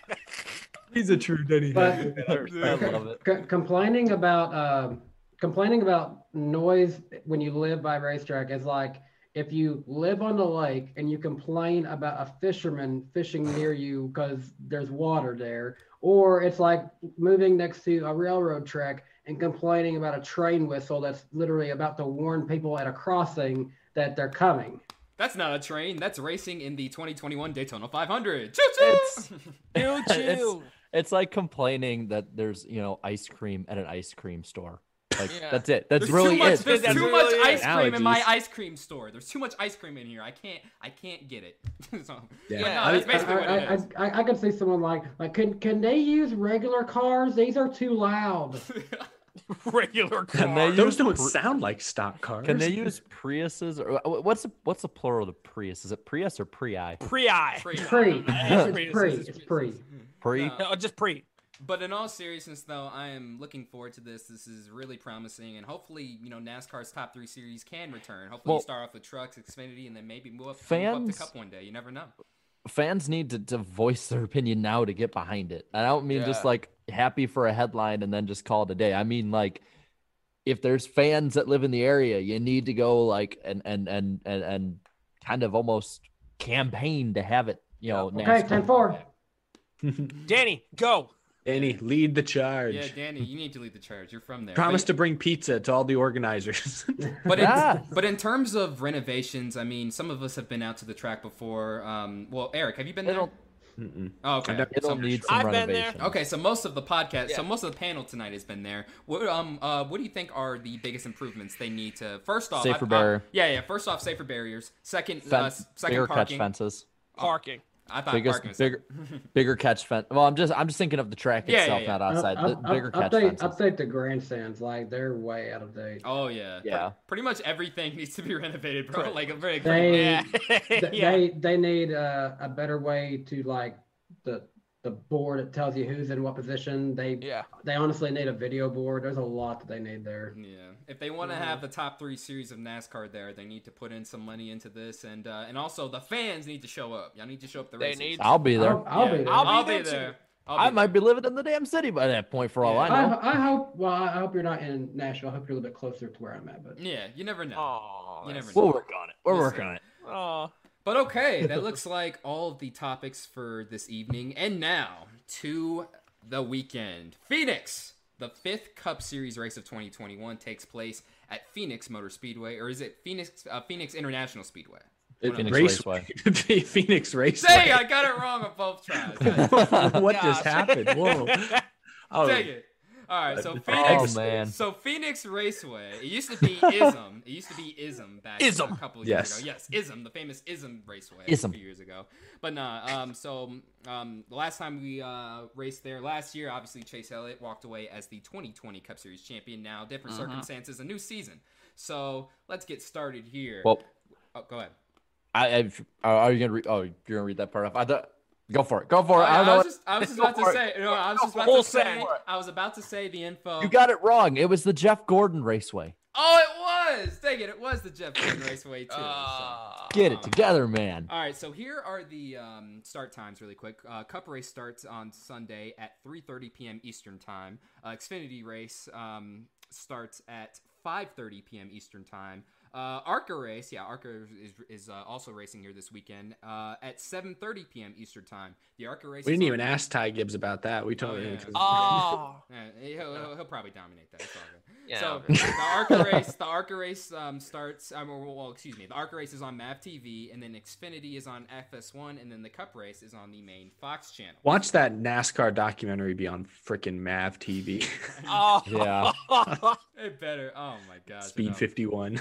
He's a true Denny. But- I love it. c- complaining about um, complaining about noise when you live by racetrack is like if you live on the lake and you complain about a fisherman fishing near you because there's water there, or it's like moving next to a railroad track and complaining about a train whistle that's literally about to warn people at a crossing that they're coming. That's not a train. That's racing in the 2021 Daytona 500. Choo choo. Choo It's, it's like complaining that there's, you know, ice cream at an ice cream store. Like Yeah. that's it. That's There's really too much. it. There's That's too really much it. ice cream in my ice cream store. There's too much ice cream in here. I can't. I can't get it. so, Yeah. Yeah, no, that's I, basically what I, is. I, I, I could see someone like like can can they use regular cars? These are too loud. Regular Can they car. Those don't pr- sound like stock cars. Can they use Priuses or uh, what's the what's the plural of the Prius? Is it Prius or Prii? Pre-I. Pre- Pre, It's it's pre, it's pre. Pre. No. No, just pre. But in all seriousness, though, I am looking forward to this. This is really promising, and hopefully, you know, NASCAR's top three series can return. Hopefully, Well- you start off with trucks, Xfinity, and then maybe move up, move up Fans- to Cup one day. You never know. Fans need to, to voice their opinion now to get behind it. I don't mean just like happy for a headline and then just call it a day. I mean like if there's fans that live in the area, you need to go like and and and and, and kind of almost campaign to have it. You know, Okay, NASCAR. 10 4. Danny, go. Danny, lead the charge. Yeah, Danny, you need to lead the charge. You're from there. Promise But- to bring pizza to all the organizers. But in, Yeah. but in terms of renovations, I mean, some of us have been out to the track before. Um, well, Eric, have you been there? It'll- Oh, okay. It'll So- need some I've been there. Okay, so most of the podcast, so most of the panel tonight has been there. What um uh what do you think are the biggest improvements they need to? First off, Safer I- I- barrier. yeah, yeah. First off, safer barriers. Second, uh, Fence, s- second bigger catch fences. Parking. I thought Biggest, parking bigger, bigger catch fence. Well, I'm just, I'm just thinking of the track Yeah, yeah, itself, yeah. not outside. Up- the up- bigger catch update, fences. update the grandstands. Like, they're way out of date. Oh yeah, Yeah. Pretty much everything needs to be renovated, bro. Like a very They, Yeah. th- yeah. they, they need uh, a better way to, like, the the board that tells you who's in what position. They Yeah. they honestly need a video board. There's a lot that they need there. Yeah, if they want to have the top three series of NASCAR there, they need to put in some money into this, and uh, and also the fans need to show up. Y'all need to show up the They races. need- I'll be there. I'll, I'll Yeah, be there. I'll I'll be be there, there. too. I'll be I there. might be living in the damn city by that point, for all Yeah. I know. I, I hope. Well, I hope you're not in Nashville. I hope you're a little bit closer to where I'm at. But Yeah, you never know. Oh, you never know. We'll work on it. We're We'll working see. on it. Oh. But okay, that looks like all of the topics for this evening. And now to the weekend. Phoenix, the fifth Cup Series race of 2021, takes place at Phoenix Motor Speedway, or is it Phoenix uh, Phoenix International Speedway? Phoenix Raceway. Raceway. Phoenix Raceway. Dang, I got it wrong on both tries. what just happened? Whoa. Oh, Dang it. All right, so Oh, Phoenix. man. So Phoenix Raceway. It used to be ISM. It used to be ISM back ISM. a couple of Yes. years ago. Yes, ISM, the famous ISM Raceway ISM. a few years ago. But nah. Um. So um. The last time we uh raced there last year, obviously Chase Elliott walked away as the 2020 Cup Series champion. Now different Uh-huh. circumstances, a new season. So let's get started here. Well, oh, go ahead. I, I are you gonna read? Oh, you're gonna read that part off. I thought. Go for it. Go for it. I I, know. was just, I was just about to it. say. No, I was just about to say. I was about to say the info. You got it wrong. It was the Jeff Gordon Raceway. Oh, it was. Dang it! It was the Jeff Gordon Raceway too. so. Uh, Get it together, man. All right, so here are the um, start times really quick. Uh, Cup race starts on Sunday at 3:30 p.m. Eastern time. Uh, Xfinity race um, starts at 5:30 p.m. Eastern time. Uh, ARCA race, yeah, ARCA is, is uh, also racing here this weekend uh, at 7:30 p.m. Eastern time. The ARCA race. We didn't even ask Ty Gibbs about that. We told Oh, him. yeah. 'cause- Oh, Yeah, he'll, he'll, he'll probably dominate that. It's all good. Yeah, so okay. the ARCA race, the ARCA race um, starts. Um, well, well, excuse me. The ARCA race is on Mav TV, and then Xfinity is on FS1, and then the Cup race is on the main Fox channel. Watch that NASCAR documentary be on freaking Mav TV. oh, Yeah. It better. Oh my god. Speed know. 51.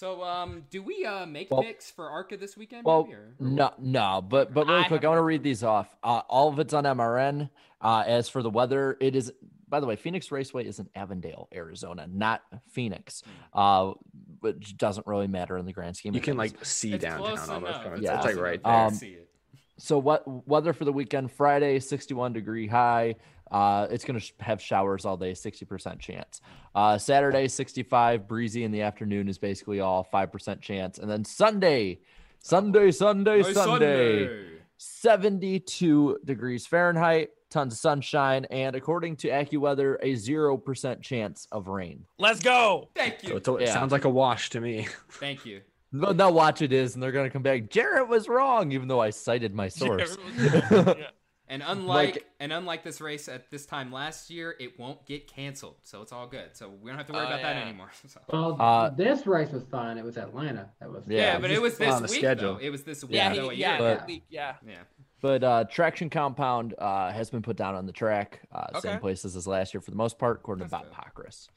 So, um, do we uh make Well- picks for ARCA this weekend? Well, maybe, or- no, no, but but really I quick, I want to read these off. Uh, all of it's on MRN. Uh, as for the weather, it is. By the way, Phoenix Raceway is in Avondale, Arizona, not Phoenix, uh, which doesn't really matter in the grand scheme. You of can things. like see It's downtown close almost. enough. It's Yeah. It's close like right there. Um, see it. So what weather for the weekend? Friday, 61 degree high. Uh, it's gonna sh- have showers all day, 60% chance. Uh, Saturday, 65 breezy in the afternoon is basically all 5% chance, and then Sunday, Sunday, Sunday, Nice Sunday, 72 degrees Fahrenheit, tons of sunshine, and according to AccuWeather, a zero percent chance of rain. let's go. Thank So you. it's, it Yeah. sounds like a wash to me. Thank you. They'll they'll watch it is, and they're gonna come back. Jarrett was wrong, even though I cited my source. And unlike Like- and unlike this race at this time last year, it won't get canceled, so it's all good. So we don't have to worry Oh, about that anymore. So- Well, Uh, this race was fine. It was Atlanta. That was yeah, Yeah, but it was this on the week schedule. though. It was this week Yeah, though. he, yeah. But- that yeah. yeah. But uh, traction compound uh, has been put down on the track, uh, Okay. same places as last year for the most part, according to Bob good. Pockrass.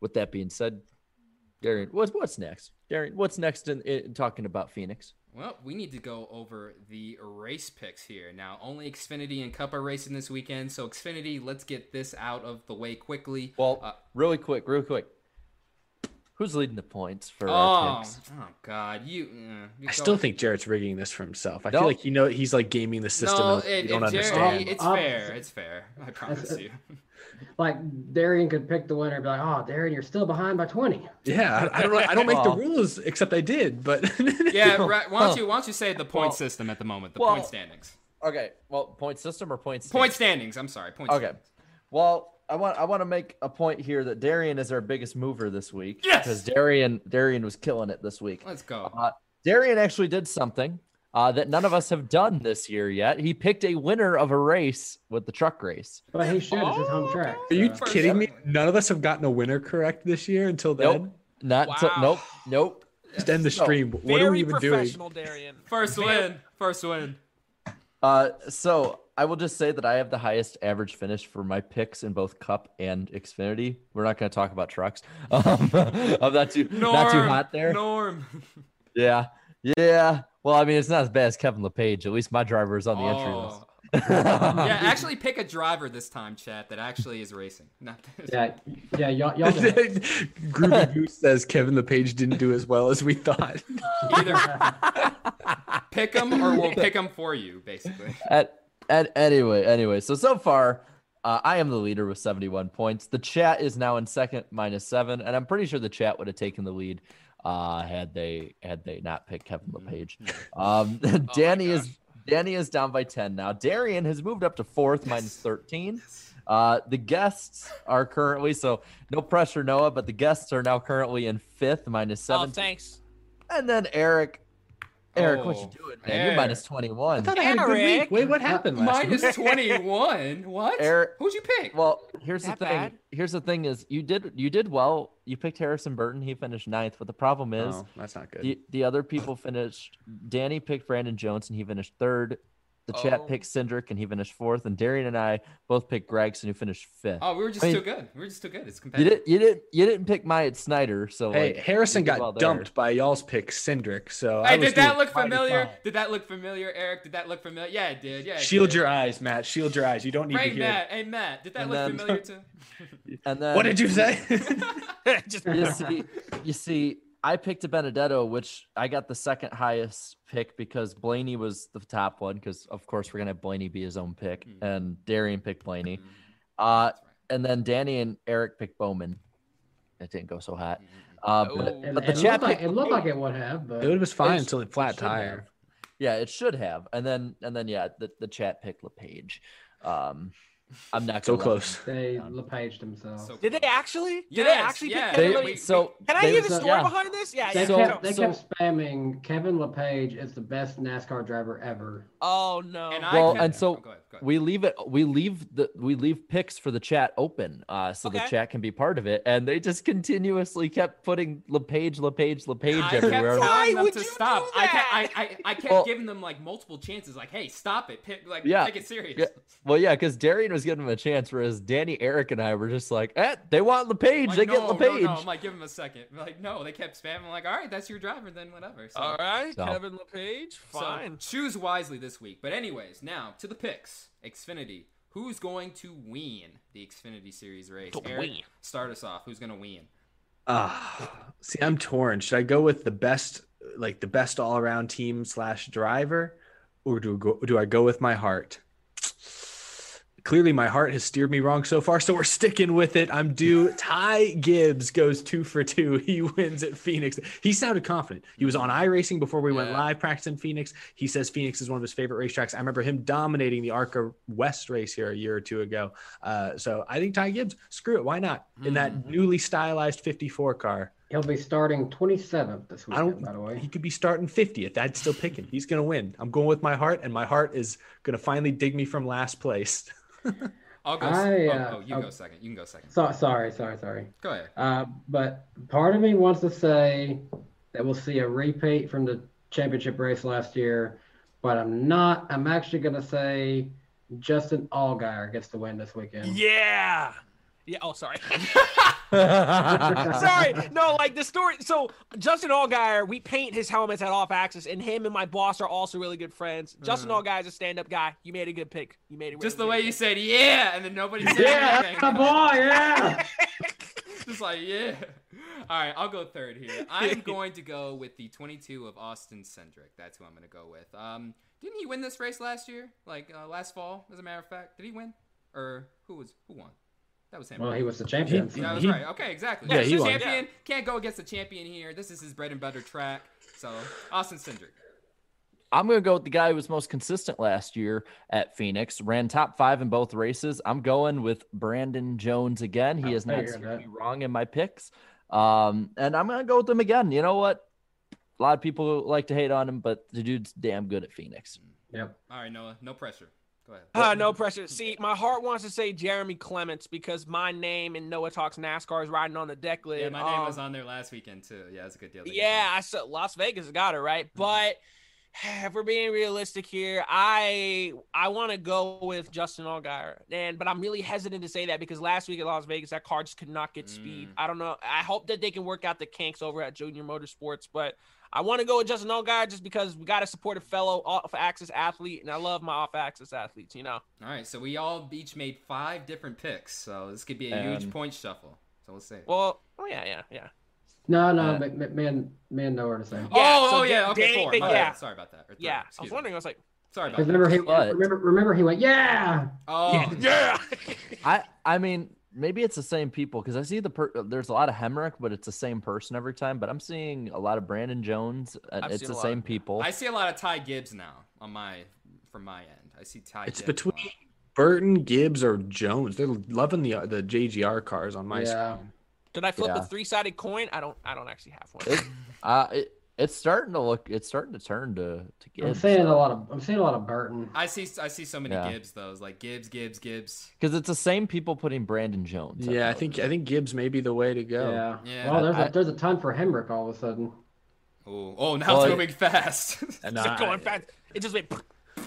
With that being said, Darian, what's what's next? Darian, what's next in, in talking about Phoenix? Well, we need to go over the race picks here. Now, only Xfinity and Cup are racing this weekend, so Xfinity, let's get this out of the way quickly. Well, Uh, really quick, real quick. Who's leading the points for oh, our picks? oh God, you. Uh, you I still think Jarrett's rigging this for himself. I No. feel like you know he's like gaming the system. No, and it, you don't it, Jerry, understand. it's Um, fair. It's fair. I promise you. like Darian could pick the winner and be like, "Oh, Darian, you're still behind by 20." yeah, I, I don't. know- I don't make the rules, except I did. But Yeah, right, why don't you why don't you say the point Well- system at the moment, the well- point standings. Okay, well, point system or point Point standings. I'm sorry. Point. Okay. Standings. Well, I want I want to make a point here that Darian is our biggest mover this week. Yes! Because Darian Darian was killing it this week. Let's go. Uh, Darian actually did something uh, that none of us have done this year yet. He picked a winner of a race with the truck race. But he should. It's his home track. are you so- kidding me? None of us have gotten a winner correct this year until then. Nope. Not to- Wow. nope. Nope. Just end the So, stream. what are we even doing? professional, Darian. First win. First win. Uh, so I will just say that I have the highest average finish for my picks in both Cup and Xfinity. We're not going to talk about trucks. Um, I'm not too Norm. not too hot there. Norm. Yeah, yeah. Well, I mean, it's not as bad as Kevin LePage. At least my driver is on the entry list. Oh. yeah, actually pick a driver this time, chat, that actually is racing. Not this. Yeah, yeah, y'all, y'all. Groovy Goose says Kevin LePage didn't do as well as we thought. Either pick them or we'll pick them for you, basically. at, at anyway, anyway. So so far, uh, I am the leader with 71 points. The chat is now in second, minus seven, and I'm pretty sure the chat would have taken the lead uh, had they had they not picked Kevin LePage. Um, Danny is Danny is down by 10 now. Darian has moved up to fourth, minus 13. Uh, the guests are currently so no pressure, Noah, but the guests are now currently in fifth, minus Oh, seven. thanks. and then Eric. Eric, what you Oh, doing, man? You're minus 21. I thought I had a good Eric. week. Wait, what happened last week? Minus 21. What? Eric- Who'd you pick? Well, here's That the thing. bad? Here's the thing is you did you did well. You picked Harrison Burton. He finished ninth. But the problem is Oh, that's not good. the, the other people finished. Danny picked Brandon Jones and he finished third. The chat Oh. picked Cindric and he finished fourth. And Darian and I both picked Gragson who finished fifth. Oh, we were just I mean- too good. We were just too good. It's you competitive. did you didn't you didn't pick Myatt Snider. So Hey, like, Harrison got well there. dumped by y'all's pick, Cindric. So I Hey, was did that look familiar? fine. Did that look familiar, Eric? Did that look familiar? Yeah, it did. Yeah. It Shield did. your eyes, Matt. Shield your eyes. You don't need Right, to hear. Matt. Hey, Matt. Did that And look then- familiar too? And then What did you say? Just you see, you see, I picked DiBenedetto, which I got the second highest pick because Blaney was the top one. Because of course we're gonna have Blaney be his own pick, Mhm. and Darian picked Blaney, Mhm. uh, right. and then Danny and Eric picked Bowman. It didn't go so hot, Mhm. uh, Oh. but, And, but the it, chat looked like, picked it looked like it would have, but it was fine It until sh- it flat should tire. have. Yeah, it should have, and then and then yeah, the, the chat picked LePage. Um, I'm not So close. They LePage themselves. So Did they actually? Did they actually? yeah. Kevin They, Le- we- so Can I hear the story yeah. behind this? Yeah, They, yeah. So- kept, they so- kept spamming Kevin LePage is the best NASCAR driver ever. oh no. And Well, kept- and so oh, go ahead, go ahead. we leave it we leave the we leave picks for the chat open uh so the chat can be part of it and they just continuously kept putting LePage LePage LePage I kept everywhere Why telling them would to you stop. do I kept. I, I, I kept Well- giving them like multiple chances. Like, hey, stop it. Pick, like, Yeah. take it serious. Yeah. well yeah because Darian was giving him a chance whereas Danny Eric and I were just like eh they want LePage Like, they no, get no, LePage no. I'm like, give him a second. Like, no, they kept spamming. Like, all right, that's your driver, then whatever. So, All right, So- Kevin LePage. so Fine. choose wisely this week. But anyways, now to the picks. Xfinity. Who's going to win the Xfinity Series race? To Eric, win. start us off. Who's going to win? Ah, see, I'm torn. Should I go with the best, like the best all around team slash driver, or do go, do I go with my heart? Clearly, my heart has steered me wrong so far, so we're sticking with it. I'm due. Ty Gibbs goes two for two. He wins at Phoenix. He sounded confident. He was on iRacing before we went Yeah. live practicing Phoenix. He says Phoenix is one of his favorite racetracks. I remember him dominating the ARCA West race here a year or two ago. Uh, so I think Ty Gibbs, screw it. Why not? In that newly stylized 54 car. He'll be starting 27th this weekend, by the way. He could be starting 50th. I'd still pick him. He's going to win. I'm going with my heart, and my heart is going to finally dig me from last place. I'll go. I, oh, uh, oh, you oh. go second. You can go second. So, sorry, sorry, sorry. Go ahead. Uh, but part of me wants to say that we'll see a repeat from the championship race last year, but I'm not. I'm actually going to say Justin Allgaier gets the win this weekend. Yeah. Yeah. Oh, sorry. sorry. No, like the story. So Justin Allgaier, we paint his helmets at off axis, and him and my boss are also really good friends. Justin Allgaier is a stand-up guy. You made a good pick. You made it. Just the way good you said yeah, and then nobody said Yeah, anything. that's my boy. Yeah. Just like, yeah. All right, I'll go third here. I'm going to go with the 22 of Austin Cindric. That's who I'm going to go with. Um, didn't he win this race last year? Like uh, last fall, as a matter of fact. Did he win? Or who was who won? That was him. Well, he was the champion. He- so- That was right. Okay, exactly. Yeah, Yes, he the won. champion can't go against the champion here. This is his bread and butter track. So Austin Cindric. I'm gonna go with the guy who was most consistent last year at Phoenix, ran top five in both races. I'm going with Brandon Jones again. He has not hear steered me wrong in my picks. Um, and I'm gonna go with him again. You know what? A lot of people like to hate on him, but the dude's damn good at Phoenix. Yep. All right, Noah. No pressure. Ahead. Ah, no pressure. See, my heart wants to say Jeremy Clements because my name in Noah Talks NASCAR is riding on the deck lid. Yeah, my name Um, was on there last weekend too. Yeah, that's a good deal. Yeah, I said Las Vegas got it right, but if we're being realistic here, I I want to go with Justin Allgaier, and but I'm really hesitant to say that because last week at Las Vegas, that car just could not get speed. Mm. I don't know. I hope that they can work out the kinks over at Junior Motorsports, but I want to go with Justin Allgaier just because we got to support a fellow off-axis athlete, and I love my off-axis athletes. You know. All right, so we all each made five different picks, so this could be a huge point shuffle. So we'll see. Well, oh yeah, yeah, yeah. No, no, Uh, me and Noah are the same. Yeah, oh, so oh, yeah, okay, four. but My yeah. bad. Sorry about that. Or three, Yeah, I excuse was me. wondering. I was like, Sorry about Because that. remember he But- remember remember he went yeah. Oh, yeah. I I mean maybe it's the same people because I see the per- there's a lot of Hemric, but it's the same person every time. But I'm seeing a lot of Brandon Jones. And I've it's the same of- people. I see a lot of Ty Gibbs now on my from my end. I see Ty. It's Gibbs between Burton, Gibbs, or Jones. They're loving the the JGR cars on my Yeah. screen. Did I flip Yeah. a three-sided coin? I don't. I don't actually have one. It, uh, it, it's starting to look. It's starting to turn to to I'm seeing a lot of I'm seeing a lot of Burton. I see. I see so many Yeah. Gibbs though. It's like Gibbs, Gibbs, Gibbs. because it's the same people putting Brandon Jones. Yeah, I think I think Gibbs may be the way to go. Yeah. Yeah. Well, there's I- a there's a ton for Hemric all of a sudden. Oh, oh, now Well, it's it- moving fast. And It's I, going fast. It just went.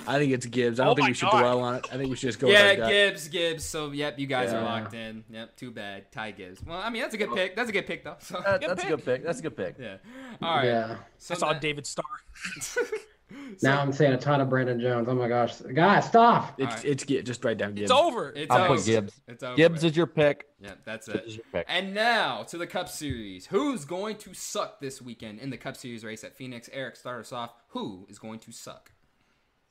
I think it's Gibbs. I Oh don't think we should God. dwell on it. I think we should just go yeah, with. Gibbs, Gibbs. So yep, you guys are locked in. Yep, too bad. Ty Gibbs. Well, I mean that's a good pick. That's a good pick though. So That- Good that's pick. a good pick. That's a good pick. yeah. All right. Yeah. So I saw that- David Starr. Now I'm saying a ton of Brandon Jones. Oh my gosh, guys, stop! It's Alright. it's Gi- just write down Gibbs. It's over. It's I'll over. put Gibbs. It's over. Gibbs is your pick. Yep, that's Gibbs it. is pick. And now to the Cup Series. Who's going to suck this weekend in the Cup Series race at Phoenix? Eric, start us off. Who is going to suck?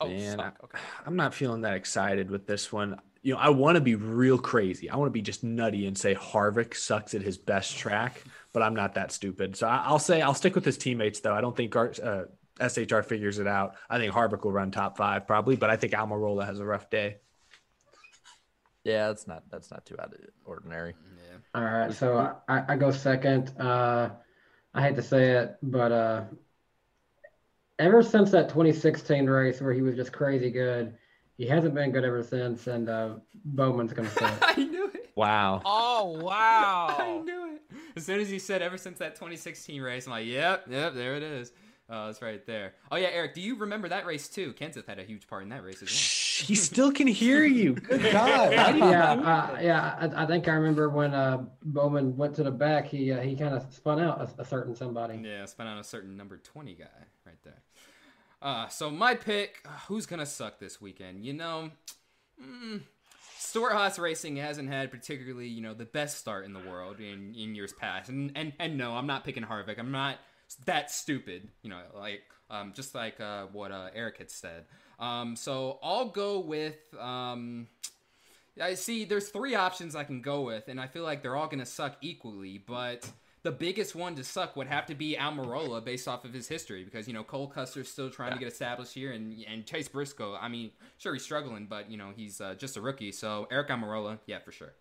Oh, Man, suck. I- Okay. I'm not feeling that excited with this one. You know, I want to be real crazy. I want to be just nutty and say Harvick sucks at his best track, but I'm not that stupid. So I- I'll say I'll stick with his teammates though. I don't think Gar- uh, SHR figures it out. I think Harvick will run top five probably, but I think Almirola has a rough day. Yeah, that's not that's not too out of ordinary. Yeah. All right, so I, I go second. Uh, I hate to say it, but uh, ever since that 2016 race where he was just crazy good, he hasn't been good ever since, and uh, Bowman's gonna say. I knew it. Wow. Oh wow. I knew it. As soon as he said ever since that 2016 race, I'm like, yep, yep, there it is. Oh, it's right there. Oh yeah, Eric, do you remember that race too? Kenseth had a huge part in that race as well. Shh, he still can hear you. Good God. How do you- yeah, uh, yeah. I, I think I remember when uh, Bowman went to the back. He uh, he kind of spun out a, a certain somebody. Yeah, spun out a certain number 20 guy right there. Uh, so my pick, uh, who's gonna suck this weekend? You know, mm, Stewart-Haas Racing hasn't had particularly, you know, the best start in the world in, in years past. And, and and no, I'm not picking Harvick. I'm not that stupid. You know, like um, just like uh, what uh, Eric had said. Um, so I'll go with. Um, I see. There's three options I can go with, and I feel like they're all gonna suck equally. But the biggest one to suck would have to be Almirola, based off of his history, because you know Cole Custer's still trying to get established here, and and Chase Briscoe. I mean, sure he's struggling, but you know he's uh, just a rookie. So Aric Almirola, yeah, for sure.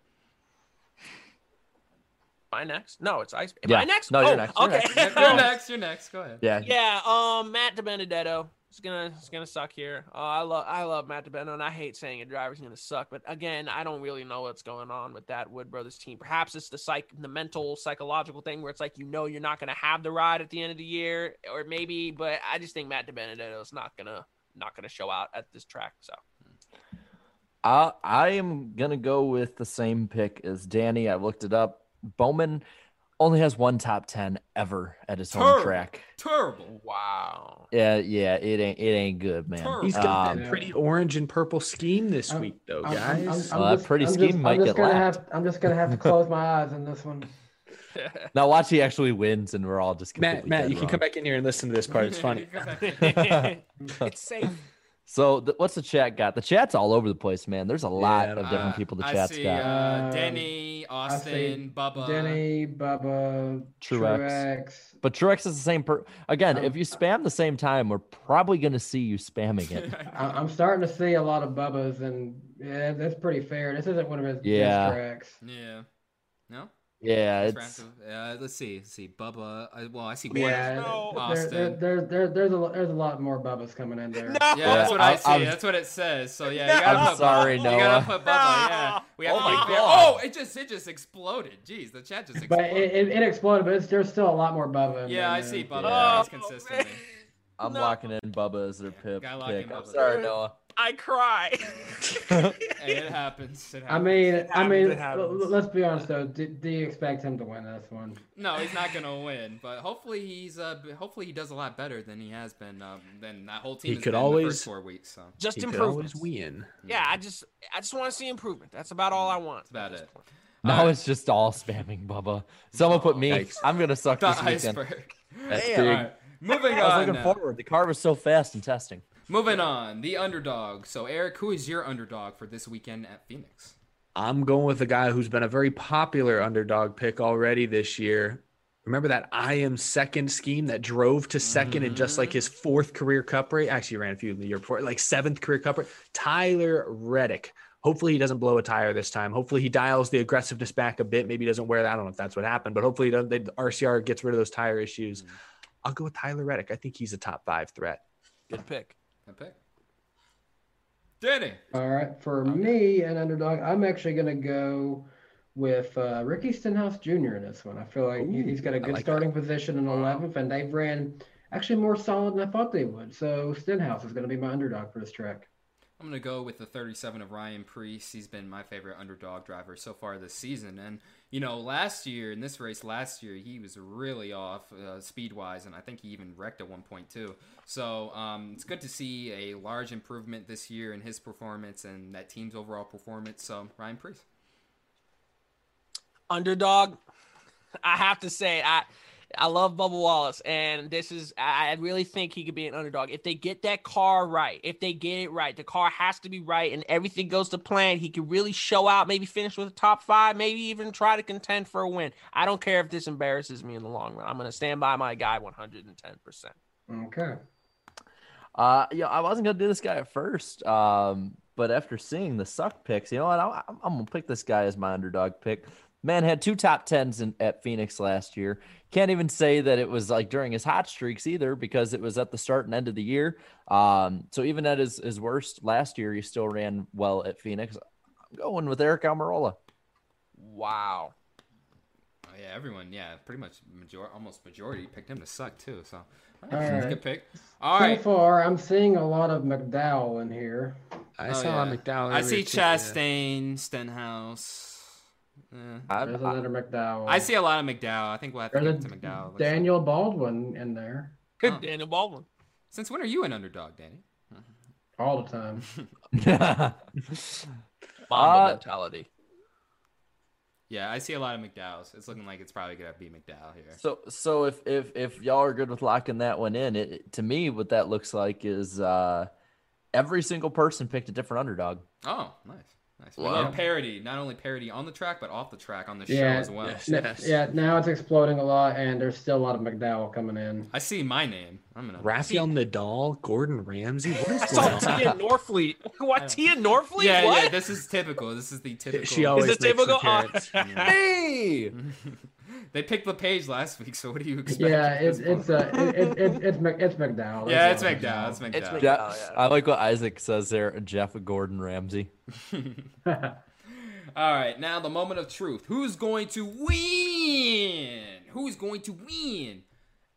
My next? No, it's ice. Am Yeah. I next? No, you're Oh, next. You're Okay. next. You're next. You're next. Go ahead. Yeah. Yeah, um, Matt DiBenedetto is gonna it's gonna suck here. Uh, I love I love Matt DiBenedetto, and I hate saying a driver's gonna suck, but again, I don't really know what's going on with that Wood Brothers team. Perhaps it's the psych, the mental, psychological thing where it's like you know you're not gonna have the ride at the end of the year, or maybe, but I just think Matt DiBenedetto is not gonna not gonna show out at this track. So I I am gonna go with the same pick as Danny. I looked it up. Bowman only has one top ten ever at his home track. Terrible. wow, Yeah, yeah, it ain't it ain't good, man. Terrible. He's got Um, that pretty orange and purple scheme this I'm- week, though, I'm- I'm- guys. I'm, Well, that just- pretty I'm scheme just, might I'm just get gonna lapped. have I'm just gonna have to close my eyes in this one. Now watch he actually wins, and we're all just Matt, Matt, dead you can come back in here and listen to this part. It's funny. it's safe. So th- what's the chat got? The chat's all over the place, man. There's a lot Yeah, of different Uh, people the I chat's see, got. Uh, Uh, Denny, I Austin, Bubba. Denny, Bubba, Truex. Truex. But Truex is the same per again, Um, if you spam the same time, we're probably gonna see you spamming it. I- I'm starting to see a lot of Bubba's, and yeah, that's pretty fair. This isn't one of his Yeah. best tracks. yeah. No. Yeah, That's it's. Uh, let's see. Let's see. Bubba. Uh, well, I see. Yeah, no. there, Austin. there, there, there, there's a there's a lot more Bubba's coming in there. No. Yeah, that's what I I- see. I'm- that's what it says. So yeah, you gotta I'm put sorry, Bubba. Noah. You gotta put Bubba. Yeah, we have Oh to my fair. God. Oh, it just it just exploded. Jeez, the chat just But exploded. it, it, it exploded, but it's, there's still a lot more Bubba. in yeah, there, I see Bubba. Yeah. He's consistently. I'm No. locking in Bubba as their pip gotta lock in pick. I'm sorry, Noah. I cry. Hey, it happens. It happens. I mean, I mean, l- let's be honest though. Do, do you expect him to win this one? no, he's not gonna win. But hopefully he's uh, hopefully he does a lot better than he has been. Um, than that whole team. He has could been the always- first four weeks. So Just He could always win. Yeah, I just I just want to see improvement. That's about all I want. that's about it. point. Now Alright. it's just all spamming Bubba. Someone put me. Yikes. I'm gonna suck The this weekend. iceberg. That's Damn. big. All right, moving I was looking now. forward. The car was so fast in testing. Moving on, the underdog. So Eric, who is your underdog for this weekend at Phoenix? I'm going with a guy who's been a very popular underdog pick already this year. Remember that I am second scheme that drove to 2nd in just like his fourth career cup rate? Actually, ran a few in the year before, like seventh career cup rate. Tyler Reddick. Hopefully, he doesn't blow a tire this time. Hopefully, he dials the aggressiveness back a bit. Maybe he doesn't wear that. I don't know if that's what happened, but hopefully, he doesn't, the RCR gets rid of those tire issues. Mm. I'll go with Tyler Reddick. I think he's a top five threat. Good pick. Good pick. Danny. All right, for me, an underdog, I'm actually gonna go with uh, Ricky Stenhouse Jr. in this one. I feel like he- Ooh, he's got a I good like starting position in 11th, and they've ran actually more solid than I thought they would. So Stenhouse is gonna be my underdog for this track. I'm gonna go with the 37 of Ryan Preece. He's been my favorite underdog driver so far this season, and you know, last year in this race, last year he was really off uh, speed wise, and I think he even wrecked at one point too. So um, it's good to see a large improvement this year in his performance and that team's overall performance. So Ryan Preece. underdog. I have to say, I I love Bubba Wallace, and this is I I really think he could be an underdog if they get that car right. If they get it right, the car has to be right, and everything goes to plan. He could really show out, maybe finish with a top five, maybe even try to contend for a win. I don't care if this embarrasses me in the long run. I'm going to stand by my guy 110. percent Okay. Uh, yeah, I wasn't gonna do this guy at first. Um, but after seeing the suck picks, you know what? I, I'm, I'm gonna pick this guy as my underdog pick. Man had two top tens in, at Phoenix last year. Can't even say that it was like during his hot streaks either, because it was at the start and end of the year. Um, so even at his, his worst last year, he still ran well at Phoenix. I'm going with Aric Almirola. Wow. Oh, yeah, everyone, yeah, pretty much major, almost majority picked him to suck too. So All that's a good pick. All so right. far, I'm seeing a lot of McDowell in here. I Oh, saw yeah. McDowell. I see too, Chastain, Stenhouse. I, There's I, another McDowell. I see a lot of McDowell. I think we'll have to There's get a to McDowell. Looks Daniel Baldwin in there Oh. Daniel Baldwin. Since when are you an underdog, Danny? all the time. Mamba Uh, mentality. Yeah, I see a lot of McDowells. It's looking like it's probably gonna be McDowell here. so so if if if y'all are good with locking that one in, it it- to me what that looks like is uh every single person picked a different underdog. Oh, nice, nice. We Wow. love parody. Not only parody on the track, but off the track on the show as well. yes. N- Yeah, now it's exploding a lot, and there's still a lot of McDowell coming in. I see my name. I'm gonna. Rafael Nadal, Gordon Ramsay. What is I going saw on? Tia Norfleet. What Tia Norfleet? Yeah, what? yeah. This is typical. This is the typical. She always Is it makes typical? Oh, appearance. Hey, they picked the page last week, so what do you expect? Yeah, it's it's uh, it, it, it's it's Mc- it's McDowell. yeah, it's That's all McDowell. It's It's McDowell. McDowell. Jeff, Oh, yeah. I like what Isaac says there. Jeff Gordon Ramsey. All right, now the moment of truth. Who's going to win? Who's going to win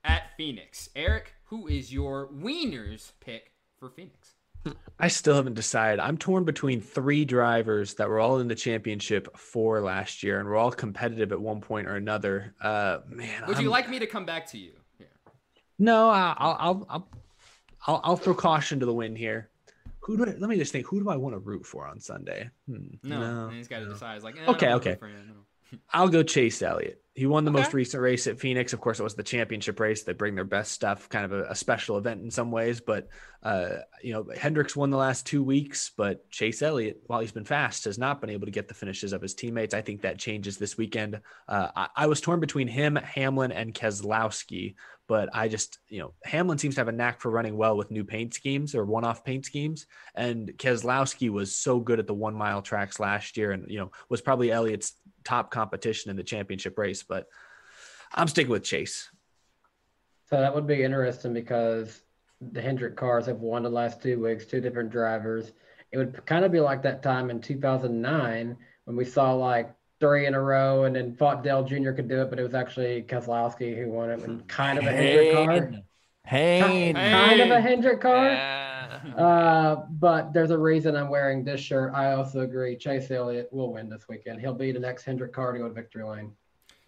at Phoenix? Eric, who is your wieners pick for Phoenix? I still haven't decided. I'm torn between three drivers that were all in the championship for last year and were all competitive at one point or another. Uh, man, Would you I'm- like me to come back to you? Here. No, I- I'll I'll I'll I'll, I'll throw caution to the wind here. Who do I, let me just think? Who do I want to root for on Sunday? Hmm, No, no he's got to no. decide. He's like, eh, Okay, okay. root for you, no. I'll go Chase Elliott. He won the most recent race at Phoenix. Of course, it was the championship race. They bring their best stuff, kind of a, a special event in some ways. But uh, you know, Hendricks won the last two weeks, but Chase Elliott, while he's been fast, has not been able to get the finishes of his teammates. I think that changes this weekend. Uh, I, I was torn between him, Hamlin, and Keselowski, but I just, you know, Hamlin seems to have a knack for running well with new paint schemes or one-off paint schemes, and Keselowski was so good at the one-mile tracks last year, and you know, was probably Elliott's top competition in the championship race. But I'm sticking with Chase. So that would be interesting because the Hendrick cars have won the last two weeks, two different drivers. It would kind of be like that time in 2009 when we saw like three in a row and then thought Dale Jr. could do it, but it was actually Keselowski who won it with kind of a Hendrick car. Hayne. Hayne. Kind of a Hendrick car. Yeah. Uh, but there's a reason I'm wearing this shirt. I also agree. Chase Elliott will win this weekend. He'll be the next Hendrick car to go to victory lane.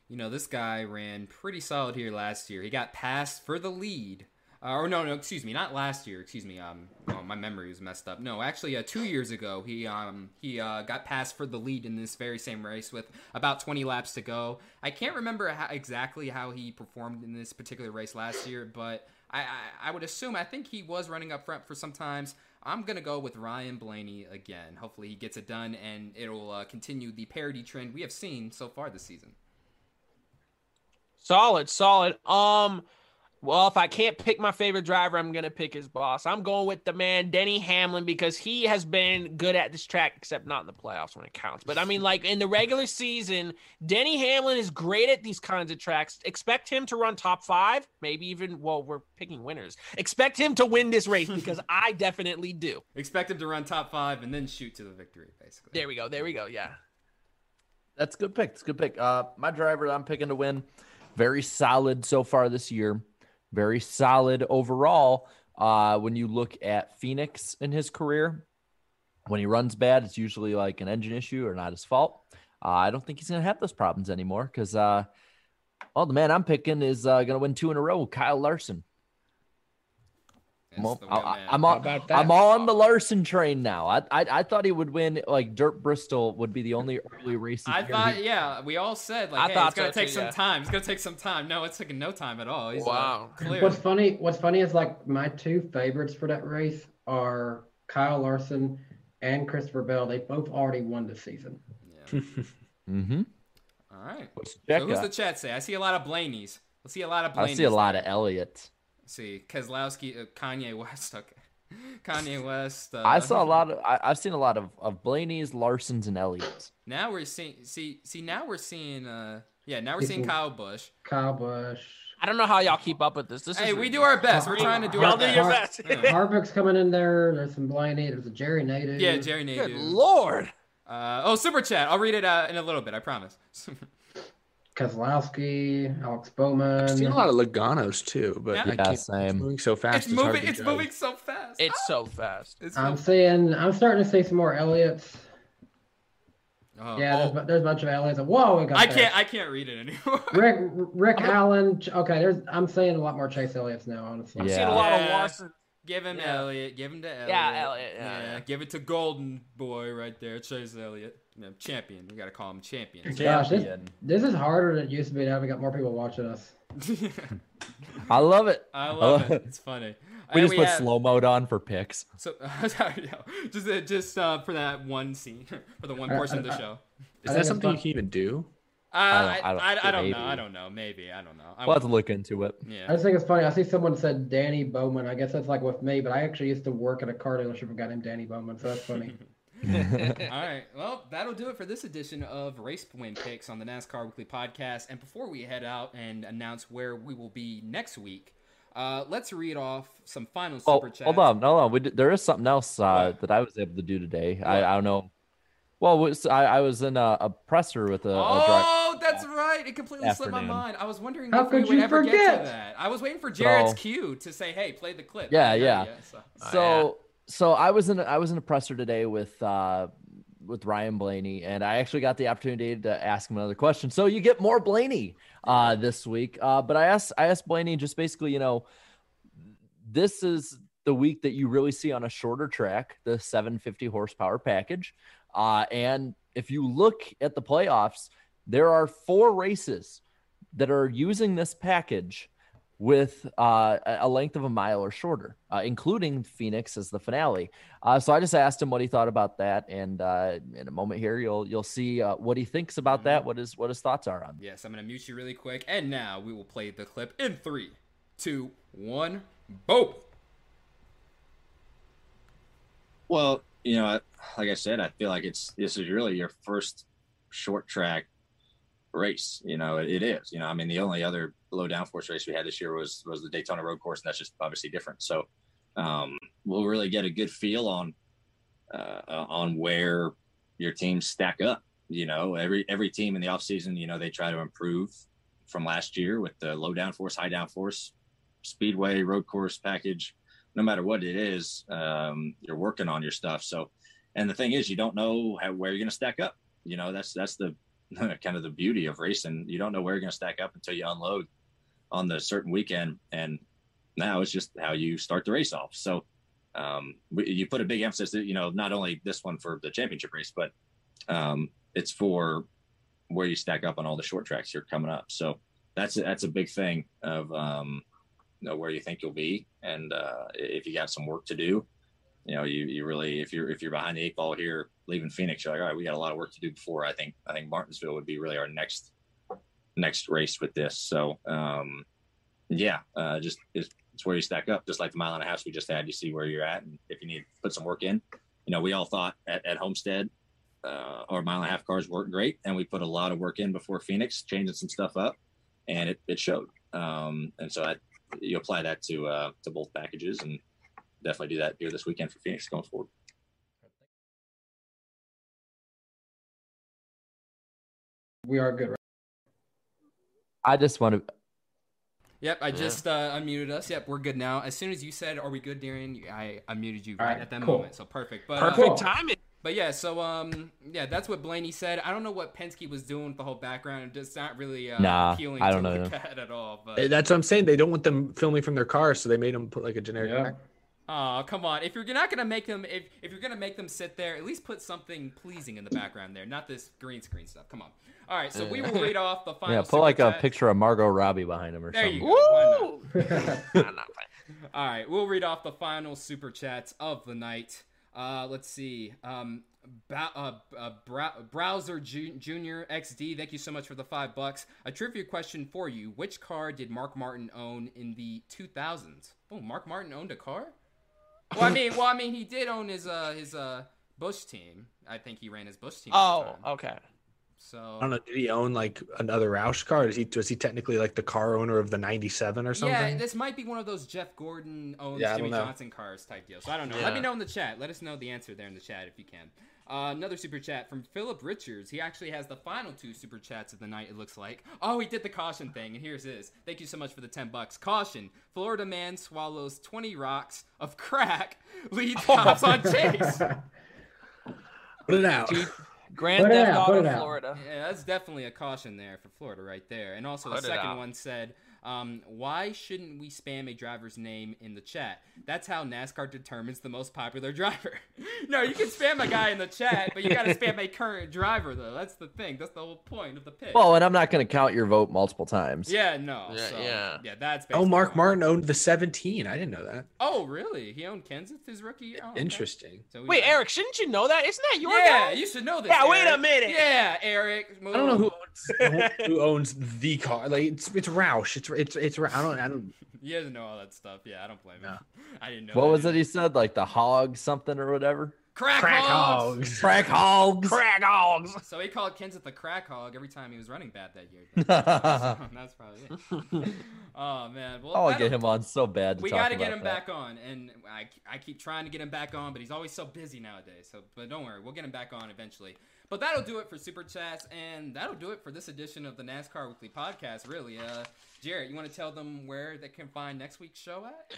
You know, this guy ran pretty solid here last year. He got passed for the lead. Uh, or no, no, excuse me, not last year. Excuse me. Um, oh, my memory was messed up. No, actually, uh, two years ago, he um he uh, got passed for the lead in this very same race with about 20 laps to go. I can't remember how, exactly how he performed in this particular race last year, but I, I I would assume I think he was running up front for some times. I'm gonna go with Ryan Blaney again. Hopefully, he gets it done, and it'll uh, continue the parity trend we have seen so far this season. Solid, solid. Um, well, if I can't pick my favorite driver, I'm gonna pick his boss. I'm going with the man Denny Hamlin because he has been good at this track, except not in the playoffs when it counts. But I mean, like in the regular season, Denny Hamlin is great at these kinds of tracks. Expect him to run top five, maybe even. Well, we're picking winners. Expect him to win this race because I definitely do. Expect him to run top five and then shoot to the victory, basically. There we go. There we go. Yeah. That's a good pick. That's a good pick. Uh, my driver that I'm picking to win, very solid so far this year. Very solid overall. Uh, when you look at Phoenix in his career, when he runs bad, it's usually like an engine issue or not his fault. Uh, I don't think he's going to have those problems anymore because, uh, well, the man I'm picking is uh, going to win two in a row, Kyle Larson. I'm, That's on- the I- I'm on, about that? I'm on the Larson train now. I, I I thought he would win. Like Dirt Bristol would be the only early race. I thought, he- yeah, we all said like, I hey, thought it's gonna so take too, some yeah. time. It's gonna take some time. No, it's taking no time at all. He's, uh, Wow. clear. What's funny? What's funny is like my two favorites for that race are Kyle Larson and Christopher Bell. They both already won the season. Yeah. mm-hmm. All right. So who's the chat say? I see a lot of Blaney's. Let's see a lot of Blaney's. I see a lot of Elliott. Let's see Keselowski, uh, Kanye West. Okay. Kanye West. Uh, I saw a lot of. I, I've seen a lot of of Blaney's, Larsons, and Elliott's. Now we're seeing. See, see. Now we're seeing. Uh, yeah. Now we're seeing Kyle Busch. Kyle Busch. I don't know how y'all keep up with this. This Hey, is we do our best. We're trying to do our Y'all do best. your best. Yeah. Harvick's coming in there. There's some Blaney. There's a Jerry Nadeau. Yeah, Jerry Good lord. Uh, oh, super chat. I'll read it uh, in a little bit. I promise. Keselowski, Alex Bowman. I've seen a lot of Logano's too, but Yeah. I Yeah, can't, same. It's moving so fast. it's it's moving. It's judge. moving so fast. It's so fast. It's I'm moving- seeing. I'm starting to see some more Elliott's. Oh, Yeah, oh, there's, a- there's a bunch of Elliott's. Whoa, we got I there. can't. I can't read it anymore. Rick Rick Allen. Okay, there's. I'm seeing a lot more Chase Elliott's now. Honestly. I'm Yeah. seeing a lot of Yeah. Larson. Give him Yeah. Elliott. Give him to Elliott. Yeah, Elliott, yeah, yeah. Give it to Golden Boy right there, Chase Elliott. Yeah, champion. We gotta call him champion. Gosh, this, Champion. this is harder than it used to be. Now we got more people watching us. I love it. I love it. It's funny. We And just put have- slow mode on for picks. So sorry, no. just uh, just uh, for that one scene, for the one I- portion of the I- show. Is I that think something you can even do? Uh, I, I don't- I, I, don't know. I don't know. Maybe I don't know. I We'll have to look into it. Yeah. I just think it's funny. I see someone said Danny Bowman. I guess that's like with me, but I actually used to work at a car dealership with a guy named Danny Bowman, so that's funny. All right. Well, that'll do it for this edition of Race Win Picks on the NASCAR Weekly Podcast. And before we head out and announce where we will be next week, uh, let's read off some final Oh, super chats. hold on, hold on. We did, there is something else uh, that I was able to do today. I, I don't know. Well, was- I, I was in a, a presser with a, a driver. Oh, that's right. It completely slipped my mind. I was wondering How if we could would you ever get forget? to that. I was waiting for Jared's So- cue to say, "Hey, play the clip." Yeah, yeah. ya, so- So so I was in I was in a presser today with uh with Ryan Blaney, and I actually got the opportunity to ask him another question. So you get more Blaney uh this week. Uh but I asked I asked Blaney just basically, you know, this is the week that you really see on a shorter track, the 750 horsepower package. Uh and if you look at the playoffs, there are four races that are using this package with uh, a a length of a mile or shorter, uh, including Phoenix as the finale. Uh, so I just asked him what he thought about that, and uh, in a moment here, you'll you'll see uh, what he thinks about that, what his what his thoughts are on. Yes, I'm gonna mute you really quick, and now we will play the clip in three, two, one, boom. Well, you know, like I said, I feel like it's this is really your first short track race. You know, it, it is. You know, I mean, the only other low downforce race we had this year was was the Daytona Road Course, and that's just obviously different. So, um, we'll really get a good feel on uh, on where your teams stack up. You know, every every team in the off season, you know, they try to improve from last year with the low downforce, high downforce, speedway, road course package no matter what it is, um, you're working on your stuff. So, and the thing is, you don't know how, where you're going to stack up. You know, that's that's the kind of the beauty of racing. You don't know where you're going to stack up until you unload on the certain weekend. And now it's just how you start the race off. So, um, you put a big emphasis you know not only this one for the championship race, but um, it's for where you stack up on all the short tracks you're coming up. So that's a, that's a big thing of um, know where you think you'll be and uh, if you got some work to do you know you, you really if you're if you're behind the eight ball here leaving phoenix you're like all right we got a lot of work to do before i think i think martinsville would be really our next next race with this. So um yeah uh just it's, it's where you stack up just like the mile and a half we just had you see where you're at and if you need to put some work in you know we all thought at, at homestead uh, our mile and a half cars worked great and we put a lot of work in before phoenix changing some stuff up and it, it showed. Um and so i you apply that to uh, to both packages and definitely do that here this weekend for Phoenix going forward. We are good. Right? I just want to. Yep, I just uh, unmuted us. Yep, we're good now. As soon as you said, "Are we good, Darian?" I unmuted you All right right, at that cool. moment. So perfect. But uh, Perfect timing. But yeah, so um, yeah, that's what Blaney said. I don't know what Penske was doing with the whole background. It's not really uh, Nah, appealing I don't know. look at at all. But That's what I'm saying. They don't want them filming from their cars, so they made them put like a generic. Yeah. Back- oh, come on! If you're not gonna make them, if if you're gonna make them sit there, at least put something pleasing in the background there, not this green screen stuff. Come on. All right, so we will read off the final. Yeah, put super like a picture of Margot Robbie behind him or There something. you go. Why not? Woo! Nah, nah, fine. All right, we'll read off the final super chats of the night. Uh, let's see. Um, ba- uh, uh, Brow- Browser Ju- Junior XD, thank you so much for the five bucks. A trivia question for you: Which car did Mark Martin own in the 2000s? Oh, Mark Martin owned a car. Well, I mean, well, I mean, he did own his uh his uh Busch team. I think he ran his Busch team. Oh, okay. So I don't know. Did he own like another Roush car? Is he was he technically like the car owner of the '97 or something? Yeah, this might be one of those Jeff Gordon owns Yeah, Jimmie. Johnson cars type deal. So I don't know. Let me know in the chat. Let us know the answer there in the chat if you can. Uh, another super chat from Philip Richards. He actually has the final two super chats of the night. It looks like. Oh, he did the caution thing, and here's his. Thank you so much for the ten bucks. Caution: Florida man swallows twenty rocks of crack. Leads cops on chase. Put it out. Grand Theft Auto. Florida. Yeah, that's definitely a caution there for Florida right there. And also Put the second out. one said, um, "Why shouldn't we spam a driver's name in the chat? That's how NASCAR determines the most popular driver." no, you can spam a guy in the chat, but you got to spam a current driver though. That's the thing. That's the whole point of the pitch. Well, and I'm not going to count your vote multiple times. yeah, no. Yeah, so, yeah. yeah. That's Oh, Mark. Martin owned the 17. I didn't know that. Oh, really? He owned Kenseth his rookie year. Oh, okay. Interesting. So we- Wait, Eric, shouldn't you know that? Isn't that your Yeah, guy? you should know this. Yeah, wait a minute. Yeah, Eric. I don't know who owns, who owns the car. Like it's it's Roush. It's it's it's I don't I don't. He doesn't know all that stuff. Yeah, I don't blame him. I didn't know. What that was either. it he said? Like the hog something or whatever? Crack, Crack hogs. hogs. Crack hogs. Crack hogs. So he called Kenseth the crack hog every time he was running bad that year. That's probably it. Oh man, well I want to that'll- get him on so bad to We got to get him that. back on, and I, I keep trying to get him back on, but he's always so busy nowadays. So, but don't worry, we'll get him back on eventually. But that'll do it for super chats, and that'll do it for this edition of the NASCAR Weekly Podcast. Really, uh, Jarrett, you want to tell them where they can find next week's show at?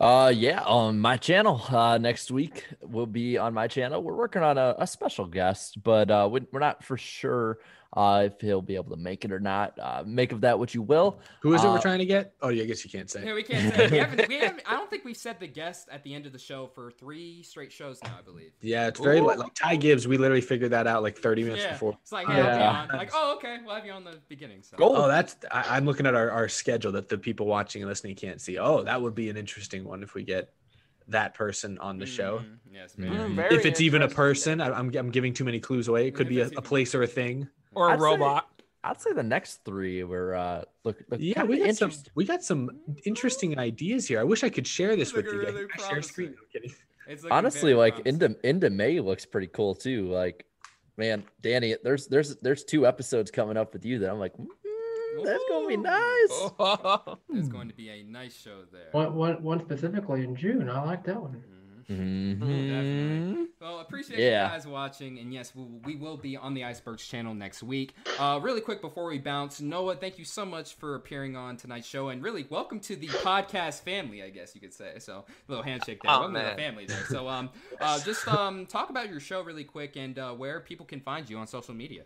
Uh, yeah, on my channel. Uh, next week will be on my channel. We're working on a, a special guest, but uh, we, we're not for sure uh, if he'll be able to make it or not. Uh, make of that what you will. Who is it we're Uh, trying to get? Oh, yeah, I guess you can't say. Yeah, we can't say. We haven't, we haven't, I don't think we've said the guest at the end of the show for three straight shows now. I believe. Yeah, it's very Ooh. like, like Ty Gibbs. We literally figured that out like 30 minutes Yeah, before. it's like, hey, I'll be Yeah. on. Like, oh, okay, we'll have you on the beginning. So. Oh, that's I, I'm looking at our, our schedule that the people watching and listening can't see. Oh, that would be an interesting one if we get that person on the show. Mhm. Yes, very Mm, very If it's even a interesting. person, I, I'm I'm giving too many clues away. It could If be a, a place or a thing. Or a I'd say- robot. I'd say the next three were uh, look, look Yeah, we got some we got some interesting ideas here. I wish I could share this with you. guys. really Can I share screen? No, kidding. It's looking Honestly, like promising. into into May looks pretty cool too. Like, man, Danny, there's there's there's two episodes coming up with you that I'm like, mm, that's gonna be nice. It's going to be a nice show there. One, one, one specifically in June. I like that one. Mhm. Mhm. Definitely. Well, appreciate Yeah. you guys watching, and yes, we, we will be on the Icebergs channel next week. Uh, really quick before we bounce, Noah, thank you so much for appearing on tonight's show, and really welcome to the podcast family, I guess you could say. So, a little handshake there. Oh, welcome to the family there. So, um, uh, just um, talk about your show really quick and uh, where people can find you on social media.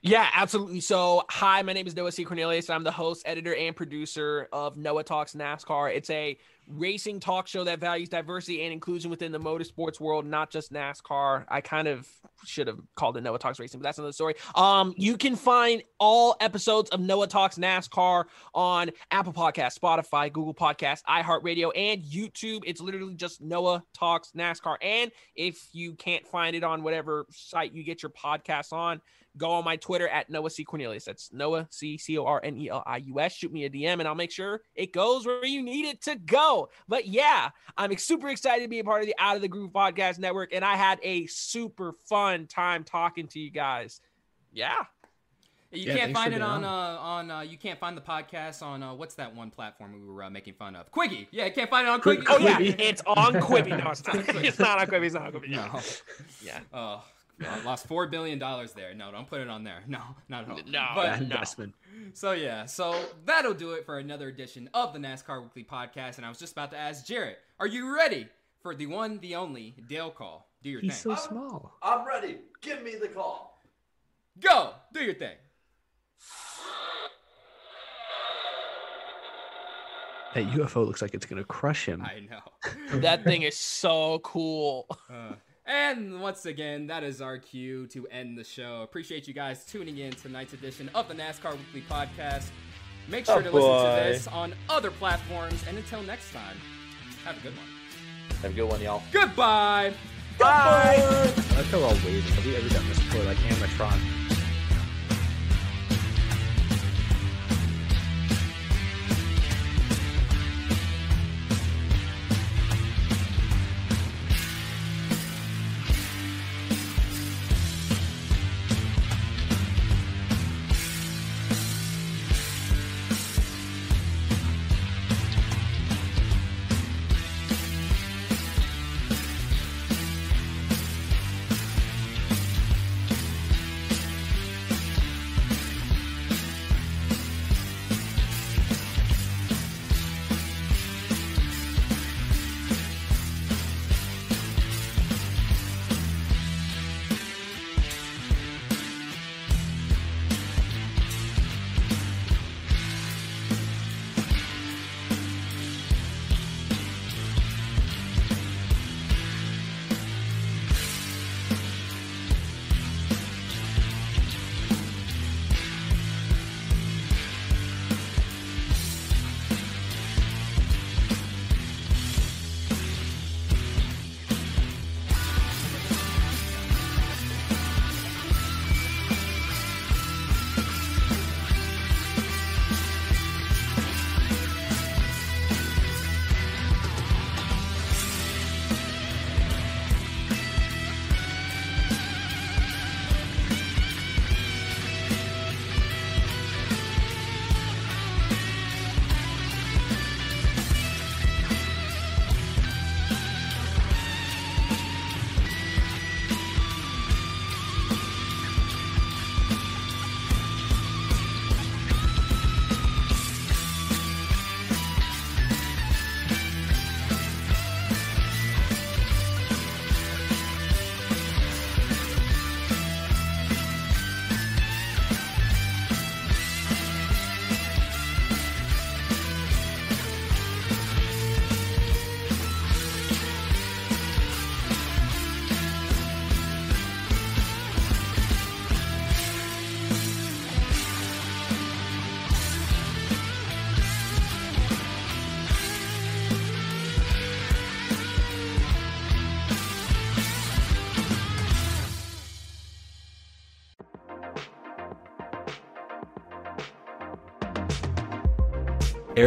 Yeah, absolutely. So, hi, my name is Noah C. Cornelius. I'm the host, editor, and producer of Noah Talks NASCAR. It's a racing talk show that values diversity and inclusion within the motorsports world, not just NASCAR. I kind of should have called it Noah Talks Racing, but that's another story. Um, you can find all episodes of Noah Talks NASCAR on Apple Podcasts, Spotify, Google Podcasts, iHeartRadio, and YouTube. It's literally just Noah Talks NASCAR. And if you can't find it on whatever site you get your podcasts on, go on my Twitter at Noah C. Cornelius. That's Noah C C O R N E L I U S. Shoot me a DM and I'll make sure it goes where you need it to go. But yeah, I'm super excited to be a part of the Out of the Groove Podcast Network, and I had a super fun time talking to you guys. Yeah. You Yeah, can't find it being on uh, on. on uh, you can't find the podcast on uh, what's that one platform we were uh, making fun of? Quiggy. Yeah, you can't find it on Quig- Quiggy. Oh yeah, it's on Quibi. No, it's not. It's not on Quibi. It's not on Quibi. No. Yeah. Oh, I lost four billion dollars there. No, don't put it on there. No, not at all. No, But- Bad no. investment. So yeah, so that'll do it for another edition of the NASCAR Weekly Podcast. And I was just about to ask Jarrett, are you ready for the one, the only Dale call? Do your He's thing. so small. I'm ready. Give me the call. Go, do your thing. That UFO looks like it's gonna crush him. I know. That thing is so cool. Uh, and once again, that is our cue to end the show. Appreciate you guys tuning in to tonight's edition of the NASCAR Weekly Podcast. Make sure Oh, to listen to this on other platforms. And until next time, have a good one. Have a good one, y'all. Goodbye. Bye. I like how we're all waiting. Have we ever done this before? Like animatronic.